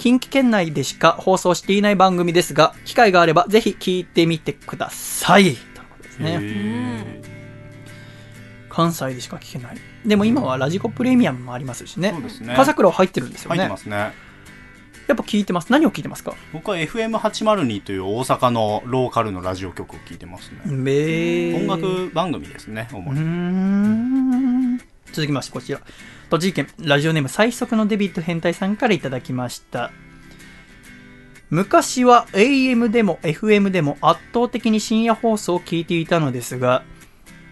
近畿圏内でしか放送していない番組ですが、機会があればぜひ聞いてみてください。ということですね。へ関西でしか聞けない。でも今はラジコプレミアムもありますしね。そうですね笠倉は入ってるんですーよね。入ってますねやっぱ聞いてます。何を聞いてます？か僕は FM802 という大阪のローカルのラジオ局を聞いてますねめ音楽番組ですね主にん続きましてこちら栃木県ラジオネーム最速のデビット変態さんからいただきました。昔は AM でも FM でも圧倒的に深夜放送を聞いていたのですが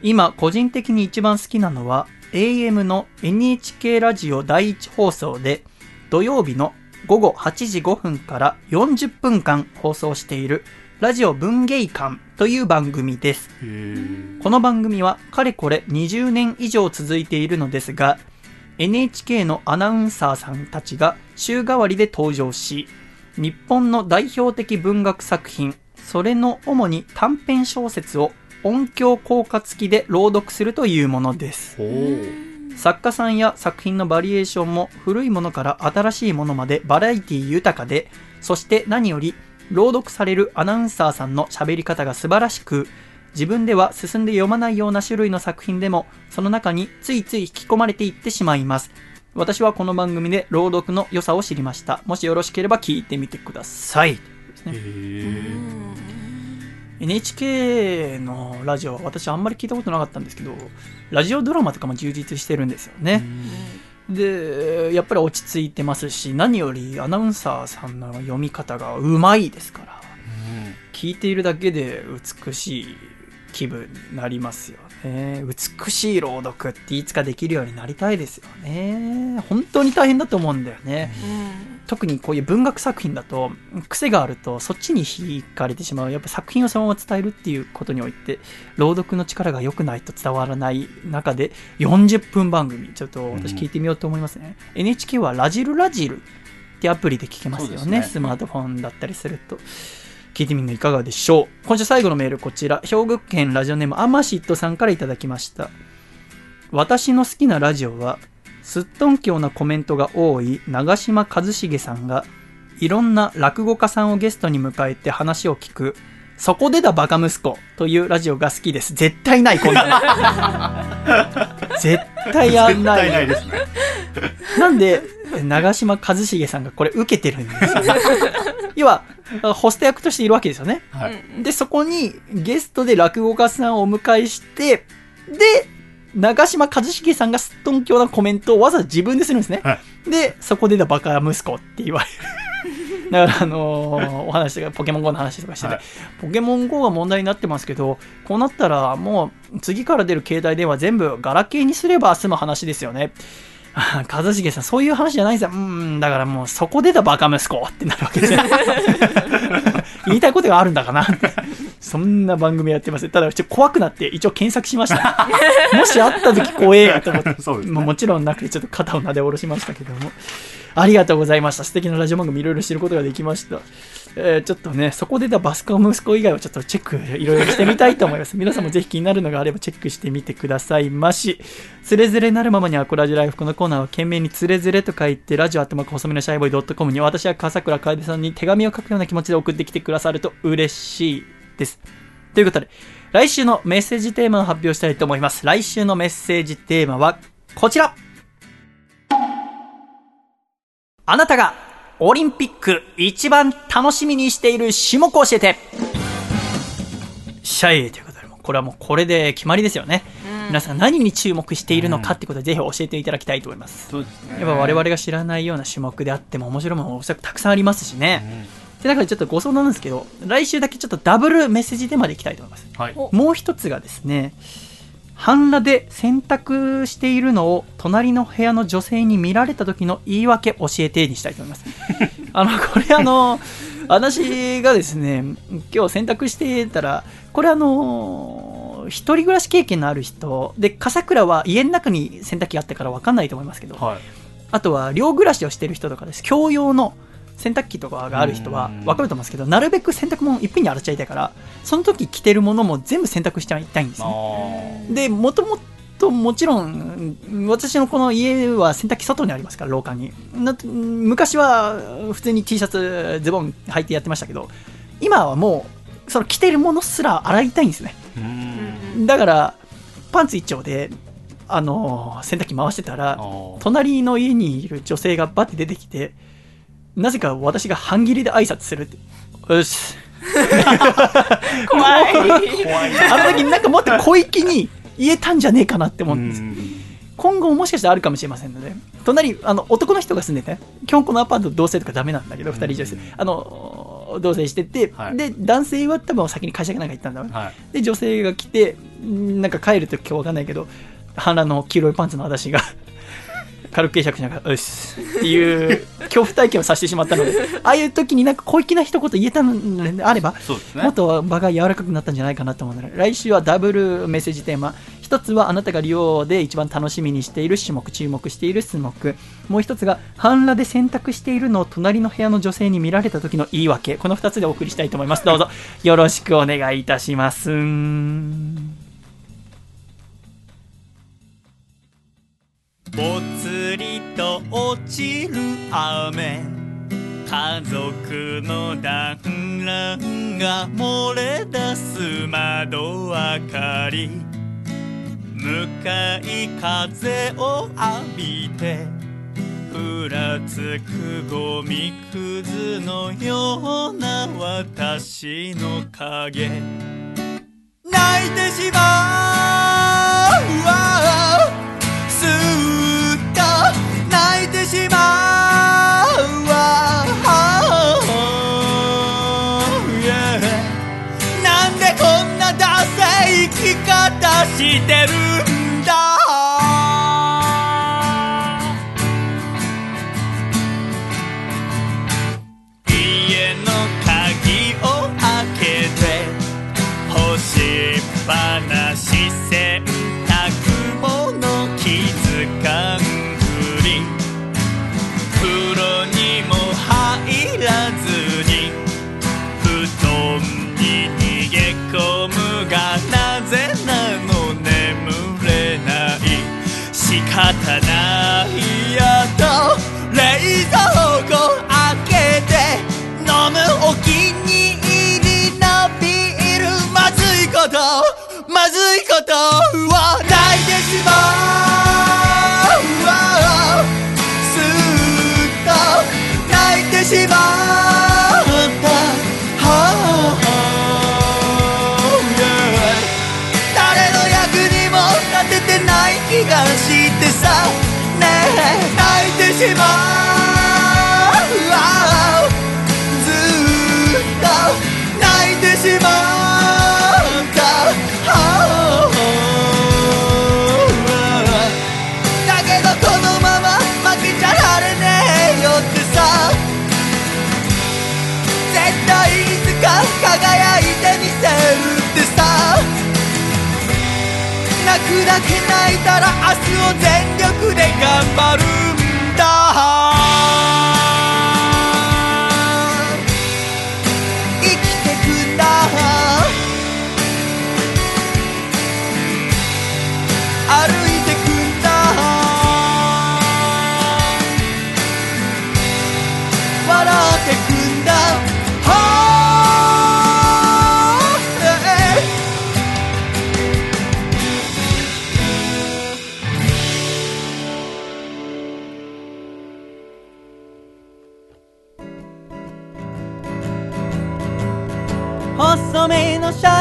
今個人的に一番好きなのは AM の NHK ラジオ第一放送で土曜日の午後8時5分から40分間放送しているラジオ文芸館という番組です。この番組はかれこれ20年以上続いているのですが NHK のアナウンサーさんたちが週替わりで登場し日本の代表的文学作品それの主に短編小説を音響効果付きで朗読するというものです。作家さんや作品のバリエーションも古いものから新しいものまでバラエティ豊かでそして何より朗読されるアナウンサーさんの喋り方が素晴らしく自分では進んで読まないような種類の作品でもその中についつい引き込まれていってしまいます。私はこの番組で朗読の良さを知りました。もしよろしければ聞いてみてください。へー。NHK のラジオは私あんまり聞いたことなかったんですけどラジオドラマとかも充実してるんですよね、でやっぱり落ち着いてますし何よりアナウンサーさんの読み方がうまいですから聞いているだけで美しい気分になりますよね。美しい朗読っていつかできるようになりたいですよね。本当に大変だと思うんだよね、特にこういう文学作品だと癖があるとそっちに惹かれてしまう。やっぱ作品をそのまま伝えるっていうことにおいて朗読の力が良くないと伝わらない中で40分番組。ちょっと私聞いてみようと思いますね、NHK はラジルラジルってアプリで聞けますよね。ね。スマートフォンだったりすると聞いてみるのいかがでしょう？今週最後のメールこちら。兵庫県ラジオネームアマシットさんからいただきました。私の好きなラジオはすっとんきょうなコメントが多い長嶋一茂さんがいろんな落語家さんをゲストに迎えて話を聞くそこでだバカ息子というラジオが好きです。絶対ないこんなの絶対やんない絶対ないですね。なんで長嶋一茂さんがこれ受けてるんですよ要はホスト役としているわけですよね。はい。で、そこにゲストで落語家さんをお迎えして、で、長嶋一茂さんがすっとんきょうなコメントをわざわざ自分でするんですね。はで、そこでだバカ息子って言われる。だから、あのーお話が、ポケモン GO の話とかしてて、はいポケモン GO が問題になってますけど、こうなったら、もう、次から出る携帯電話全部ガラケーにすれば済む話ですよね。あ 一茂さん、そういう話じゃないんですよ。うーん、だからもう、そこでだバカ息子ってなるわけですよ。言いたいことがあるんだかな。そんな番組やってます。ただ、ちょっと怖くなって、一応検索しました。もしあった時怖えやと思って。ねまあもちろんなくて、ちょっと肩を撫で下ろしましたけども。ありがとうございました。素敵なラジオ番組いろいろ知ることができました。えーちょっとね、そこでたバスカ息子以外はちょっとチェックいろいろしてみたいと思います。皆さんもぜひ気になるのがあればチェックしてみてくださいまし。つれづれなるままにアコラジライフこのコーナーは懸命につれづれと書いて、ラジオアットマーク細身のシャイボーイ .com に私は笠倉楓さんに手紙を書くような気持ちで送ってきてくださると嬉しいです。ということで、来週のメッセージテーマを発表したいと思います。来週のメッセージテーマはこちらあなたがオリンピック一番楽しみにしている種目を教えてシャイということで、これはもうこれで決まりですよね。皆さん何に注目しているのかってことでぜひ教えていただきたいと思います。そうですねやっぱ我々が知らないような種目であっても面白いものもおそらくたくさんありますしね。で、中でちょっとご相談なんですけど、来週だけちょっとダブルメッセージテーマでいきたいと思います。はいもう一つがですね、半裸で洗濯しているのを隣の部屋の女性に見られた時の言い訳教えてにしたいと思います。あの、これあの、私がですね、今日洗濯してたら、これあの、一人暮らし経験のある人、で、笠倉は家の中に洗濯機があったから分かんないと思いますけど、はいあとは寮暮らしをしてる人とかです。共用の洗濯機とかがある人はうん分かると思うんですけど、なるべく洗濯物いっぺんに洗っちゃいたいから、その時着てるものも全部洗濯しちゃいたいんですあね。ーで、もともともちろん、私のこの家は洗濯機外にありますから、廊下に。な昔は普通に T シャツ、ズボン履いてやってましたけど、今はもう、その着てるものすら洗いたいんですね。うんだから、パンツ一丁で、あの洗濯機回してたら、隣の家にいる女性がバッて出てきて、なぜか私が半切りで挨拶するって。よし。怖い。あの時なんかもっと小粋に言えたんじゃねえかなって思うんです。うん今後もしかしたらあるかもしれませんので、隣、あの、男の人が住んでて、基本このアパート同棲とかダメなんだけど、二人以上です。あの、同棲してて、はいで、男性は多分先に会社かなんか行ったんだろうねはいで、女性が来て、んなんか帰るときわかんないけど、半裸の黄色いパンツの私が、軽く会釈しながら、うっすっていう恐怖体験をさせてしまったので、ああいう時になんか小粋な一言言えたのであれば、ねもっと場が柔らかくなったんじゃないかなと思うので、来週はダブルメッセージテーマ。一つはあなたがリオで一番楽しみにしている種目、注目している種目。もう一つが半裸で洗濯しているのを隣の部屋の女性に見られた時の言い訳。この二つでお送りしたいと思います。どうぞよろしくお願いいたします。ぽつりと落ちる雨。家族の団らんが漏れ出す窓明かり。向かい風を浴びてふらつくゴミくずのような私の影。泣いてしまう。っと泣いてしまうわ。Yeah なんでこんなダサい生き方してる？冷蔵庫開けて飲むお気に入りのビールまずいことまずいことは泣いてしまう。すっと泣いてしまったはあ誰の役にも立ててない気がしてさ。ねえ泣いてしまう。るってさ。泣くだけ泣いたら明日を全力で頑張る。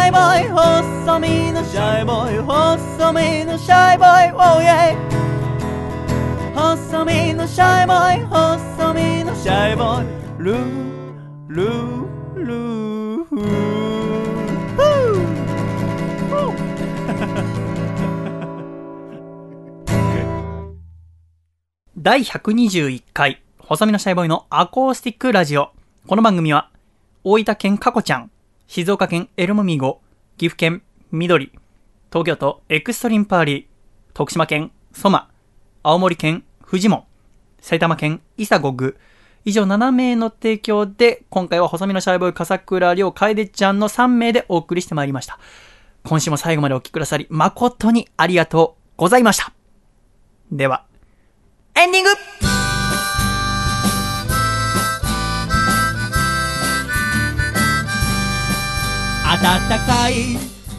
ャイボーイ細身のシャイボーイ細身のシャイボーイ Oh yeah 細身のシャイボーイ細身のシャイボーイ。ルールールー。フ第121回、細身のシャイボーイのアコースティックラジオ。この番組は、大分県かこちゃん、静岡県エルモミゴ、岐阜県緑、東京都エクストリームパーリー、徳島県ソマ、青森県フジモン、埼玉県イサゴグ、以上7名の提供で、今回は細身のシャイボーイ笠倉涼楓ちゃんの3名でお送りしてまいりました。今週も最後までお聞きくださり、誠にありがとうございました。では、エンディングかい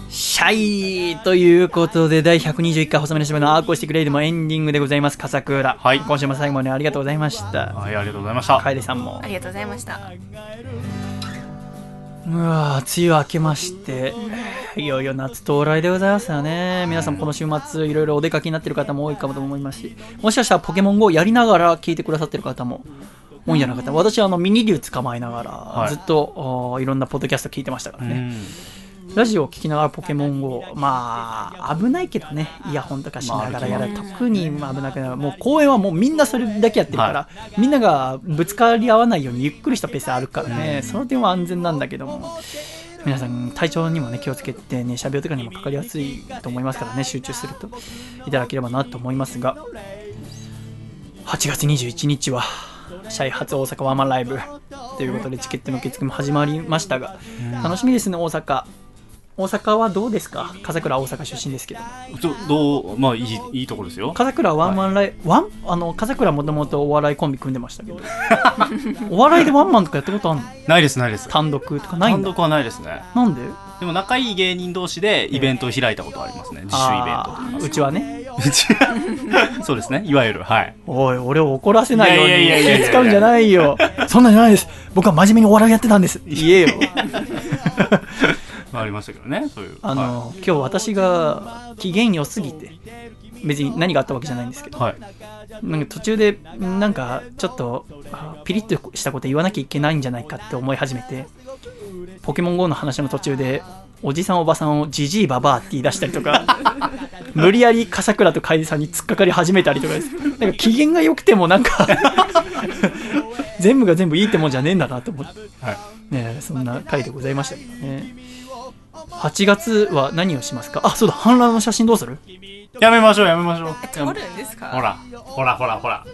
シャイということで、第121回細身のシャイボーイのアコースティックレイディオエンディングでございます。笠倉。はい今週も最後までありがとうございました。はい、ありがとうございました。楓さんもあ。りがとうございましたうわぁ、梅雨明けまして、いよいよ夏到来でございますよね。皆さんもこの週末、いろいろお出かけになってる方も多いかもと思いますし、もしかしたらポケモン GO をやりながら聞いてくださってる方も多いんじゃないかと。私はあのミニ竜捕まえながら、い。ずっと、おいろんなポッドキャスト聞いてましたからね。うん。ラジオを聞きながらポケモン GO、まあ、危ないけどね、イヤホンとかしながらやる、まあ特に危なくない。もう公園はもうみんなそれだけやってるから、みんながぶつかり合わないようにゆっくりしたペースで歩くからね、その点は安全なんだけども、皆さん体調にもね気をつけてね、車病とかにもかかりやすいと思いますからね、集中するといただければなと思いますが、8月21日は、シャイ初大阪ワンマンライブということでチケットの受付も始まりましたが、楽しみですね、大阪。大阪はどうですか？笠倉は大阪出身ですけど。どどう、まあいい、いいところですよ。笠倉はワンマンライブ、ワンあの、笠倉もともとお笑いコンビ組んでましたけど。お笑いでワンマンとかやったことあるの？ないです、ないです。単独とかないんだ。単独はないですね。なんで？でも仲いい芸人同士でイベントを開いたことはありますね。自主イベントうちはね。そうですね。いわゆる、はい。おい、俺を怒らせないように気使うんじゃないよ。そんなんじゃないです。僕は真面目にお笑いやってたんです。言えよ。ありましたけどね。そういう。あの、今日私が機嫌良すぎて、別に何があったわけじゃないんですけど、はい。なんか途中で、なんかちょっと、あピリッとしたこと言わなきゃいけないんじゃないかって思い始めて、ポケモン GO の話の途中で、おじさんおばさんをジジイババアって言い出したりとか、無理やり笠倉と楓さんに突っかかり始めたりとかです。なんか機嫌が良くてもなんか、全部が全部いいってもんじゃねえんだなと思って、はい。ね、そんな回でございましたけどね。8月は何をしますか？あ、そうだ、反乱の写真どうする？やめましょう、やめましょう。撮るんですか？ほら、ほら、ほら、ほら。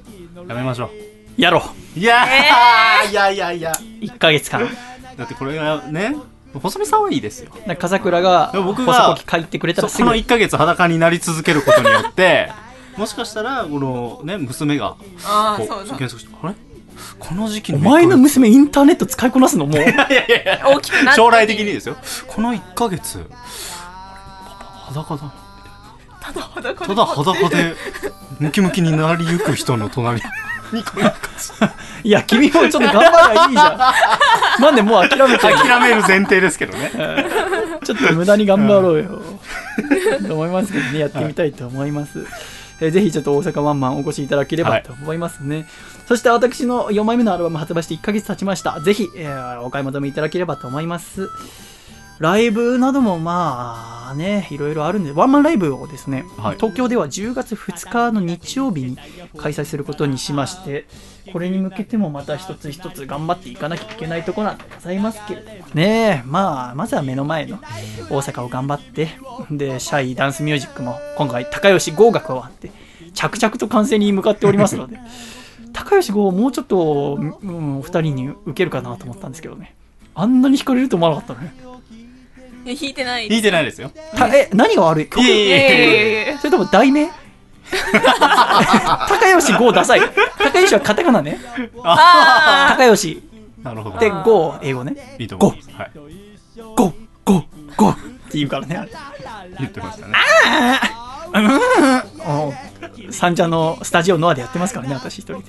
やめましょやろう。いやー、いやいやいや。う。1ヶ月間。だってこれがね、細見さんはいいですよ。なんか笠倉が僕が書いてくれたらすぐ。そこの1ヶ月裸になり続けることによって、もしかしたら、このね、娘が、こああそうそう検索して、あれ？この時期おに前の娘インターネット使いこなすの？もう。大きくなって将来的にですよ。この1ヶ月、パパ裸だ。ただ裸ただ裸で、ムキムキになりゆく人の隣にこのいや君もちょっと頑張ればいいじゃん。なんでもう諦めてる諦める前提ですけどね。ちょっと無駄に頑張ろうよ、と思いますけどねやってみたいと思います、えーぜひちょっと大阪ワンマンお越しいただければと思いますね、そして私の4枚目のアルバム発売して1ヶ月経ちました。ぜひ、えーお買い求めいただければと思いますライブなどもまああね、いろいろあるんで、ワンマンライブをですね、はい東京では10月2日の日曜日に開催することにしまして、これに向けてもまた一つ一つ頑張っていかなきゃいけないところなんでございますけれどもね、まあ、まずは目の前の大阪を頑張って、で、シャイダンスミュージックも今回、高吉合が加わって、着々と完成に向かっておりますので、高吉剛もうちょっと、うん、二人に受けるかなと思ったんですけどね。あんなに惹かれると思わなかったね。いや弾いてない弾いてないですよ。たえ、何が悪い？曲いえいえいえええそれとも題名？高吉剛ダサい。高吉はカタカナね。あ高吉。なるほど。で剛英語ね。いいと思いますはい。ゴゴゴって言うからね。言ってましたね。うん三茶のスタジオノアでやってますからね、私一人で。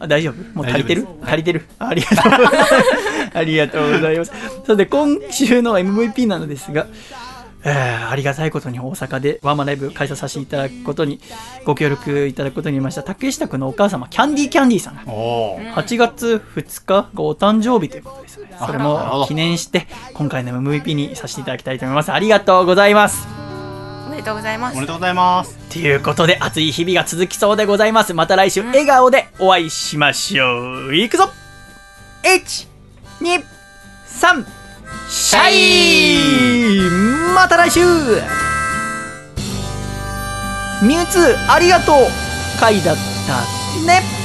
あ大丈夫？もう足りてる？足りてる？ありがとう。ありがとうございます。さて、今週の MVP なのですが、えーありがたいことに大阪でワンマンライブ開催させていただくことにご協力いただくことになりました。竹下くんのお母様キャンディーキャンディーさんおお8月2日がお誕生日ということですね。それも記念して今回の MVP にさせていただきたいと思います。ありがとうございますでとうございます。おめでとうございます。ということで熱い日々が続きそうでございます。また来週笑顔でお会いしましょう。いくぞ。123シャイまた来週。ミュウツーありがとう。回だったね